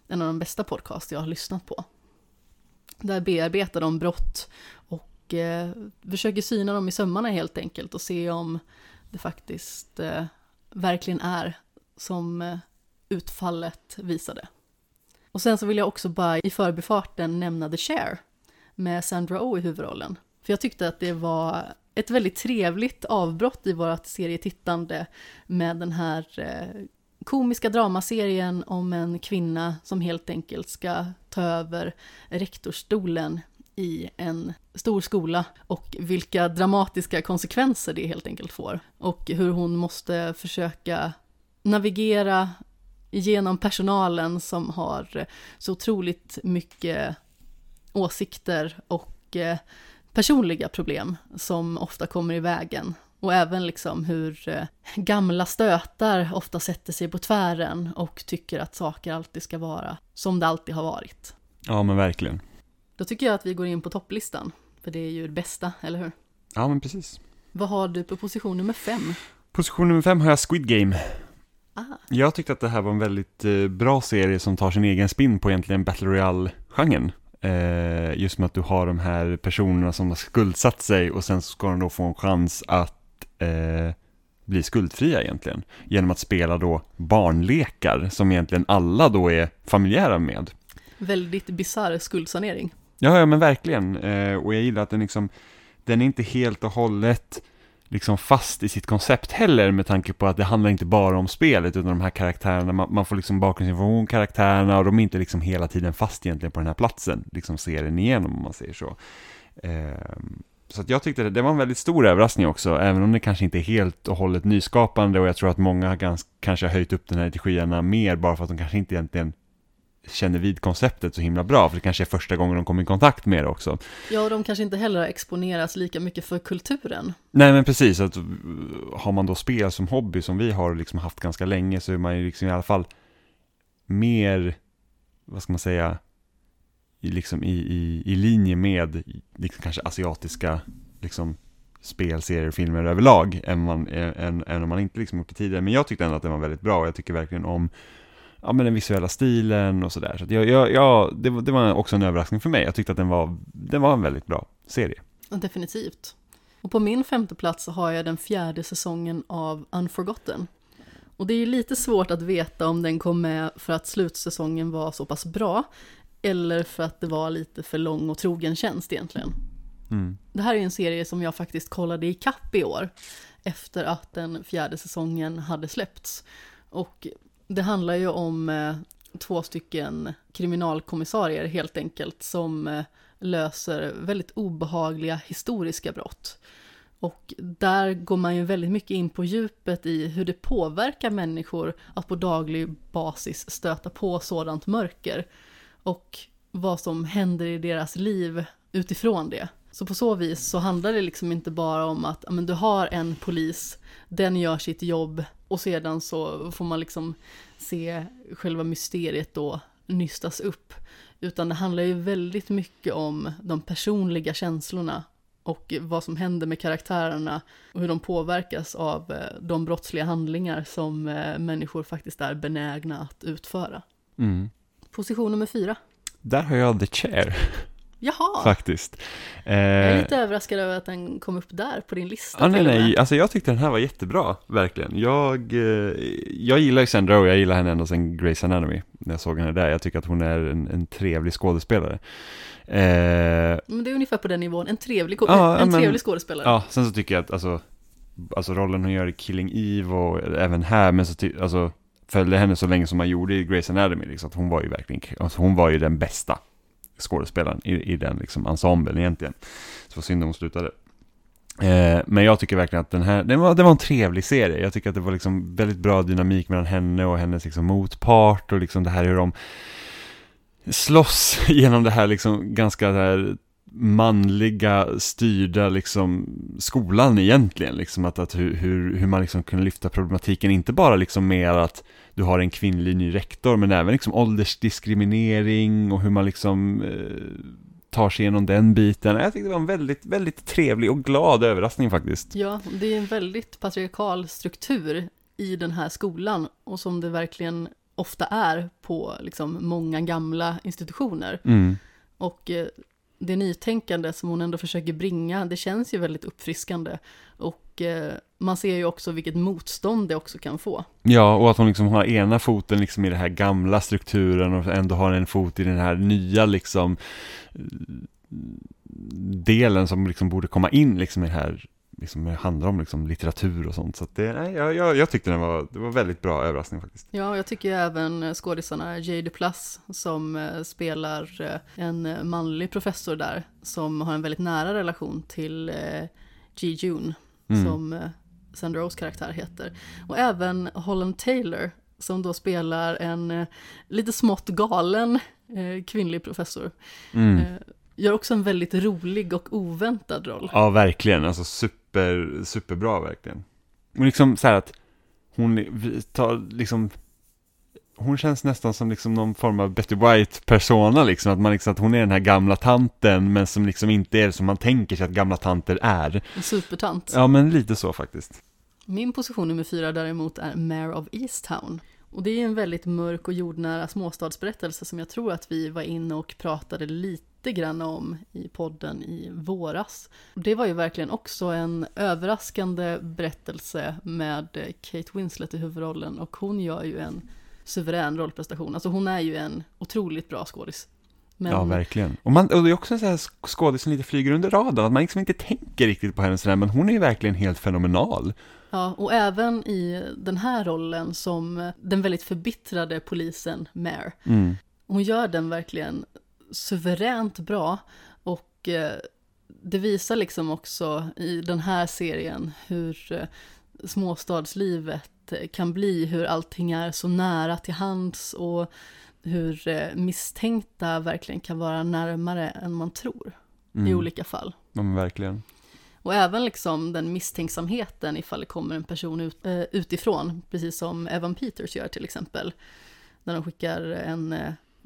en av de bästa podcast jag har lyssnat på. Där bearbetar de brott och eh, försöker syna dem i sömmarna helt enkelt och se om det faktiskt eh, verkligen är som eh, utfallet visade. Och sen så vill jag också bara i förbifarten nämna The Share med Sandra Oh i huvudrollen. För jag tyckte att det var ett väldigt trevligt avbrott i vårt serietittande med den här eh, komiska dramaserien om en kvinna som helt enkelt ska ta över rektorstolen i en stor skola och vilka dramatiska konsekvenser det helt enkelt får. Och hur hon måste försöka navigera genom personalen som har så otroligt mycket åsikter och eh, personliga problem som ofta kommer i vägen. Och även liksom hur eh, gamla stötar ofta sätter sig på tvären och tycker att saker alltid ska vara som det alltid har varit. Ja, men verkligen. Då tycker jag att vi går in på topplistan, för det är ju det bästa, eller hur? Ja, men precis. Vad har du på position nummer fem? Position nummer fem har jag Squid Game. Ah, Jag tyckte att det här var en väldigt eh, bra serie som tar sin egen spin på egentligen Battle Royale-genren. Eh, just med att du har de här personerna som har skuldsatt sig och sen så ska de då få en chans att eh, bli skuldfria egentligen. Genom att spela då barnlekar som egentligen alla då är familjära med. väldigt bisarr skuldsanering. Ja, ja men verkligen. Eh, och jag gillar att den liksom, den är inte helt och hållet liksom fast i sitt koncept heller med tanke på att det handlar inte bara om spelet utan de här karaktärerna, man, man får liksom bakgrundsinformation karaktärerna och de är inte liksom hela tiden fast egentligen på den här platsen, liksom serien igenom om man säger så. Eh, Så jag tyckte det, det var en väldigt stor överraskning också, även om det kanske inte är helt och hållet nyskapande och jag tror att många har gans, kanske har höjt upp den här till skyarna mer bara för att de kanske inte egentligen känner vid konceptet så himla bra, för det kanske är första gången de kommer i kontakt med det också. Ja, och de kanske inte heller har exponerats lika mycket för kulturen. Nej men precis, att har man då spel som hobby som vi har liksom haft ganska länge så är man ju liksom i alla fall mer, vad ska man säga, liksom i, i, i linje med liksom kanske asiatiska liksom, spel, serier, filmer överlag än, man, eh, än, än om man inte liksom gjort det tidigare. Men jag tyckte ändå att den var väldigt bra och jag tycker verkligen om ja, men den visuella stilen och sådär. Så, så jag, jag, jag, det, var, det var också en överraskning för mig. Jag tyckte att den var, den var en väldigt bra serie. Definitivt. Och på min femte plats har jag den fjärde säsongen av Unforgotten. Och det är ju lite svårt att veta om den kom med för att slutsäsongen var så pass bra, eller för att det var lite för lång och trogen tjänst egentligen. Mm. Det här är en serie som jag faktiskt kollade i kapp i år, efter att den fjärde säsongen hade släppts. Och det handlar ju om eh, två stycken kriminalkommissarier helt enkelt, som eh, löser väldigt obehagliga historiska brott. Och där går man ju väldigt mycket in på djupet i hur det påverkar människor att på daglig basis stöta på sådant mörker. Och vad som händer i deras liv utifrån det. Så på så vis så handlar det liksom inte bara om att men, du har en polis, den gör sitt jobb och sedan så får man liksom se själva mysteriet då nystas upp. Utan det handlar ju väldigt mycket om de personliga känslorna och vad som händer med karaktärerna och hur de påverkas av eh, de brottsliga handlingar som eh, människor faktiskt är benägna att utföra. Mm. Position nummer fyra. Där har jag The Chair, Jaha, faktiskt. Eh, jag är lite överraskad över att den kom upp där på din lista. Ja, nej, nej, alltså jag tyckte den här var jättebra, verkligen. Jag, eh, jag gillar ju Sandra och jag gillar henne ända sedan Grey's Anatomy, när jag såg henne där. Jag tycker att hon är en, en trevlig skådespelare. Eh, Men det är ungefär på den nivån, en trevlig, Ja, en men- trevlig skådespelare. ja, sen så tycker jag att alltså, alltså rollen hon gör i Killing Eve och även här, men så ty, alltså, följde henne så länge som man gjorde i Grey's Anatomy, liksom, att hon var ju verkligen, alltså, hon var ju den bästa skådespelaren i, i den liksom, ensemblen egentligen. Så var synd om hon slutade. Eh, men jag tycker verkligen att den här, den var, det var en trevlig serie. Jag tycker att det var liksom väldigt bra dynamik mellan henne och hennes liksom motpart och liksom det här hur de slåss <laughs> genom det här liksom ganska där manliga styrda liksom skolan egentligen. Liksom att, att hur, hur, hur man liksom kunde lyfta problematiken, inte bara liksom med att du har en kvinnlig ny rektor, men även liksom åldersdiskriminering och hur man liksom eh, tar sig igenom den biten. Jag tyckte det var en väldigt, väldigt trevlig och glad överraskning faktiskt. Ja, det är en väldigt patriarkal struktur i den här skolan och som det verkligen ofta är på liksom många gamla institutioner. Mm. Och eh, det nytänkande som hon ändå försöker bringa, det känns ju väldigt uppfriskande. Och eh, man ser ju också vilket motstånd det också kan få. Ja, och att hon liksom har ena foten liksom i den här gamla strukturen och ändå har en fot i den här nya liksom eh, delen som liksom borde komma in liksom i det här, liksom handlar om liksom litteratur och sånt. Så att det, nej, jag, jag, jag tyckte den var, det var väldigt bra överraskning faktiskt. Ja, jag tycker ju även skådisarna Jay Duplass som eh, spelar eh, en manlig professor där som har en väldigt nära relation till eh, Ji Jun Mm. som Sandra karaktär heter. Och även Holland Taylor som då spelar en lite smått galen kvinnlig professor. Mm. Gör också en väldigt rolig och oväntad roll. Ja, verkligen. Alltså super, superbra verkligen. Och liksom så här att hon tar liksom hon känns nästan som liksom någon form av Betty White-persona liksom, att, man liksom, att hon är den här gamla tanten, men som liksom inte är som man tänker sig att gamla tanter är. En supertant. Ja, men lite så faktiskt. Min position nummer fyra däremot är Mare of Easttown. Och det är en väldigt mörk och jordnära småstadsberättelse som jag tror att vi var inne och pratade lite grann om i podden i våras. Det var ju verkligen också en överraskande berättelse med Kate Winslet i huvudrollen och hon gör ju en suverän rollprestation. Alltså hon är ju en otroligt bra skådis. Men Ja, verkligen. Och, man, och det är också en sån här skådis som lite flyger under radarn, att man liksom inte tänker riktigt på henne sådär, men hon är ju verkligen helt fenomenal. Ja, och även i den här rollen som den väldigt förbittrade polisen Mare. Mm. Hon gör den verkligen suveränt bra och eh, det visar liksom också i den här serien hur eh, småstadslivet eh, kan bli, hur allting är så nära till hands och hur misstänkta verkligen kan vara närmare än man tror i Mm. olika fall. Ja, men verkligen. Och även liksom den misstänksamheten ifall det kommer en person ut, utifrån, precis som Evan Peters gör till exempel. När de skickar en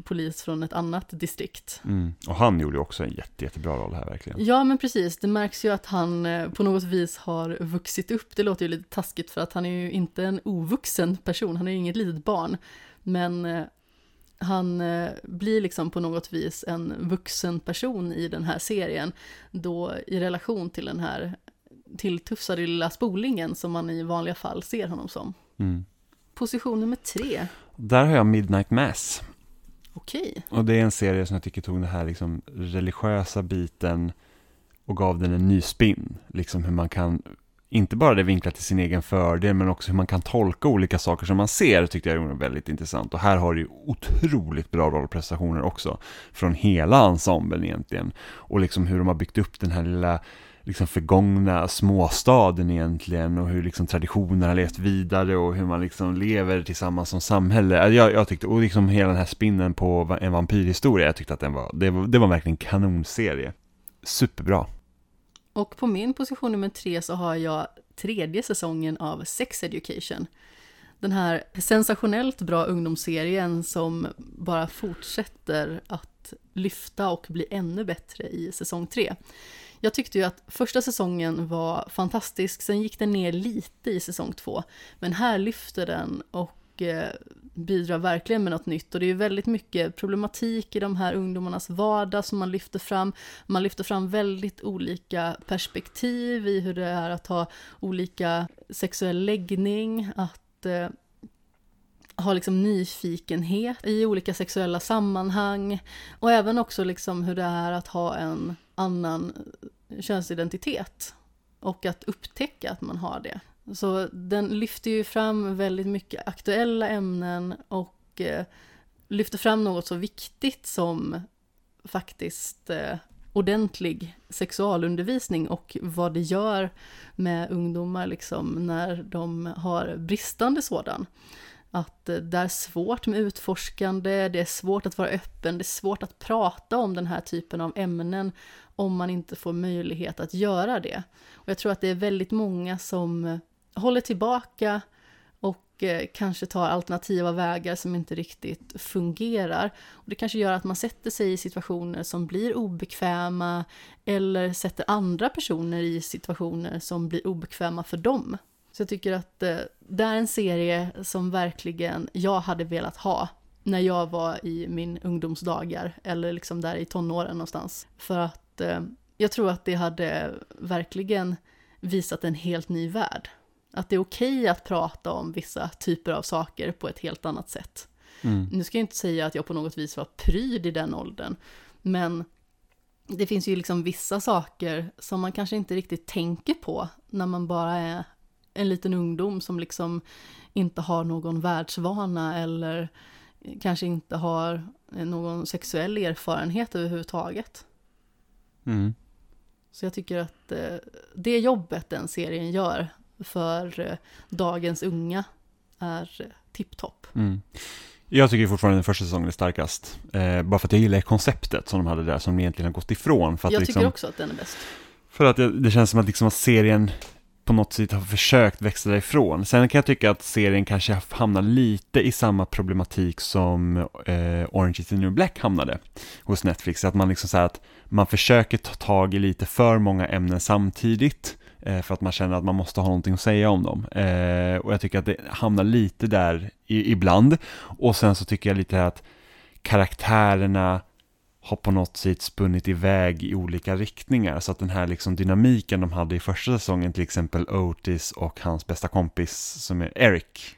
polis från ett annat distrikt. Mm. Och han gjorde också en jätte, jättebra roll här verkligen. Ja men precis, det märks ju att han eh, på något vis har vuxit upp. Det låter ju lite taskigt för att han är ju inte en ovuxen person, han är ju inget litet barn. Men eh, han eh, blir liksom på något vis en vuxen person i den här serien. Då i relation till den här tilltufsade lilla spolingen som man i vanliga fall ser honom som. Mm. Position nummer tre, Där har jag Midnight Mass okej. Och det är en serie som jag tycker tog den här liksom religiösa biten och gav den en ny spin. Liksom hur man kan, inte bara det vinklat till sin egen fördel, men också hur man kan tolka olika saker som man ser, tyckte jag var väldigt intressant. Och här har du ju otroligt bra rollprestationer också, från hela ensemblen egentligen. Och liksom hur de har byggt upp den här lilla liksom förgångna småstaden egentligen och hur liksom traditioner har levt vidare och hur man liksom lever tillsammans som samhälle. Äh, jag, jag tyckte, och liksom hela den här spinnen på en vampyrhistoria, jag tyckte att den var, det var, det var verkligen en kanonserie. Superbra. Och på min position nummer tre så har jag tredje säsongen av Sex Education. Den här sensationellt bra ungdomsserien som bara fortsätter att lyfta och bli ännu bättre i säsong tre. Jag tyckte ju att första säsongen var fantastisk, sen gick den ner lite i säsong två. Men här lyfter den och eh, bidrar verkligen med något nytt. Och det är ju väldigt mycket problematik i de här ungdomarnas vardag som man lyfter fram. Man lyfter fram väldigt olika perspektiv i hur det är att ha olika sexuell läggning, att eh, ha liksom nyfikenhet i olika sexuella sammanhang och även också liksom hur det är att ha en annan könsidentitet och att upptäcka att man har det. Så den lyfter ju fram väldigt mycket aktuella ämnen och eh, lyfter fram något så viktigt som faktiskt eh, ordentlig sexualundervisning och vad det gör med ungdomar liksom när de har bristande sådan. Att eh, det är svårt med utforskande, det är svårt att vara öppen, det är svårt att prata om den här typen av ämnen om man inte får möjlighet att göra det. Och jag tror att det är väldigt många som eh, håller tillbaka och eh, kanske tar alternativa vägar som inte riktigt fungerar. Och det kanske gör att man sätter sig i situationer som blir obekväma eller sätter andra personer i situationer som blir obekväma för dem. Så jag tycker att eh, det är en serie som verkligen jag hade velat ha när jag var i min ungdomsdagar eller liksom där i tonåren någonstans. För att eh, jag tror att det hade verkligen visat en helt ny värld. Att det är okej att prata om vissa typer av saker på ett helt annat sätt. Mm. Nu ska jag inte säga att jag på något vis var pryd i den åldern, men det finns ju liksom vissa saker som man kanske inte riktigt tänker på när man bara är en liten ungdom som liksom inte har någon världsvana eller kanske inte har någon sexuell erfarenhet överhuvudtaget. Mm. Så jag tycker att eh, det jobbet den serien gör för eh, dagens unga är eh, tipptopp. Mm. Jag tycker fortfarande den första säsongen är starkast. Eh, bara för att jag gillar konceptet som de hade där, som de egentligen har gått ifrån. För att, Jag liksom, tycker också att den är bäst. för att det, det känns som att, liksom att serien på något sätt har försökt växa ifrån. Sen kan jag tycka att serien kanske hamnar lite i samma problematik som eh, Orange is the new black hamnade hos Netflix. Att man liksom så att man försöker ta tag i lite för många ämnen samtidigt eh, för att man känner att man måste ha någonting att säga om dem. Eh, och jag tycker att det hamnar lite där i, ibland. Och sen så tycker jag lite att karaktärerna har på något sätt spunnit iväg i olika riktningar. Så att den här liksom dynamiken de hade i första säsongen, till exempel Otis och hans bästa kompis som är Eric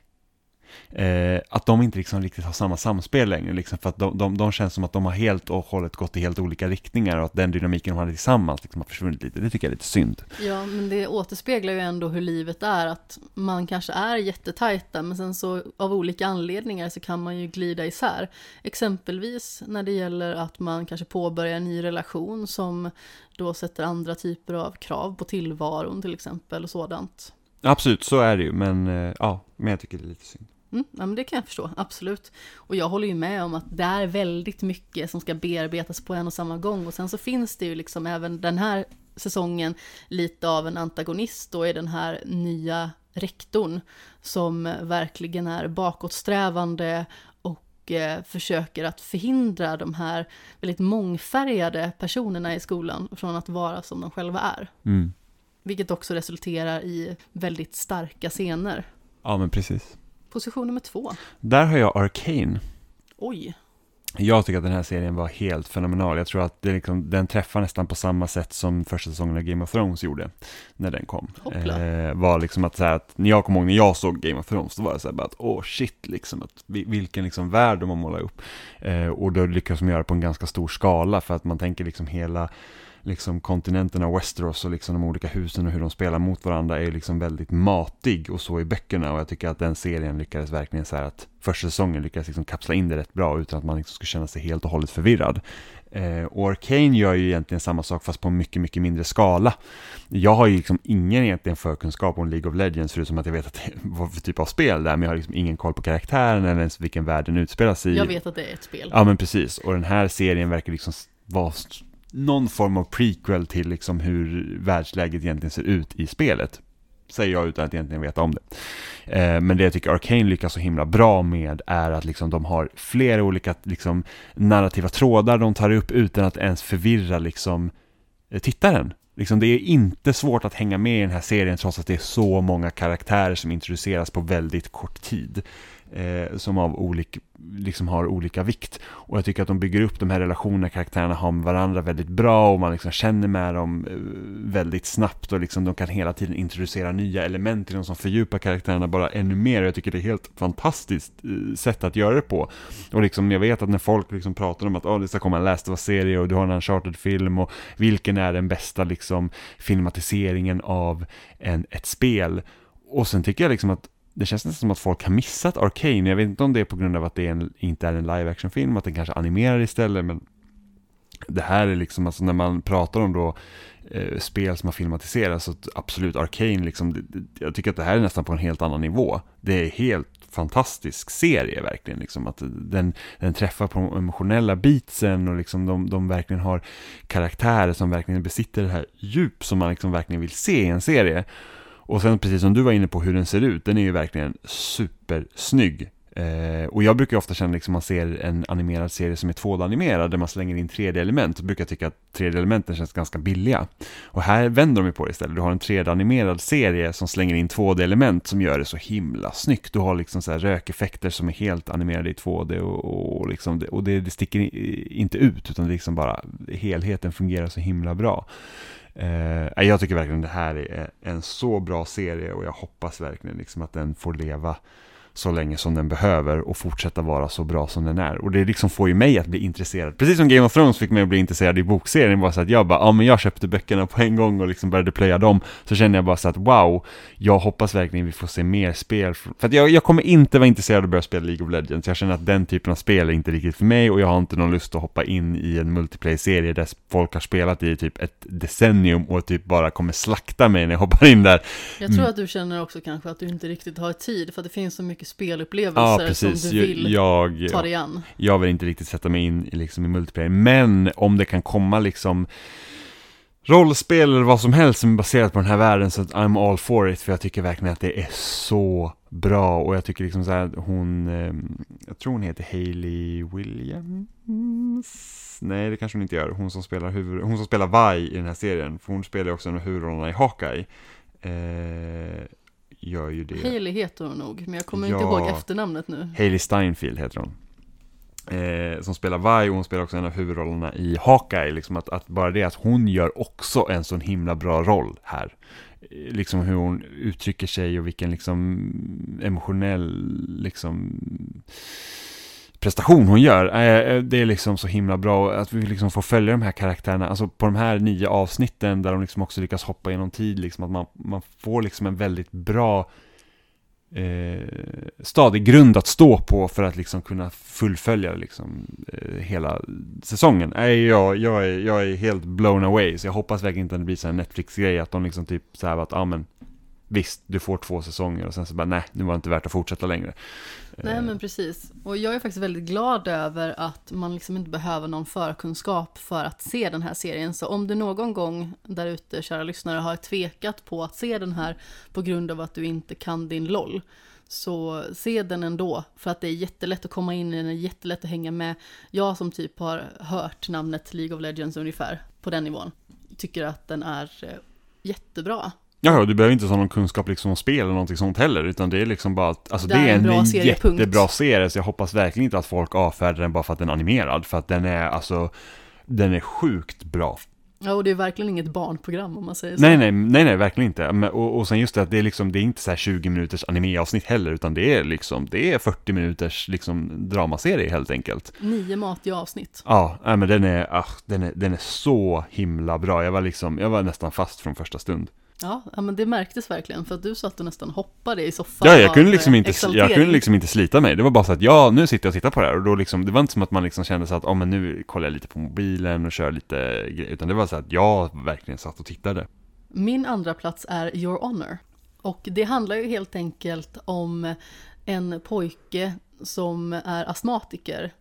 eh, att de inte liksom riktigt har samma samspel längre, liksom, för att de, de, de känns som att de har helt och hållet gått i helt olika riktningar och att den dynamiken de hade tillsammans liksom har försvunnit lite. Det tycker jag är lite synd. Ja, men det återspeglar ju ändå hur livet är, att man kanske är jättetajta, men sen så av olika anledningar så kan man ju glida isär. Exempelvis när det gäller att man kanske påbörjar en ny relation som då sätter andra typer av krav på tillvaron till exempel och sådant. Absolut, så är det ju, men eh, ja, men jag tycker det är lite synd. Mm, ja, men det kan jag förstå, absolut. Och jag håller ju med om att det är väldigt mycket som ska bearbetas på en och samma gång. Och sen så finns det ju liksom även den här säsongen lite av en antagonist då i den här nya rektorn som verkligen är bakåtsträvande och eh, försöker att förhindra de här väldigt mångfärgade personerna i skolan från att vara som de själva är. Mm. Vilket också resulterar i väldigt starka scener. Ja, men precis. Position nummer två. Där har jag Arcane. Oj, Jag tycker att den här serien var helt fenomenal. Jag tror att det liksom, den träffar nästan på samma sätt som första säsongen av Game of Thrones gjorde när den kom. Eh, var liksom att, så här, att när jag kommer ihåg när jag såg Game of Thrones, då var det så här bara att åh shit, liksom, att, vi- vilken liksom värld de har målat upp. Eh, och då lyckas de göra det på en ganska stor skala för att man tänker liksom hela liksom kontinenterna Westeros och liksom de olika husen och hur de spelar mot varandra är liksom väldigt matig och så i böckerna och jag tycker att den serien lyckades verkligen så här att första säsongen lyckades liksom kapsla in det rätt bra utan att man liksom skulle känna sig helt och hållet förvirrad. Eh, och Arcane gör ju egentligen samma sak fast på mycket, mycket mindre skala. Jag har ju liksom ingen egentligen förkunskap om League of Legends förutom att jag vet att det är <laughs> vad för typ av spel där men jag har liksom ingen koll på karaktären eller ens vilken värld den utspelas i. jag vet att det är ett spel. Ja men precis, och den här serien verkar liksom vara någon form av prequel till liksom hur världsläget egentligen ser ut i spelet. Säger jag utan att egentligen veta om det. Eh, men det jag tycker Arcane lyckas så himla bra med är att liksom de har flera olika liksom, narrativa trådar de tar upp utan att ens förvirra liksom, eh, tittaren. Liksom, det är inte svårt att hänga med i den här serien trots att det är så många karaktärer som introduceras på väldigt kort tid. Eh, som av olik, liksom har olika vikt. Och jag tycker att de bygger upp de här relationerna karaktärerna har med varandra väldigt bra och man liksom känner med dem eh, väldigt snabbt och liksom de kan hela tiden introducera nya element till dem som fördjupar karaktärerna bara ännu mer. Och jag tycker det är helt fantastiskt eh, sätt att göra det på. Och liksom jag vet att när folk liksom pratar om att oh, det ska komma en Last of Us-serie och du har en Uncharted-film och vilken är den bästa liksom filmatiseringen av en, ett spel. Och sen tycker jag liksom att det känns nästan som att folk har missat Arcane. Jag vet inte om det är på grund av att det är en, inte är en live action-film, att den kanske animerar istället, men det här är liksom, alltså när man pratar om då eh, spel som har filmatiserats, så absolut Arcane liksom, det, det, jag tycker att det här är nästan på en helt annan nivå. Det är helt fantastisk serie verkligen, liksom att den, den träffar på de emotionella beatsen och liksom de, de verkligen har karaktärer som verkligen besitter det här djup som man liksom verkligen vill se i en serie. Och sen precis som du var inne på hur den ser ut, den är ju verkligen supersnygg. Eh, och jag brukar ofta känna liksom man ser en animerad serie som är 2D-animerad där man slänger in 3D-element, så brukar jag tycka att 3D-elementen känns ganska billiga. Och här vänder de ju på det istället, du har en 3D-animerad serie som slänger in 2D-element som gör det så himla snyggt. Du har liksom så här rökeffekter som är helt animerade i 2D och, och, liksom, och det, det sticker inte ut utan det liksom bara, helheten fungerar så himla bra. Eh, jag tycker verkligen det här är en så bra serie och jag hoppas verkligen liksom att den får leva så länge som den behöver och fortsätta vara så bra som den är. Och det liksom får ju mig att bli intresserad. Precis som Game of Thrones fick mig att bli intresserad i bokserien, bara så att jag bara, ja men jag köpte böckerna på en gång och liksom började plöja dem. Så känner jag bara så att wow, jag hoppas verkligen vi får se mer spel. För att jag, jag kommer inte vara intresserad av att börja spela League of Legends. Jag känner att den typen av spel är inte riktigt för mig och jag har inte någon lust att hoppa in i en multiplayer-serie där folk har spelat i typ ett decennium och typ bara kommer slakta mig när jag hoppar in där. Jag tror Mm. att du känner också kanske att du inte riktigt har tid för att det finns så mycket spelupplevelser precis. som du vill Jag, ta dig an. jag vill inte riktigt sätta mig in i, liksom, i multiplayer, men om det kan komma liksom rollspel eller vad som helst som är baserat på den här världen så I'm all for it, för jag tycker verkligen att det är så bra. Och jag tycker liksom så här att hon, eh, jag tror hon heter Hailey Williams, nej det kanske hon inte gör, hon som spelar huvud, hon som spelar Vi i den här serien, för hon spelar också en av huvudrollerna i Hawkeye, eh, gör ju det. Hailey heter hon nog, men jag kommer inte Ja. ihåg efternamnet nu. Hailey Steinfeld heter hon. eh, som spelar Vi och hon spelar också en av huvudrollerna i Hawkeye, liksom att, att bara det att hon gör också en sån himla bra roll här. Eh, Liksom hur hon uttrycker sig och vilken liksom emotionell liksom prestation hon gör. Eh, eh, det är liksom så himla bra att vi liksom får följa de här karaktärerna, alltså på de här nio avsnitten där de liksom också lyckas hoppa genom tid, liksom att man, man får liksom en väldigt bra eh, stadig grund att stå på för att liksom kunna fullfölja liksom, eh, hela säsongen. Äh, jag, jag, är, jag är helt blown away, så jag hoppas verkligen inte att det blir så här Netflix-grej, att de liksom typ så här att, ja ah, men visst, du får två säsonger och sen så bara, nej, nu var det inte värt att fortsätta längre. Nej men precis. Och jag är faktiskt väldigt glad över att man liksom inte behöver någon förkunskap för att se den här serien. Så om du någon gång där ute, kära lyssnare, har tvekat på att se den här på grund av att du inte kan din LOL. Så se den ändå, för att det är jättelätt att komma in i den, jättelätt att hänga med. Jag som typ har hört namnet League of Legends ungefär, på den nivån, tycker att den är eh, jättebra. Ja, du behöver inte ha någon kunskap liksom om spel eller någonting sånt heller, utan det är liksom bara att, alltså Det det, är är en bra serie, punkt. jättebra serie, så jag hoppas verkligen inte att folk avfärdar den bara för att den är animerad, för att den är, alltså, den är sjukt bra. Ja, och det är verkligen inget barnprogram om man säger så. Nej, nej, nej, nej, verkligen inte. Men, och, och sen just det att det är liksom, det är inte så här 20 minuters animeavsnitt heller, utan det är liksom, det är 40 minuters liksom dramaserie helt enkelt. Nio matiga avsnitt. Ja, nej, men den är, ah, den är, den är så himla bra. Jag var liksom, jag var nästan fast från första stund. Ja, men det märktes verkligen för att du satt och nästan hoppade i soffan Ja, jag kunde liksom eh, inte, jag kunde liksom inte slita mig. Det var bara så att, ja, nu sitter jag och tittar på det här. Och då liksom, det var inte som att man liksom kände så att, ja men nu kollar jag lite på mobilen och kör lite grejer. Utan det var så att jag verkligen satt och tittade. Min andra plats är Your Honor. Och det handlar ju helt enkelt om en pojke som är astmatiker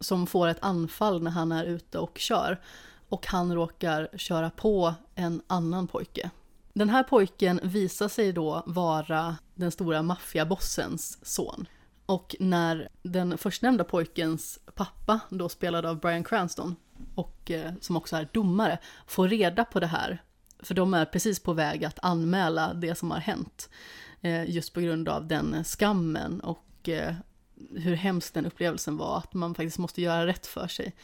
som får ett anfall när han är ute och kör. Och han råkar köra på en annan pojke. Den här pojken visar sig då vara den stora maffiabossens son. Och när den förstnämnda pojkens pappa, då spelad av Brian Cranston, och eh, som också är domare, får reda på det här. För de är precis på väg att anmäla det som har hänt. Eh, just på grund av den skammen och eh, hur hemskt den upplevelsen var, att man faktiskt måste göra rätt för sig.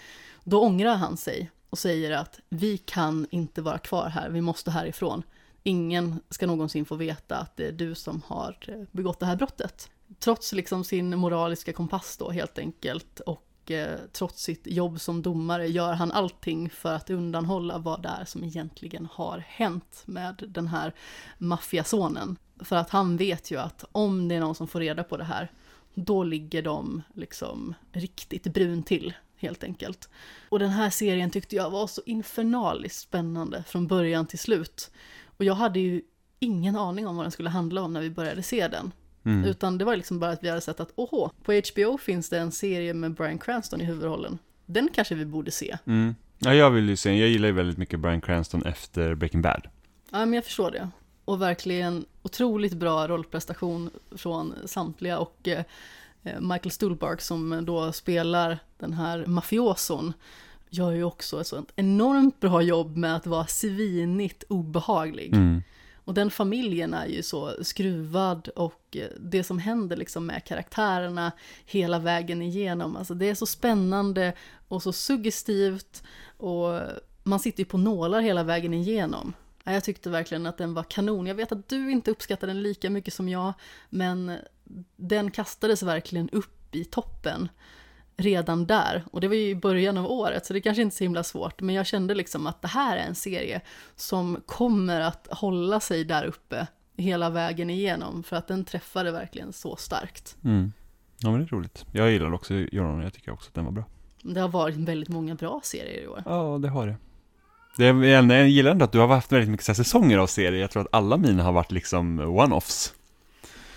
Då ångrar han sig och säger att vi kan inte vara kvar här, vi måste härifrån. Ingen ska någonsin få veta att det är du som har eh, begått det här brottet. Trots liksom sin moraliska kompass då helt enkelt och eh, trots sitt jobb som domare gör han allting för att undanhålla vad det är som egentligen har hänt med den här maffiasonen. För att han vet ju att om det är någon som får reda på det här, då ligger de liksom riktigt brun till helt enkelt. Och den här serien tyckte jag var så infernaliskt spännande från början till slut. Och jag hade ju ingen aning om vad den skulle handla om när vi började se den. Mm. Utan det var liksom bara att vi hade sett att, åhå, på HBO finns det en serie med Bryan Cranston i huvudrollen. Den kanske vi borde se. Mm. Ja, jag vill ju se, jag gillar ju väldigt mycket Bryan Cranston efter Breaking Bad. Ja, men jag förstår det. Och verkligen otroligt bra rollprestation från samtliga och eh, Michael Stuhlbarg som då spelar den här mafioson gör ju också ett sånt enormt bra jobb med att vara svinigt obehaglig. Mm. Och den familjen är ju så skruvad och eh, det som händer liksom med karaktärerna hela vägen igenom, alltså det är så spännande och så suggestivt och man sitter ju på nålar hela vägen igenom. Ja, Jag tyckte verkligen att den var kanon. Jag vet att du inte uppskattar den lika mycket som jag, men den kastades verkligen upp i toppen redan där. Och det var ju i början av året, så det kanske inte är så himla svårt. Men jag kände liksom att det här är en serie som kommer att hålla sig där uppe hela vägen igenom. För att den träffade verkligen så starkt. Mm. Ja, men det är roligt. Jag gillar också Joran, jag tycker också att den var bra. Det har varit väldigt många bra serier i år. Ja, det har det. det är, jag gillar ändå att du har haft väldigt mycket säsonger av serier. Jag tror att alla mina har varit liksom one-offs.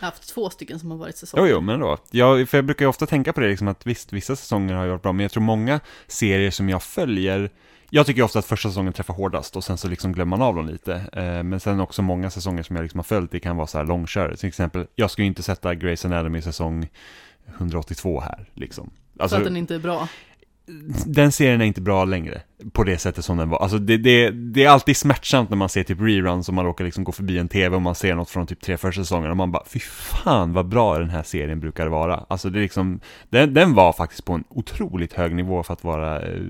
Jag har haft två stycken som har varit säsonger. Jo, jo, men då. Jag, för jag brukar ju ofta tänka på det, liksom att visst, vissa säsonger har ju varit bra, men jag tror många serier som jag följer, jag tycker ofta att första säsongen träffar hårdast och sen så liksom glömmer man av dem lite. Eh, men sen också många säsonger som jag liksom har följt, det kan vara så här långkörare. Till exempel, jag ska ju inte sätta Grey's Anatomy säsong 182 här, liksom. För att den inte är bra den serien är inte bra längre på det sättet som den var. Alltså det, det, det är alltid smärtsamt när man ser typ reruns och man råkar liksom gå förbi en tv och man ser något från typ tre första säsongerna och man bara fy fan vad bra den här serien brukar vara. Alltså det är liksom, den, den var faktiskt på en otroligt hög nivå för att vara eh,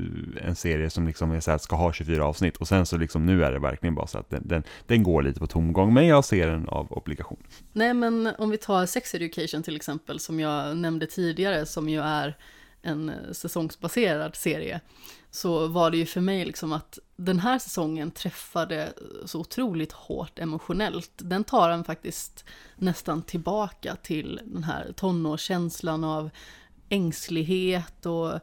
en serie som liksom är så här, ska ha 24 avsnitt och sen så liksom nu är det verkligen bara så att den, den, den går lite på tomgång men jag ser den av obligation. Nej, men om vi tar Sex Education till exempel, som jag nämnde tidigare, som ju är en eh, säsongsbaserad serie, så var det ju för mig liksom att den här säsongen träffade eh, så otroligt hårt emotionellt. Den tar en faktiskt nästan tillbaka till den här tonårskänslan av ängslighet och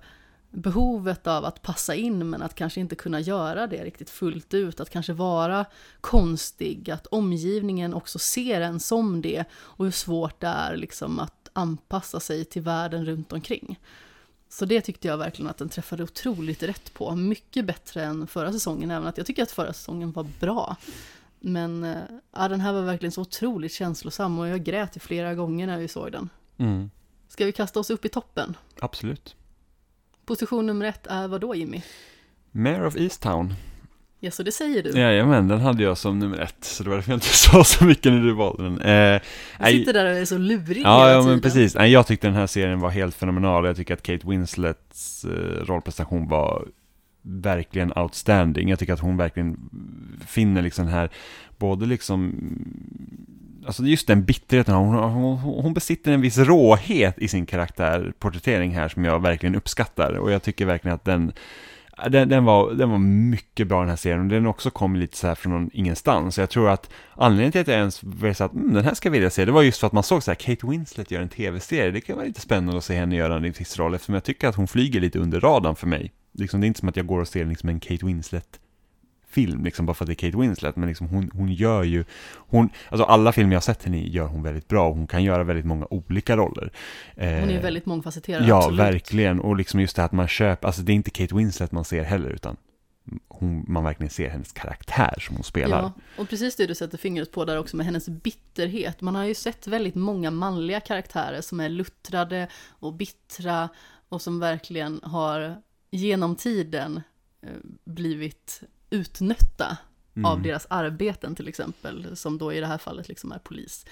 behovet av att passa in men att kanske inte kunna göra det riktigt fullt ut, att kanske vara konstig, att omgivningen också ser en som det och hur svårt det är liksom att anpassa sig till världen runt omkring. Så det tyckte jag verkligen att den träffade otroligt rätt på. Mycket bättre än förra säsongen, även att jag tycker att förra säsongen var bra. Men eh, ja, den här var verkligen så otroligt känslosam och jag grät i flera gånger när vi såg den. Mm, Ska vi kasta oss upp i toppen? absolut. Position nummer ett är vad då Jimmy? Mayor of Easttown. Ja, så det säger du. Jajamän, den hade jag som nummer ett, så det var därför jag inte <laughs> sa så mycket när du valde den. Eh, Du sitter där och är så lurig Ja, hela ja tiden. men precis. Nej, jag tyckte den här serien var helt fenomenal. Jag tycker att Kate Winslets eh, rollprestation var verkligen outstanding. Jag tycker att hon verkligen finner liksom den här, både liksom, alltså just den bitterheten, hon, hon, hon besitter en viss råhet i sin karaktärporträttering här som jag verkligen uppskattar. Och jag tycker verkligen att den, den, den, var, den var mycket bra den här serien och den också kom lite så här från någon ingenstans. Så jag tror att anledningen till att jag ens var så att mm, den här ska jag vilja se, det var just för att man såg så här, Kate Winslet gör en tv-serie, det kan vara lite spännande att se henne göra en viss roll eftersom jag tycker att hon flyger lite under radarn för mig. Liksom, det är inte som att jag går och ser liksom en Kate Winslet film, liksom bara för att det är Kate Winslet, men liksom hon, hon gör ju, hon, alltså alla filmer jag har sett henne i gör hon väldigt bra, och hon kan göra väldigt många olika roller. Hon är Eh, väldigt mångfacetterad, Ja, absolut. verkligen. Och liksom just det här att man köper, alltså det är inte Kate Winslet man ser heller, utan hon, man verkligen ser hennes karaktär som hon spelar. Ja, och precis det du sätter fingret på där också med hennes bitterhet. Man har ju sett väldigt många manliga karaktärer som är luttrade och bittra och som verkligen har genom tiden eh, blivit utnötta av Mm. deras arbeten till exempel, som då i det här fallet liksom är polis.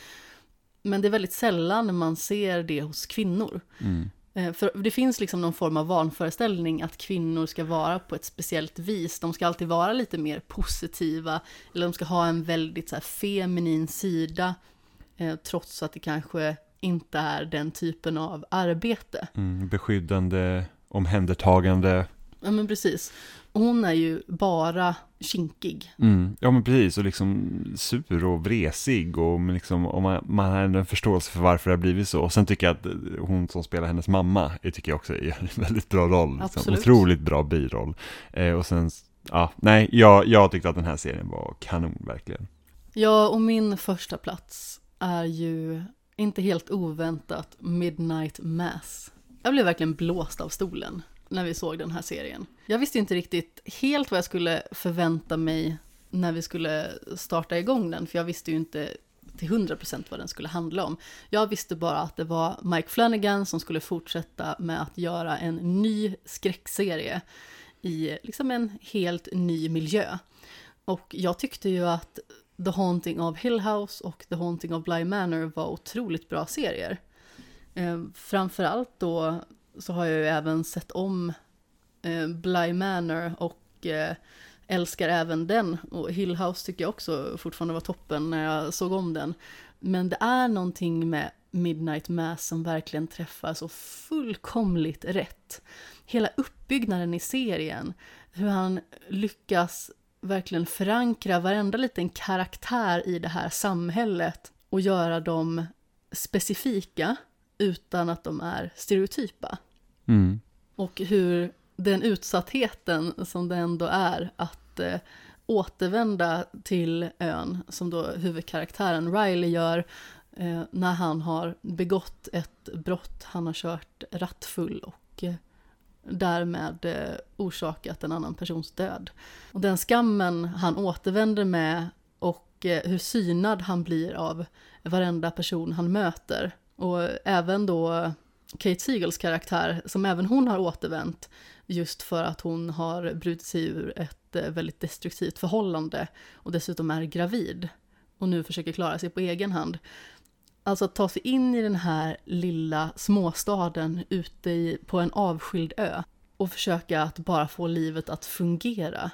Men det är väldigt sällan man ser det hos kvinnor. Mm. Eh, För det finns liksom någon form av vanföreställning att kvinnor ska vara på ett speciellt vis. De ska alltid vara lite mer positiva, eller de ska ha en väldigt så här feminin sida, eh, trots att det kanske inte är den typen av arbete. Mm, beskyddande, omhändertagande. Ja men precis. Hon är ju bara kinkig. Mm. Ja men precis, och liksom sur och vresig och liksom, och man, man har ändå en förståelse för varför det har blivit så. Och sen tycker jag att hon som spelar hennes mamma, jag tycker jag också gör en <laughs> väldigt bra roll. Liksom. Otroligt bra biroll. Eh, och sen, ja, nej, jag, jag tyckte att den här serien var kanon, verkligen. Ja, och min första plats är ju inte helt oväntat Midnight Mass. Jag blev verkligen blåst av stolen när vi såg den här serien. Jag visste inte riktigt helt vad jag skulle förvänta mig när vi skulle starta igång den, för jag visste ju inte till 100% vad den skulle handla om. Jag visste bara att det var Mike Flanagan som skulle fortsätta med att göra en ny skräckserie i liksom en helt ny miljö. Och jag tyckte ju att The Haunting of Hill House och The Haunting of Bly Manor var otroligt bra serier. Eh, framförallt då så har jag ju även sett om eh, Bly Manor och eh, älskar även den. Och Hill House tycker jag också fortfarande var toppen när jag såg om den. Men det är någonting med Midnight Mass som verkligen träffar så fullkomligt rätt. Hela uppbyggnaden i serien, hur han lyckas verkligen förankra varenda liten karaktär i det här samhället och göra dem specifika utan att de är stereotypa. Mm. Och hur den utsattheten som det ändå är att eh, återvända till ön, som då huvudkaraktären Riley gör, eh, när han har begått ett brott, han har kört rattfull och eh, därmed eh, orsakat en annan persons död. Och den skammen han återvänder med och eh, hur synad han blir av varenda person han möter. Och även då Kate Siegels karaktär, som även hon har återvänt just för att hon har brutit sig ur ett eh, väldigt destruktivt förhållande och dessutom är gravid och nu försöker klara sig på egen hand. Alltså att ta sig in i den här lilla småstaden ute i, på en avskild ö och försöka att bara få livet att fungera.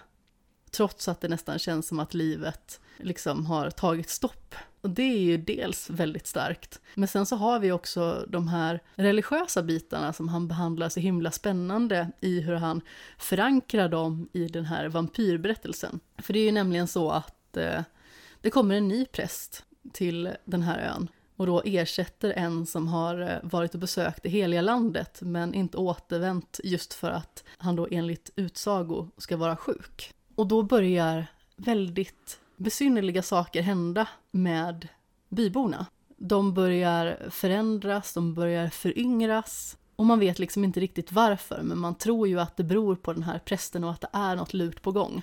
Trots att det nästan känns som att livet liksom har tagit stopp. Och det är ju dels väldigt starkt. Men sen så har vi också de här religiösa bitarna som han behandlar så himla spännande i hur han förankrar dem i den här vampyrberättelsen. För det är ju nämligen så att eh, det kommer en ny präst till den här ön och då ersätter en som har eh, varit och besökt det heliga landet men inte återvänt just för att han då enligt utsago ska vara sjuk. Och då börjar väldigt besynnerliga saker hända med byborna. De börjar förändras, de börjar föryngras och man vet liksom inte riktigt varför men man tror ju att det beror på den här prästen och att det är något lurt på gång.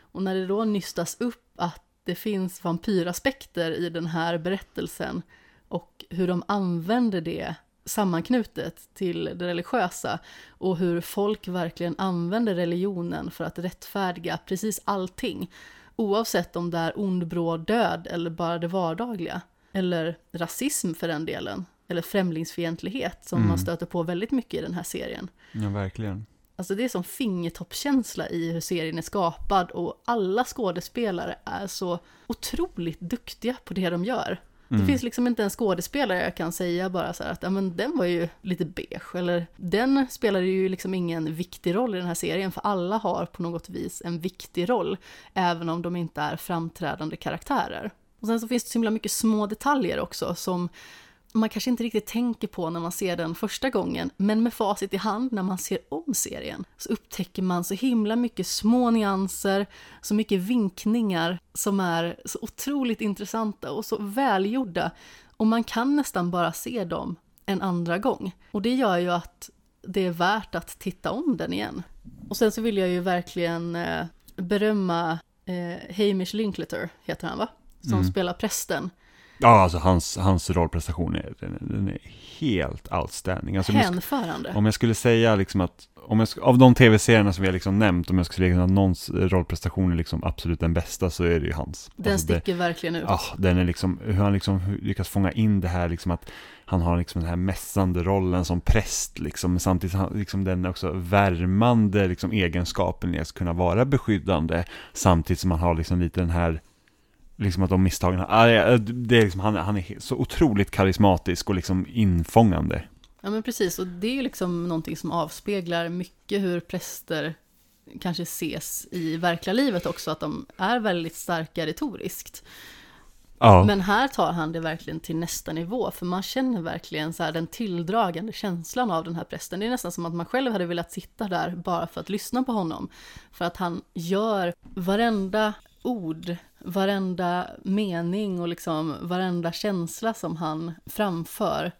Och när det då nystas upp att det finns vampyraspekter i den här berättelsen och hur de använder det sammanknutet till det religiösa och hur folk verkligen använder religionen för att rättfärdiga precis allting. Oavsett om det är ond, bråd död eller bara det vardagliga. Eller rasism för den delen. Eller främlingsfientlighet som Mm. man stöter på väldigt mycket i den här serien. Ja, verkligen. Alltså det är som fingertoppskänsla i hur serien är skapad och alla skådespelare är så otroligt duktiga på det de gör. Det Mm. finns liksom inte en skådespelare jag kan säga bara så här att ja, men den var ju lite beige eller den spelade ju liksom ingen viktig roll i den här serien för alla har på något vis en viktig roll även om de inte är framträdande karaktärer. Och sen så finns det så himla mycket små detaljer också som man kanske inte riktigt tänker på när man ser den första gången, men med facit i hand när man ser om serien så upptäcker man så himla mycket små nyanser, så mycket vinkningar som är så otroligt intressanta och så välgjorda och man kan nästan bara se dem en andra gång. Och det gör ju att det är värt att titta om den igen. Och sen så vill jag ju verkligen eh, berömma eh, Hamish Linklater, heter han va? Som Mm. spelar prästen. Ja, alltså hans, hans rollprestation är, den, den är helt outstanding. Alltså, om, jag, sk- Hänförande. om jag skulle säga liksom att, om jag, av de tv-serierna som vi har liksom nämnt, om jag skulle säga att någons rollprestation är liksom absolut den bästa så är det ju hans. Den alltså, det, sticker verkligen ut. Ja, den är liksom, hur han liksom lyckas fånga in det här liksom att han har liksom den här mässande rollen som präst liksom, samtidigt liksom den också värmande liksom egenskapen i att kunna vara beskyddande, samtidigt som han har liksom lite den här Liksom att de misstagen, det är liksom, han, han är så otroligt karismatisk och liksom infångande. Ja men precis, och det är ju liksom någonting som avspeglar mycket hur präster kanske ses i verkliga livet också, att de är väldigt starka retoriskt. Ja, Men här tar han det verkligen till nästa nivå, för man känner verkligen så här den tilldragande känslan av den här prästen. Det är nästan som att man själv hade velat sitta där bara för att lyssna på honom. För att han gör varenda ord, varenda mening och liksom varenda känsla som han framför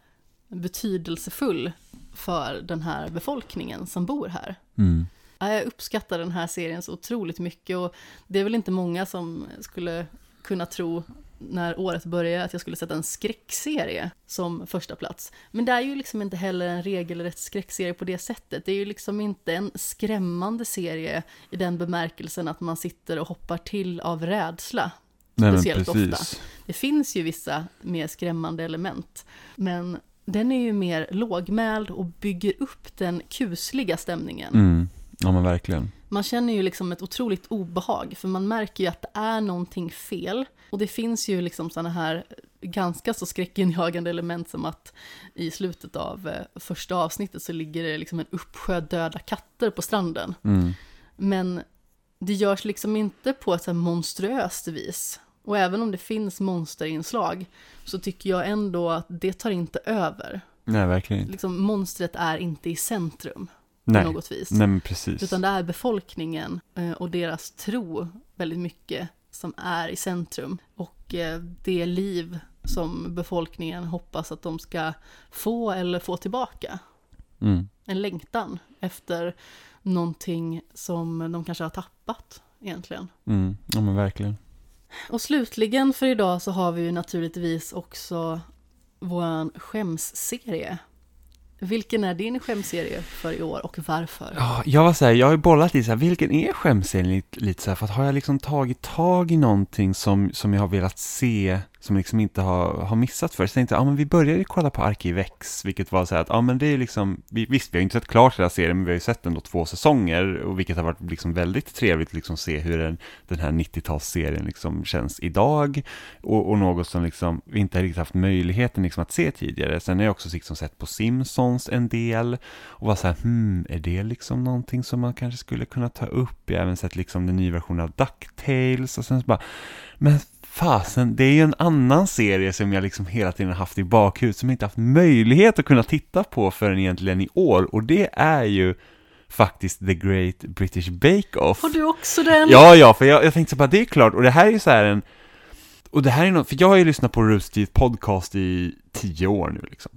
betydelsefull för den här befolkningen som bor här. mm. Ja, Jag uppskattar den här serien så otroligt mycket och det är väl inte många som skulle kunna tro när året började att jag skulle sätta en skräckserie som första plats. Men det är ju liksom inte heller en regelrätt skräckserie på det sättet. Det är ju liksom inte en skrämmande serie i den bemärkelsen att man sitter och hoppar till av rädsla. Nej, Speciellt ofta. Det finns ju vissa mer skrämmande element, men den är ju mer lågmäld och bygger upp den kusliga stämningen. Mm. Ja men verkligen. Man känner ju liksom ett otroligt obehag, för man märker ju att det är någonting fel. Och det finns ju liksom sådana här ganska så skräckinjagande element som att i slutet av eh, första avsnittet så ligger det liksom en uppsjö döda katter på stranden. Mm. Men det görs liksom inte på ett så här monstruöst vis. Och även om det finns monsterinslag så tycker jag ändå att det tar inte över. Nej, verkligen inte. Liksom, monstret är inte i centrum Nej. på något vis. Nej, men precis. Utan det är befolkningen eh, och deras tro väldigt mycket som är i centrum. Och eh, det liv som befolkningen hoppas att de ska få eller få tillbaka. Mm. En längtan efter någonting som de kanske har tappat egentligen. Mm. Ja men verkligen. Och slutligen för idag så har vi ju naturligtvis också våran skämsserie. Vilken är din skämserie för i år och varför? Ja, jag var så här, jag har ju bollat i så här, vilken är skämserien lite, lite så här, för att har jag liksom tagit tag i någonting som, som jag har velat se, som liksom inte har, har missat för så tänkte jag, ah, men vi började kolla på Arkivex, vilket var så här att, ja men det är liksom, vi, visst vi har inte sett klart hela serien, men vi har ju sett ändå två säsonger, och vilket har varit liksom väldigt trevligt liksom se hur den, den här 90-talsserien liksom känns idag, och, och något som liksom vi inte riktigt haft möjligheten liksom att se tidigare. Sen har jag också liksom sett på Simpsons en del, och var så här, hmm, är det liksom någonting som man kanske skulle kunna ta upp? Jag har även sett liksom den nya versionen av DuckTales, och sen så bara, men fasen, det är ju en annan serie som jag liksom hela tiden haft i bakhuvudet som jag inte haft möjlighet att kunna titta på förrän egentligen i år och det är ju faktiskt The Great British Bake Off. Har du också den? Ja, ja, för jag, jag tänkte så bara, det är klart, och det här är ju så här en, och det här är något, för jag har ju lyssnat på Rooster Teeth podcast i tio år nu liksom.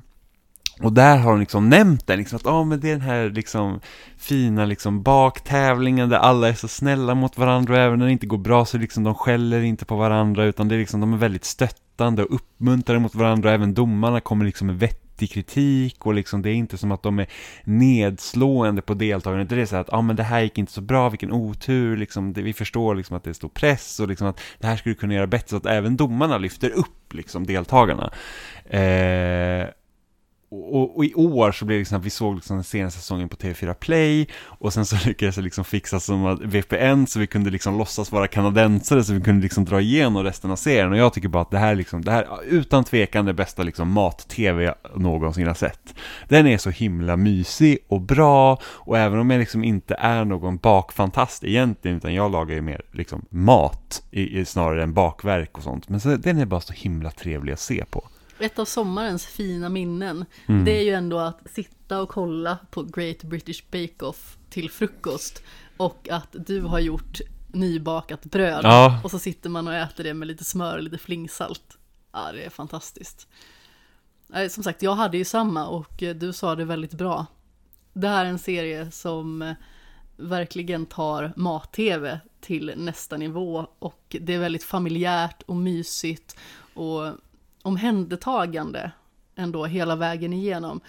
Och där har de liksom nämnt den, liksom att ah, men det är den här liksom fina liksom baktävlingen där alla är så snälla mot varandra och även när det inte går bra så liksom de skäller inte på varandra utan det är liksom, de är väldigt stöttande och uppmuntrande mot varandra och även domarna kommer liksom med vettig kritik och liksom det är inte som att de är nedslående på deltagarna, det är så att ja men det här gick inte så bra, vilken otur, liksom, det, vi förstår liksom att det är stor press och liksom att det här skulle du kunna göra bättre, så att även domarna lyfter upp liksom deltagarna. Eh, och, och, i år så blev det liksom att vi såg liksom den senaste säsongen på TV4 Play och sen så <laughs> lyckades jag liksom fixa som att VPN så vi kunde liksom låtsas vara kanadensare så vi kunde liksom dra igenom resten av serien. Och jag tycker bara att det här liksom, det här utan tvekan det bästa liksom mat-TV jag någonsin har sett. Den är så himla mysig och bra och även om jag liksom inte är någon bakfantast egentligen utan jag lagar ju mer liksom mat i, i snarare än bakverk och sånt. Men så, den är bara så himla trevlig att se på ett av sommarens fina minnen, Mm. det är ju ändå att sitta och kolla på Great British Bake Off till frukost och att du har gjort nybakat bröd Ja. och så sitter man och äter det med lite smör och lite flingsalt. Ja, det är fantastiskt. Som sagt, jag hade ju samma och eh, du sa det väldigt bra. Det här är en serie som eh, verkligen tar mat-tv till nästa nivå och det är väldigt familjärt och mysigt och omhändertagande ändå hela vägen igenom.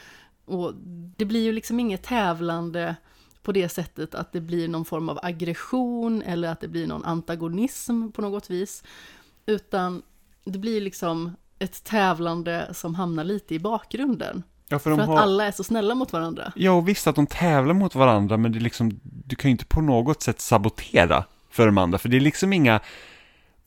Och det blir ju liksom inget tävlande på det sättet att det blir någon form av aggression eller att det blir någon antagonism på något vis. Utan det blir liksom ett tävlande som hamnar lite i bakgrunden. Ja, För att alla är så snälla mot varandra. Ja, och visst att de tävlar mot varandra, men det är liksom, du kan ju inte på något sätt sabotera för de andra, för det är liksom inga,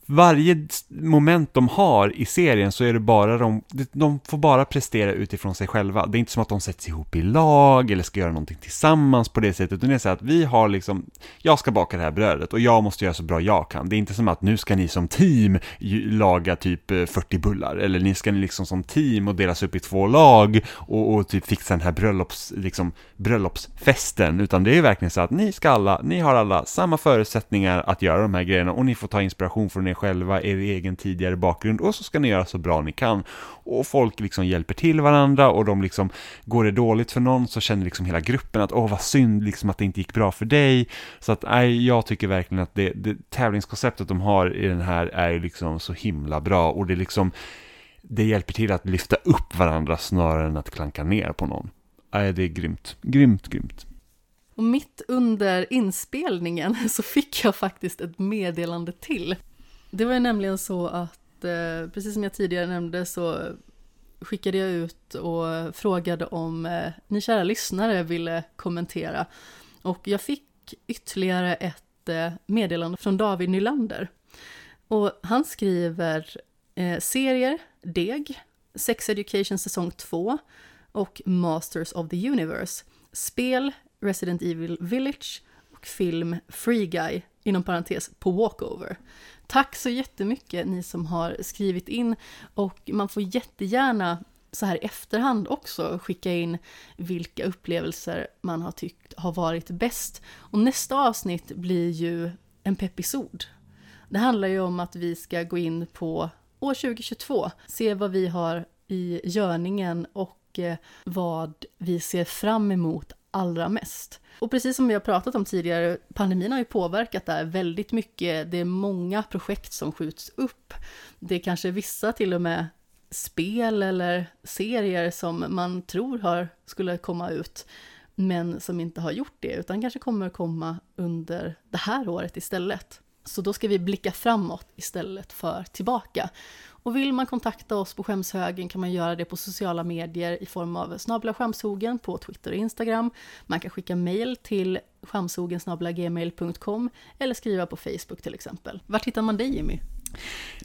varje moment de har i serien så är det bara de, de får bara prestera utifrån sig själva. Det är inte som att de sätts ihop i lag eller ska göra någonting tillsammans på det sättet, utan det är så att vi har liksom, jag ska baka det här brödet och jag måste göra så bra jag kan. Det är inte som att nu ska ni som team laga typ eh, 40 bullar, eller ni ska ni liksom som team och delas upp i två lag och, och typ fixa den här bröllops, liksom, bröllopsfesten, utan det är verkligen så att ni ska alla, ni har alla samma förutsättningar att göra de här grejerna och ni får ta inspiration från er själva, er egen tidigare bakgrund och så ska ni göra så bra ni kan. Och folk liksom hjälper till varandra och de liksom, går det dåligt för någon så känner liksom hela gruppen att åh vad synd liksom att det inte gick bra för dig. Så att nej, jag tycker verkligen att det, det tävlingskonceptet de har i den här är liksom så himla bra och det liksom det hjälper till att lyfta upp varandra snarare än att klanka ner på någon. Nej, det är grymt. Grymt, grymt. Och mitt under inspelningen <laughs> så fick jag faktiskt ett meddelande till. Det var ju nämligen så att, eh, precis som jag tidigare nämnde, så skickade jag ut och frågade om eh, ni kära lyssnare ville kommentera. Och jag fick ytterligare ett eh, meddelande från David Nylander. Och han skriver eh, serier, Deg, Sex Education säsong 2 och Masters of the Universe. Spel, Resident Evil Village och film Free Guy, inom parentes, på Walkover. Tack så jättemycket ni som har skrivit in och man får jättegärna så här i efterhand också skicka in vilka upplevelser man har tyckt har varit bäst. Och nästa avsnitt blir ju en pepisod. Det handlar ju om att vi ska gå in på år 2022, se vad vi har i görningen och eh, vad vi ser fram emot allra mest. Och precis som vi har pratat om tidigare, pandemin har ju påverkat det här väldigt mycket. Det är många projekt som skjuts upp. Det är kanske vissa till och med spel eller serier som man tror har, skulle komma ut, men som inte har gjort det, utan kanske kommer komma under det här året istället. Så då ska vi blicka framåt istället för tillbaka. Och vill man kontakta oss på Skämshögen kan man göra det på sociala medier i form av snabla skämshogen på Twitter och Instagram. Man kan skicka mail till skamshogen.gmail.com eller skriva på Facebook till exempel. Vart hittar man dig Jimmy?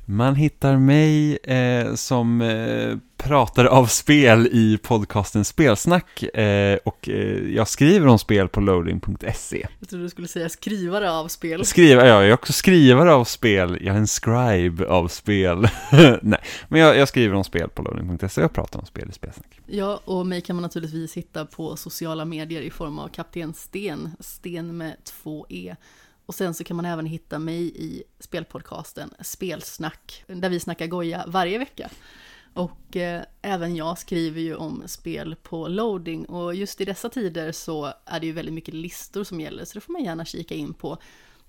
Man hittar mig eh, som eh, pratar av spel i podcasten Spelsnack eh, och eh, jag skriver om spel på loading.se. Jag trodde du skulle säga skrivare av spel. Skriva, ja, jag är också skrivare av spel, jag är en scribe av spel. <laughs> Nej, men jag, jag, skriver om spel på loading.se och pratar om spel i Spelsnack. Ja, och mig kan man naturligtvis hitta på sociala medier i form av Kapten Sten, Sten med två E. Och sen så kan man även hitta mig i spelpodcasten Spelsnack, där vi snackar goja varje vecka. Och eh, även jag skriver ju om spel på loading och just i dessa tider så är det ju väldigt mycket listor som gäller så det får man gärna kika in på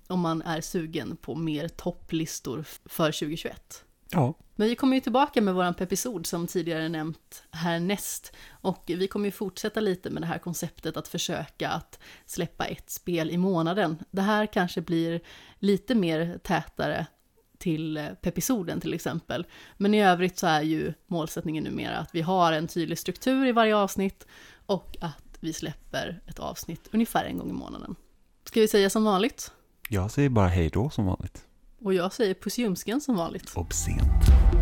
om man är sugen på mer topplistor för 2021. Ja. Men vi kommer ju tillbaka med våran episod som tidigare nämnt härnäst. Och vi kommer ju fortsätta lite med det här konceptet att försöka att släppa ett spel i månaden. Det här kanske blir lite mer tätare till pepisoden till exempel. Men i övrigt så är ju målsättningen numera att vi har en tydlig struktur i varje avsnitt och att vi släpper ett avsnitt ungefär en gång i månaden. Ska vi säga som vanligt? Jag säger bara hej då som vanligt. Och jag säger puss som vanligt. Obscent.